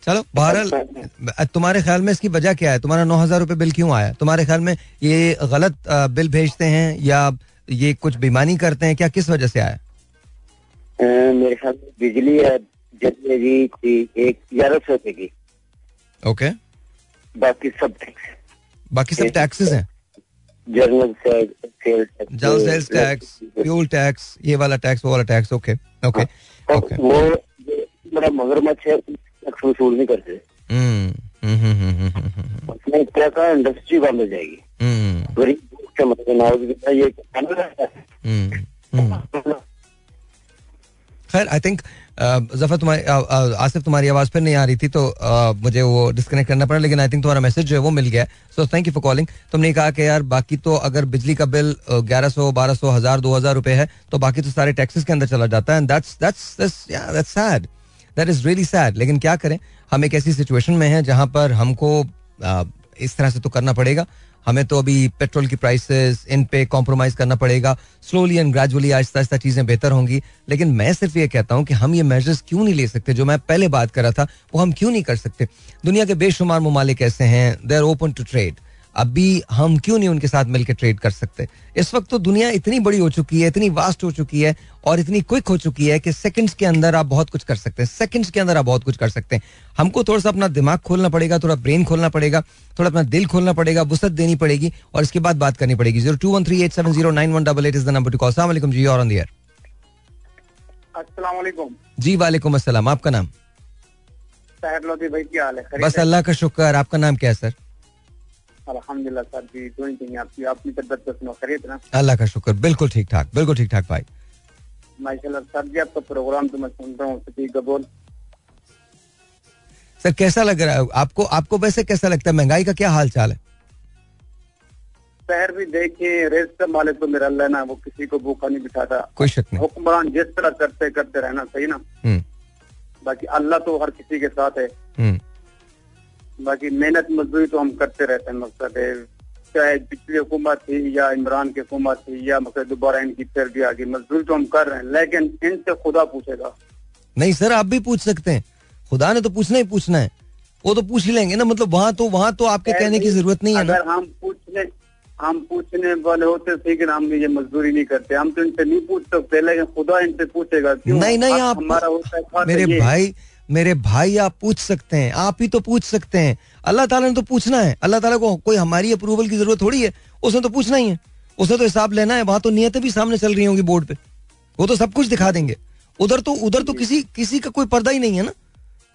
चलो बहरहाल तुम्हारे ख्याल में इसकी वजह क्या है? तुम्हारा नौ हज़ार रुपए बिल क्यों आया? तुम्हारे ख्याल में ये गलत बिल भेजते हैं या ये कुछ बेईमानी करते हैं? क्या किस वजह से आया? मेरे ख्याल में बिजली है जल्दी थी एक ग्यारह सौ रुपए की। ओके। बाकी सब टैक्स बाकी सब टैक्सेस हैं? Journal general sales tax fuel tax ये वाला टैक्स वो वाला टैक्स ओके ओके ओके वो बड़ा मगरमच्छ है टैक्स वसूल नहीं करते। हम्म हम्म हम्म उसमें एक का इंडस्ट्री बंद हो जाएगी। हम्म। गरीब से मरेंगे ये है? हम्म हम्म। *laughs* खैर आई थिंक ज़फ़र तुम्हारी आसिफ तुम्हारी आवाज़ फिर नहीं आ रही थी तो मुझे वो डिस्कनेक्ट करना पड़ा, लेकिन आई थिंक तुम्हारा मैसेज जो है वो मिल गया। So thank you for calling तुमने कहा कि यार, बाकी तो अगर बिजली का बिल ग्यारह सौ, बारह सौ, हज़ार, दो हज़ार रुपये है तो बाकी तो सारे टैक्सेस के अंदर चला जाता है। Sad that is really sad लेकिन क्या करें? हम एक ऐसी सिचुएशन में हैं जहाँ पर हमको इस तरह से तो करना पड़ेगा। हमें तो अभी पेट्रोल की प्राइसेस इन पे कॉम्प्रोमाइज करना पड़ेगा। Slowly and gradually Aahista Aahista चीज़ें बेहतर होंगी। लेकिन मैं सिर्फ़ ये कहता हूँ कि हम ये मेजर्स क्यों नहीं ले सकते? जो मैं पहले बात कर रहा था, वो हम क्यों नहीं कर सकते? दुनिया के बेशुमार ममालिक ऐसे हैं they are open to trade अभी हम क्यों नहीं उनके साथ मिलकर ट्रेड कर सकते? इस वक्त तो दुनिया इतनी बड़ी हो चुकी है इतनी वास्ट हो चुकी है और इतनी क्विक हो चुकी है कि सेकंड्स के अंदर आप बहुत कुछ कर सकते हैं। सेकंड्स के अंदर आप बहुत कुछ कर सकते हैं। हमको थोड़ा सा अपना दिमाग खोलना पड़ेगा थोड़ा ब्रेन खोलना पड़ेगा थोड़ा अपना दिल खोलना पड़ेगा वसत देनी पड़ेगी और इसके बाद बात करनी पड़ेगी। Zero two one three eight seven zero nine one double eight is the number to call सलाम जी और ऑन द एयर जी वालेकुम अस्सलाम। आपका नाम? भाई क्या हाल है? बस अल्लाह का शुक्र आपका नाम क्या है सर? अल्हम्दुलिल्लाह सर जी आपकी आपकी तबीयत सुनो खरीद ना? अल्लाह का शुक्र बिल्कुल ठीक ठाक बिल्कुल ठीक ठाक भाई। माशाल्लाह सर जी आपका प्रोग्राम तो मैं सुन रहा हूँ कबूल सर कैसा लग रहा है? आपको आपको वैसे कैसा लगता है? महँगाई का क्या हाल चाल है? शहर भी देखे रेस का मालिक तो मेरा अल्लाह ना वो किसी को भूखा नहीं बिठाता। कोई शक नहीं। हुक्मरान जिस तरह करते करते रहना सही ना। हम्म। बाकी अल्लाह तो हर किसी के साथ है। हम्म। बाकी मेहनत मजदूरी तो हम करते रहते हैं मकसद है। चाहे पिछली हुकूमत थी या इमरान की हुकूमत थी या मतलब दोबारा इनकी फिर भी आ गई मजदूरी तो हम कर रहे हैं लेकिन इनसे खुदा पूछेगा। नहीं सर आप भी पूछ सकते हैं। खुदा ने तो पूछना ही पूछना है। वो तो पूछ ही लेंगे ना मतलब वहाँ तो वहाँ तो आपके कहने की ज़रूरत नहीं है ना। अगर हम पूछने हम पूछने वाले होते थे कि हम ये मजदूरी नहीं करते हम तो इनसे नहीं पूछ सकते लेकिन खुदा इनसे पूछेगा नहीं नहीं आप हमारा होता है मेरे भाई मेरे भाई आप पूछ सकते हैं, आप ही तो पूछ सकते हैं। अल्लाह ताला ने तो पूछना है। अल्लाह ताला को कोई हमारी अप्रूवल की ज़रूरत थोड़ी है, उसने तो पूछना ही है। उसने तो हिसाब लेना है, वहाँ तो नियतें भी सामने चल रही होंगी बोर्ड पे। वो तो सब कुछ दिखा देंगे। उधर तो उधर तो किसी किसी का कोई पर्दा ही नहीं है ना।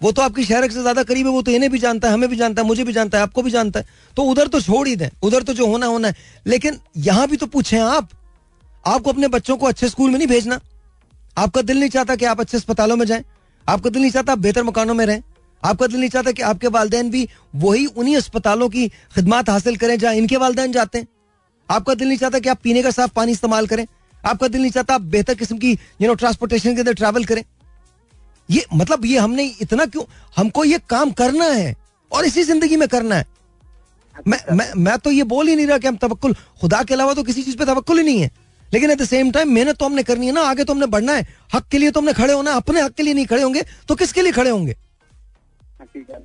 वो तो आपकी शहर से ज़्यादा करीब है, वो तो इन्हें भी जानता है, हमें भी जानता है, मुझे भी जानता है, आपको भी जानता है। तो उधर तो छोड़ ही दें, उधर तो जो होना होना है। लेकिन यहाँ भी तो पूछे आप। आपको अपने बच्चों को अच्छे स्कूल में नहीं भेजना। आपका दिल नहीं चाहता कि आप अच्छे अस्पतालों में जाएँ। आपका दिल नहीं चाहता आप बेहतर मकानों में रहें। आपका दिल नहीं चाहता कि आपके वालदेन भी वही उन्हीं अस्पतालों की खिदमत हासिल करें जहाँ इनके वालदेन जाते हैं। आपका दिल नहीं चाहता कि आप पीने का साफ़ पानी इस्तेमाल करें। आपका दिल नहीं चाहता आप बेहतर किस्म की यू नो ट्रांसपोर्टेशन के अंदर ट्रैवल करें। ये मतलब ये हमने इतना क्यों, हमको ये काम करना है और इसी ज़िंदगी में करना है। मैं मैं मैं तो ये बोल ही नहीं रहा कि हम तवक्कुल, खुदा के अलावा तो किसी चीज़ पे तवक्कुल ही नहीं है। लेकिन एट द सेम टाइम मेहनत तो हमने करनी है ना, आगे तो हमने बढ़ना है। हक के लिए तो हमने खड़े होना है, अपने हक के लिए नहीं खड़े होंगे तो किसके लिए खड़े होंगे?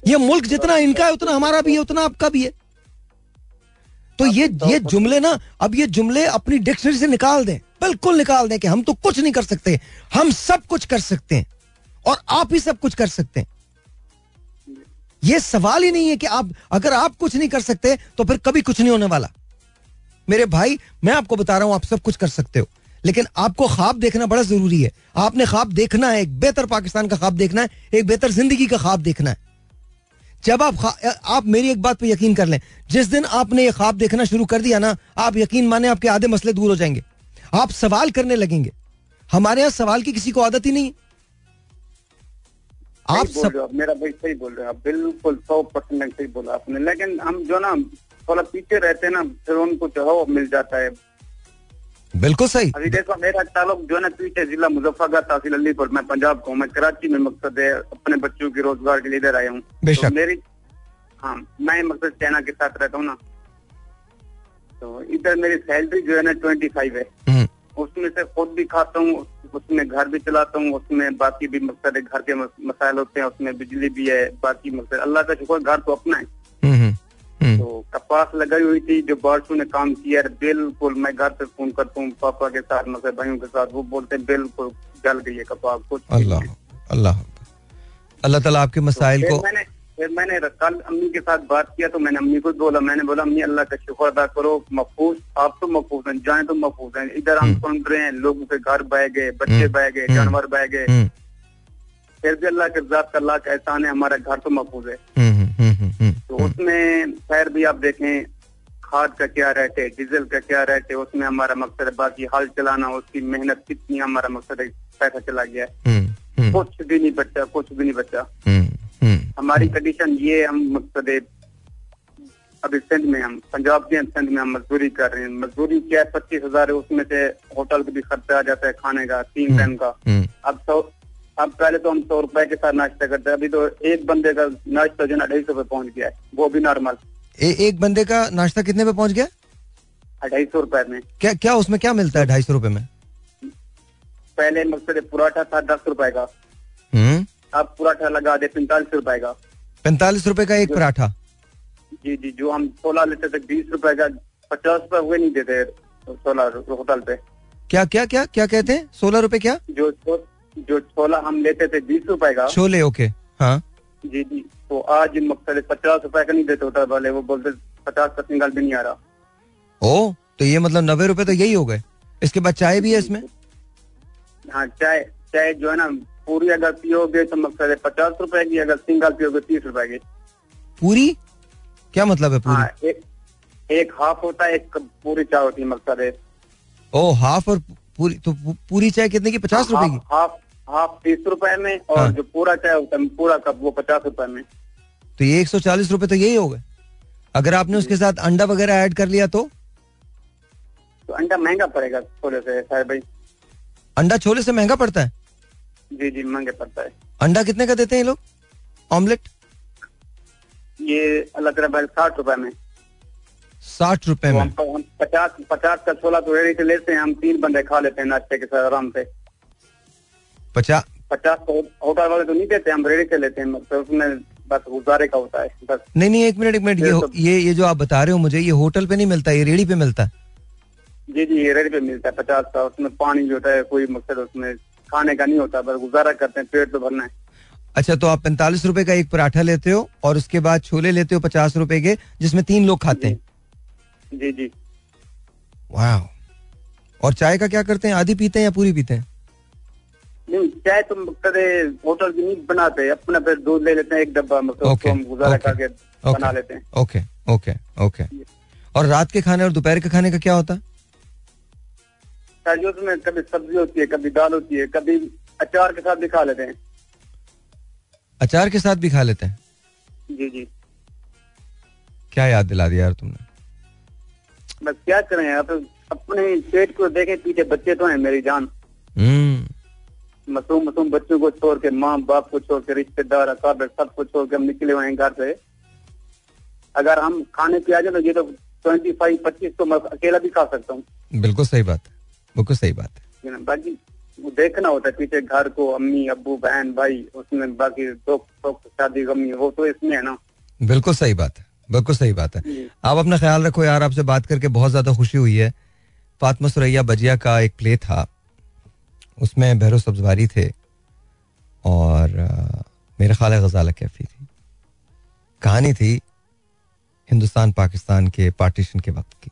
ये मुल्क जितना इनका है, उतना हमारा भी है, उतना आपका भी है। तो ये ये जुमले ना, अब ये जुमले अपनी डिक्शनरी से निकाल दें, बिल्कुल निकाल दें कि हम तो कुछ नहीं कर सकते, हम सब कुछ कर सकते हैं, और आप ही सब कुछ कर सकते हैं। ये सवाल ही नहीं है कि आप, अगर आप कुछ नहीं कर सकते तो फिर कभी कुछ नहीं होने वाला। मेरे भाई मैं आपको बता रहा हूँ आप सब कुछ कर सकते हो। लेकिन आपको ख्वाब देखना बड़ा ज़रूरी है। आपने ख्वाब देखना है एक बेहतर पाकिस्तान का ख्वाब देखना है एक बेहतर ज़िंदगी का ख्वाब देखना है। जब आप आप मेरी एक बात पे यकीन कर लें जिस दिन आपने ये ख्वाब देखना शुरू कर दिया ना आप यकीन माने आपके आधे मसले दूर हो जाएँगे। आप सवाल करने लगेंगे। हमारे यहाँ सवाल की किसी को आदत ही नहीं। आप सब रहे हो मेरा भाई सही बोल रहे हो आप बिल्कुल सौ परसेंट सही बोला आपने। लेकिन हम जो ना थोड़ा पीछे रहते हैं ना फिर उनको जो है वो मिल जाता है। बिल्कुल सही। अभी देखो मेरा ताल्लुक जो है ना पीछे जिला मुजफ्फरगढ़ तहसील अलीपुर। मैं पंजाब को मैं कराची में मकसद है अपने बच्चों के रोज़गार के लिए इधर आया हूँ। तो मेरी हाँ मैं मकसद चाइना के साथ रहता हूँ ना। तो इधर मेरी सैलरी जो है ना ट्वेंटी फाइव है। उसमें से खुद भी खाता हूँ उसमें घर भी चलाता हूँ उसमें बाकी भी मकसद है घर के मसाइल होते हैं उसमें बिजली भी है बाकी मकसद। अल्लाह का शुक्र घर तो अपना है। कपास लगाई हुई थी जो बारसू ने काम किया है। बिल्कुल मैं घर पे फ़ोन करता हूँ पापा के साथ मतलब भाइयों के साथ वो बोलते हैं बिल्कुल जल गई है कपास कुछ अल्लाह अल्लाह। अल्लाह ताला आपके मसाइल तो को मैंने फिर मैंने कल अम्मी के साथ बात किया तो मैंने अम्मी को बोला मैंने बोला अम्मी अल्लाह का शुक्र अदा करो महफूज आप तो महफूज हैं जाए तो महफूज हैं। इधर हम सुन रहे हैं लोगों के घर बह गए बच्चे बह गए जानवर बह गए। फिर भी अल्लाह के जात का अल्लाह का एहसान है हमारा घर तो महफूज है। तो उसमें खैर भी आप देखें खाद का क्या रेट है डीजल का क्या रेट है उसमें हमारा मकसद है बाकी हाल चलाना उसकी मेहनत कितनी हमारा मकसद है पैसा चला गया है। कुछ भी नहीं बचा कुछ भी नहीं बचा। हमारी कंडीशन ये हम मकसद अभी सिंध में हम पंजाब के सिंध में हम मजदूरी कर रहे हैं। मजदूरी क्या है पच्चीस हज़ार है उसमें से होटल का भी खर्चा आ जाता है खाने का तीन टाइम का। अब अब पहले तो हम सौ रुपए के साथ नाश्ता करते हैं। अभी तो एक बंदे का नाश्ता जो ना ढाई सौ पे पहुँच गया है। वो भी नॉर्मल एक बंदे का नाश्ता कितने पे पहुँच गया? ढाई सौ रुपए में। क्या क्या उसमें क्या मिलता है ढाई सौ रुपए में? पहले मकसद पराठा था दस रुपए का। अब पराठा लगा दे पैंतालीस रुपए का। पैंतालीस रुपए का एक पराठा? जी जी जो हम सोलह लेते थे बीस रुपए का पचास रुपए हुए नहीं देते सोलह होटल पे। क्या क्या क्या क्या कहते हैं? सोलह रुपए क्या? जो जो छोला हम लेते थे बीस रुपए का। छोले ओके हाँ। जी जी। तो आज मकसद पचास रुपए का नहीं देते होटल वाले वो बोलते पचास का सिंगल भी नहीं आ रहा। ओ तो ये मतलब नब्बे रुपए तो यही हो गए। इसके बाद चाय भी है इसमें? हाँ चाय चाय जो है ना पूरी अगर पियोगे तो मकसद है पचास रुपए की अगर सिंगल पियोगे तीस रुपए की। पूरी? क्या मतलब है पूरी? हाँ, एक, एक हाफ़ होता है एक पूरी चाय होती है मकसद है। ओ हाफ़ और पूरी तो पूरी चाय कितने की? पचास रुपए की? हाफ़ हाफ़ तीस रुपए में और हाँ। जो पूरा चाय होता है पूरा कप वो पचास रुपए में। तो ये एक सौ चालीस रुपए तो यही हो गए। अगर आपने उसके साथ अंडा वगैरह ऐड कर लिया तो? तो अंडा महँगा पड़ेगा छोले से साहब भाई। अंडा छोले से महँगा पड़ता है? जी जी महँगे पड़ता है। अंडा कितने का देते हैं ये लोग? ऑमलेट? ये अल्लाह तरह साठ रुपए में। साठ रुपए में। हम पचास पचास का छोला तो रेडी से लेते हैं हम तीन बंदे खा लेते हैं नाश्ते के साथ आराम से। पचास? पचास तो होटल वाले तो नहीं देते हम रेडी से लेते हैं मतलब उसमें बस गुजारे का होता है बस। नहीं नहीं एक मिनट एक मिनट ये ये ये जो आप बता रहे हो मुझे ये होटल पे नहीं मिलता ये रेडी पे मिलता? है जी जी ये रेडी पे मिलता है पचास का उसमें पानी जो होता है कोई मकसद उसमें खाने का नहीं होता बस गुजारा करते हैं पेट तो भरना है। अच्छा तो आप पैंतालीस रूपए का एक पराठा लेते हो और उसके बाद छोले लेते हो पचास रूपए के जिसमें तीन लोग खाते हैं? जी जी। वाह और चाय का क्या करते हैं? आधी पीते हैं या पूरी पीते हैं? नहीं चाय तो कदे होटल की नहीं बनाते अपना फिर दूध ले लेते हैं एक डब्बा मतलब okay, हम गुजारा okay, करके okay, बना लेते हैं। Okay okay okay. और रात के खाने और दोपहर के खाने का क्या होता? है सर उसमें कभी सब्ज़ी होती है कभी दाल होती है कभी अचार के साथ भी खा लेते हैं। अचार के साथ भी खा लेते हैं? जी जी। क्या याद दिला दिया यार तुमने? बस क्या करें आप अपने पेट को देखे पीछे बच्चे तो हैं मेरी जान। हम्म। मासूम मासूम बच्चों को छोड़ के माँ बाप को छोड़ के रिश्तेदार अकाबे सबको छोड़ के हम निकले हुए हैं घर से। अगर हम खाने पे आ जाए तो ये तो ट्वेंटी फाइव पच्चीस तो मैं अकेला भी खा सकता हूँ। बिल्कुल सही बात है। बिल्कुल सही बात है। बाकी वो देखना होता है पीछे घर को अम्मी अबू बहन भाई उसमें बाकी दुख सुख शादी गमी वो तो इसमें है ना। बिल्कुल सही बात है। बिल्कुल सही बात है। आप अपना ख्याल रखो यार आपसे बात करके बहुत ज़्यादा खुशी हुई है। फातमा सुरैया बजिया का एक प्ले था। उसमें बहरो सब्जवारी थे और अ, मेरा ख्याल गजाला कैफी थी। कहानी थी हिंदुस्तान पाकिस्तान के पार्टीशन के वक्त की।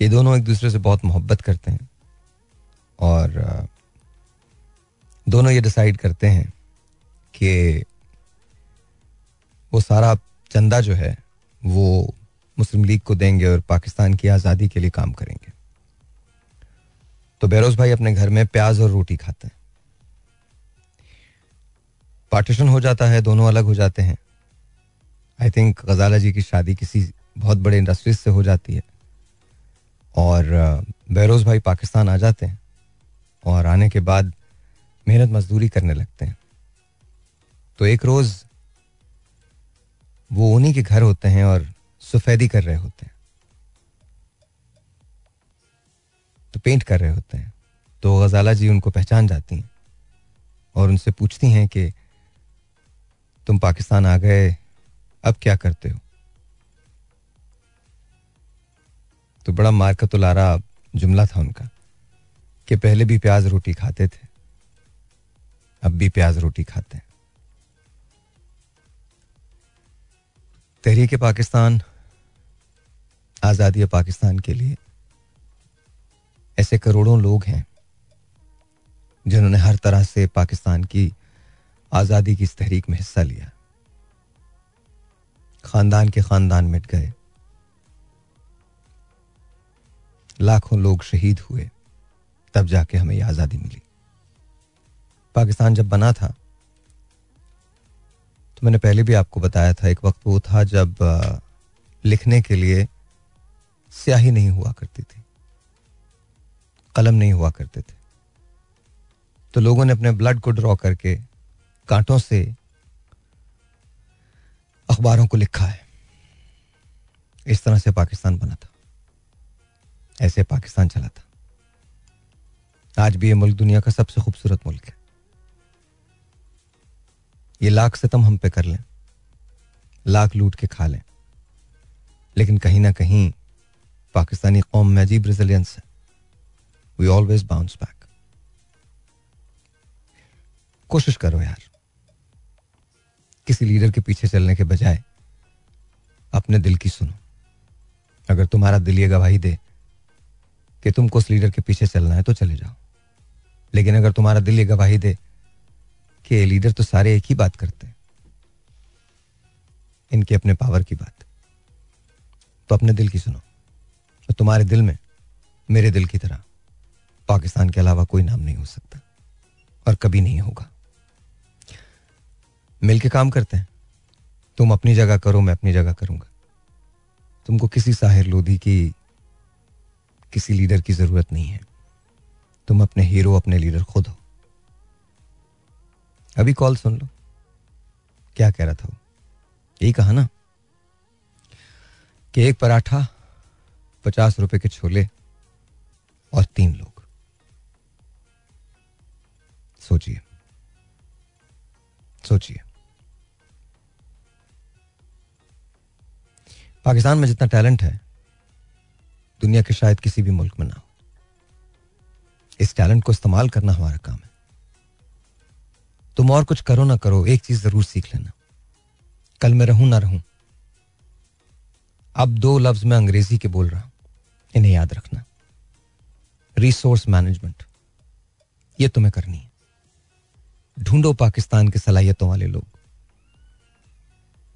ये दोनों एक दूसरे से बहुत मोहब्बत करते हैं और अ, दोनों ये डिसाइड करते हैं कि वो सारा चंदा जो है वो मुस्लिम लीग को देंगे और पाकिस्तान की आज़ादी के लिए काम करेंगे। तो बेरोज भाई अपने घर में प्याज और रोटी खाते हैं। पार्टीशन हो जाता है, दोनों अलग हो जाते हैं। आई थिंक गजाला जी की शादी किसी बहुत बड़े इंडस्ट्रीज़ से हो जाती है। और बेरोज भाई पाकिस्तान आ जाते हैं और आने के बाद मेहनत मजदूरी करने लगते हैं। तो एक रोज़ वो उन्हीं के घर होते हैं और सफेदी कर रहे होते हैं। पेंट कर रहे होते हैं तो गजाला जी उनको पहचान जाती हैं और उनसे पूछती हैं कि तुम पाकिस्तान आ गए, अब क्या करते हो? तो बड़ा मारकतुलारा जुमला था उनका कि पहले भी प्याज रोटी खाते थे, अब भी प्याज रोटी खाते हैं। तहरीक पाकिस्तान, आज़ादी पाकिस्तान के लिए ऐसे करोड़ों लोग हैं, जिन्होंने हर तरह से पाकिस्तान की आज़ादी की इस तहरीक में हिस्सा लिया। खानदान के खानदान मिट गए। लाखों लोग शहीद हुए, तब जाके हमें यह आज़ादी मिली। पाकिस्तान जब बना था तो मैंने पहले भी आपको बताया था, एक वक्त वो था जब लिखने के लिए स्याही नहीं हुआ करती थी। कलम नहीं हुआ करते थे। तो लोगों ने अपने ब्लड को ड्रॉ करके कांटों से अखबारों को लिखा है। इस तरह से पाकिस्तान बना था। ऐसे पाकिस्तान चला था। आज भी ये मुल्क दुनिया का सबसे खूबसूरत मुल्क है। ये लाख सितम हम पे कर लें, लाख लूट के खा लें, लेकिन कहीं ना कहीं पाकिस्तानी कौम में अजीब रेजिलियंस है। वी ऑलवेज बाउंस बैक कोशिश करो यार। किसी लीडर के पीछे चलने के बजाय अपने दिल की सुनो। अगर तुम्हारा दिल ये गवाही दे कि तुमको उस लीडर के पीछे चलना है तो चले जाओ। लेकिन अगर तुम्हारा दिल ये गवाही दे कि ये लीडर तो सारे एक ही बात करते हैं। इनके अपने पावर की बात। तो अपने दिल की सुनो। और तुम्हारे दिल में मेरे दिल की तरह। पाकिस्तान के अलावा कोई नाम नहीं हो सकता और कभी नहीं होगा। मिलके काम करते हैं। तुम अपनी जगह करो, मैं अपनी जगह करूँगा। तुमको किसी साहिर लोधी की, किसी लीडर की ज़रूरत नहीं है। तुम अपने हीरो, अपने लीडर खुद हो। अभी कॉल सुन लो। क्या कह रहा था वो? यही कहा ना? कि एक पराठा, पचास रुपए के छोले और तीन लोग। सोचिए। सोचिए। पाकिस्तान में जितना टैलेंट है, दुनिया के शायद किसी भी मुल्क में ना हो। इस टैलेंट को इस्तेमाल करना हमारा काम है। तुम और कुछ करो ना करो, एक चीज़ ज़रूर सीख लेना। कल मैं रहूँ ना रहूँ। अब दो लफ्ज मैं अंग्रेज़ी के बोल रहा हूँ, इन्हें याद रखना। रिसोर्स मैनेजमेंट ये तुम्हें करनी है। ढूंढो पाकिस्तान के सलाहियतों वाले लोग।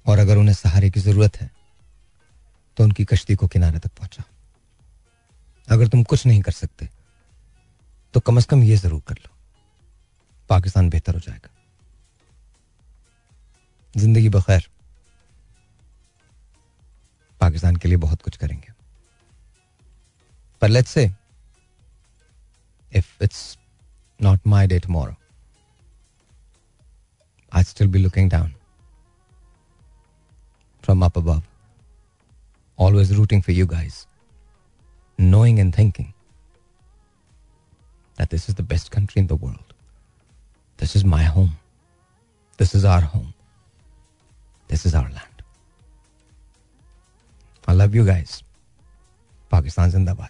और अगर उन्हें सहारे की ज़रूरत है तो उनकी कश्ती को किनारे तक पहुँचा। अगर तुम कुछ नहीं कर सकते तो कम से कम ये ज़रूर कर लो। पाकिस्तान बेहतर हो जाएगा। ज़िंदगी बखैर, पाकिस्तान के लिए बहुत कुछ करेंगे। पर let's say if it's not my day tomorrow I'd still be looking down from up above. Always rooting for you guys, knowing and thinking that this is the best country in the world. This is my home. This is our home. This is our land. I love you guys. Pakistan Zindabad.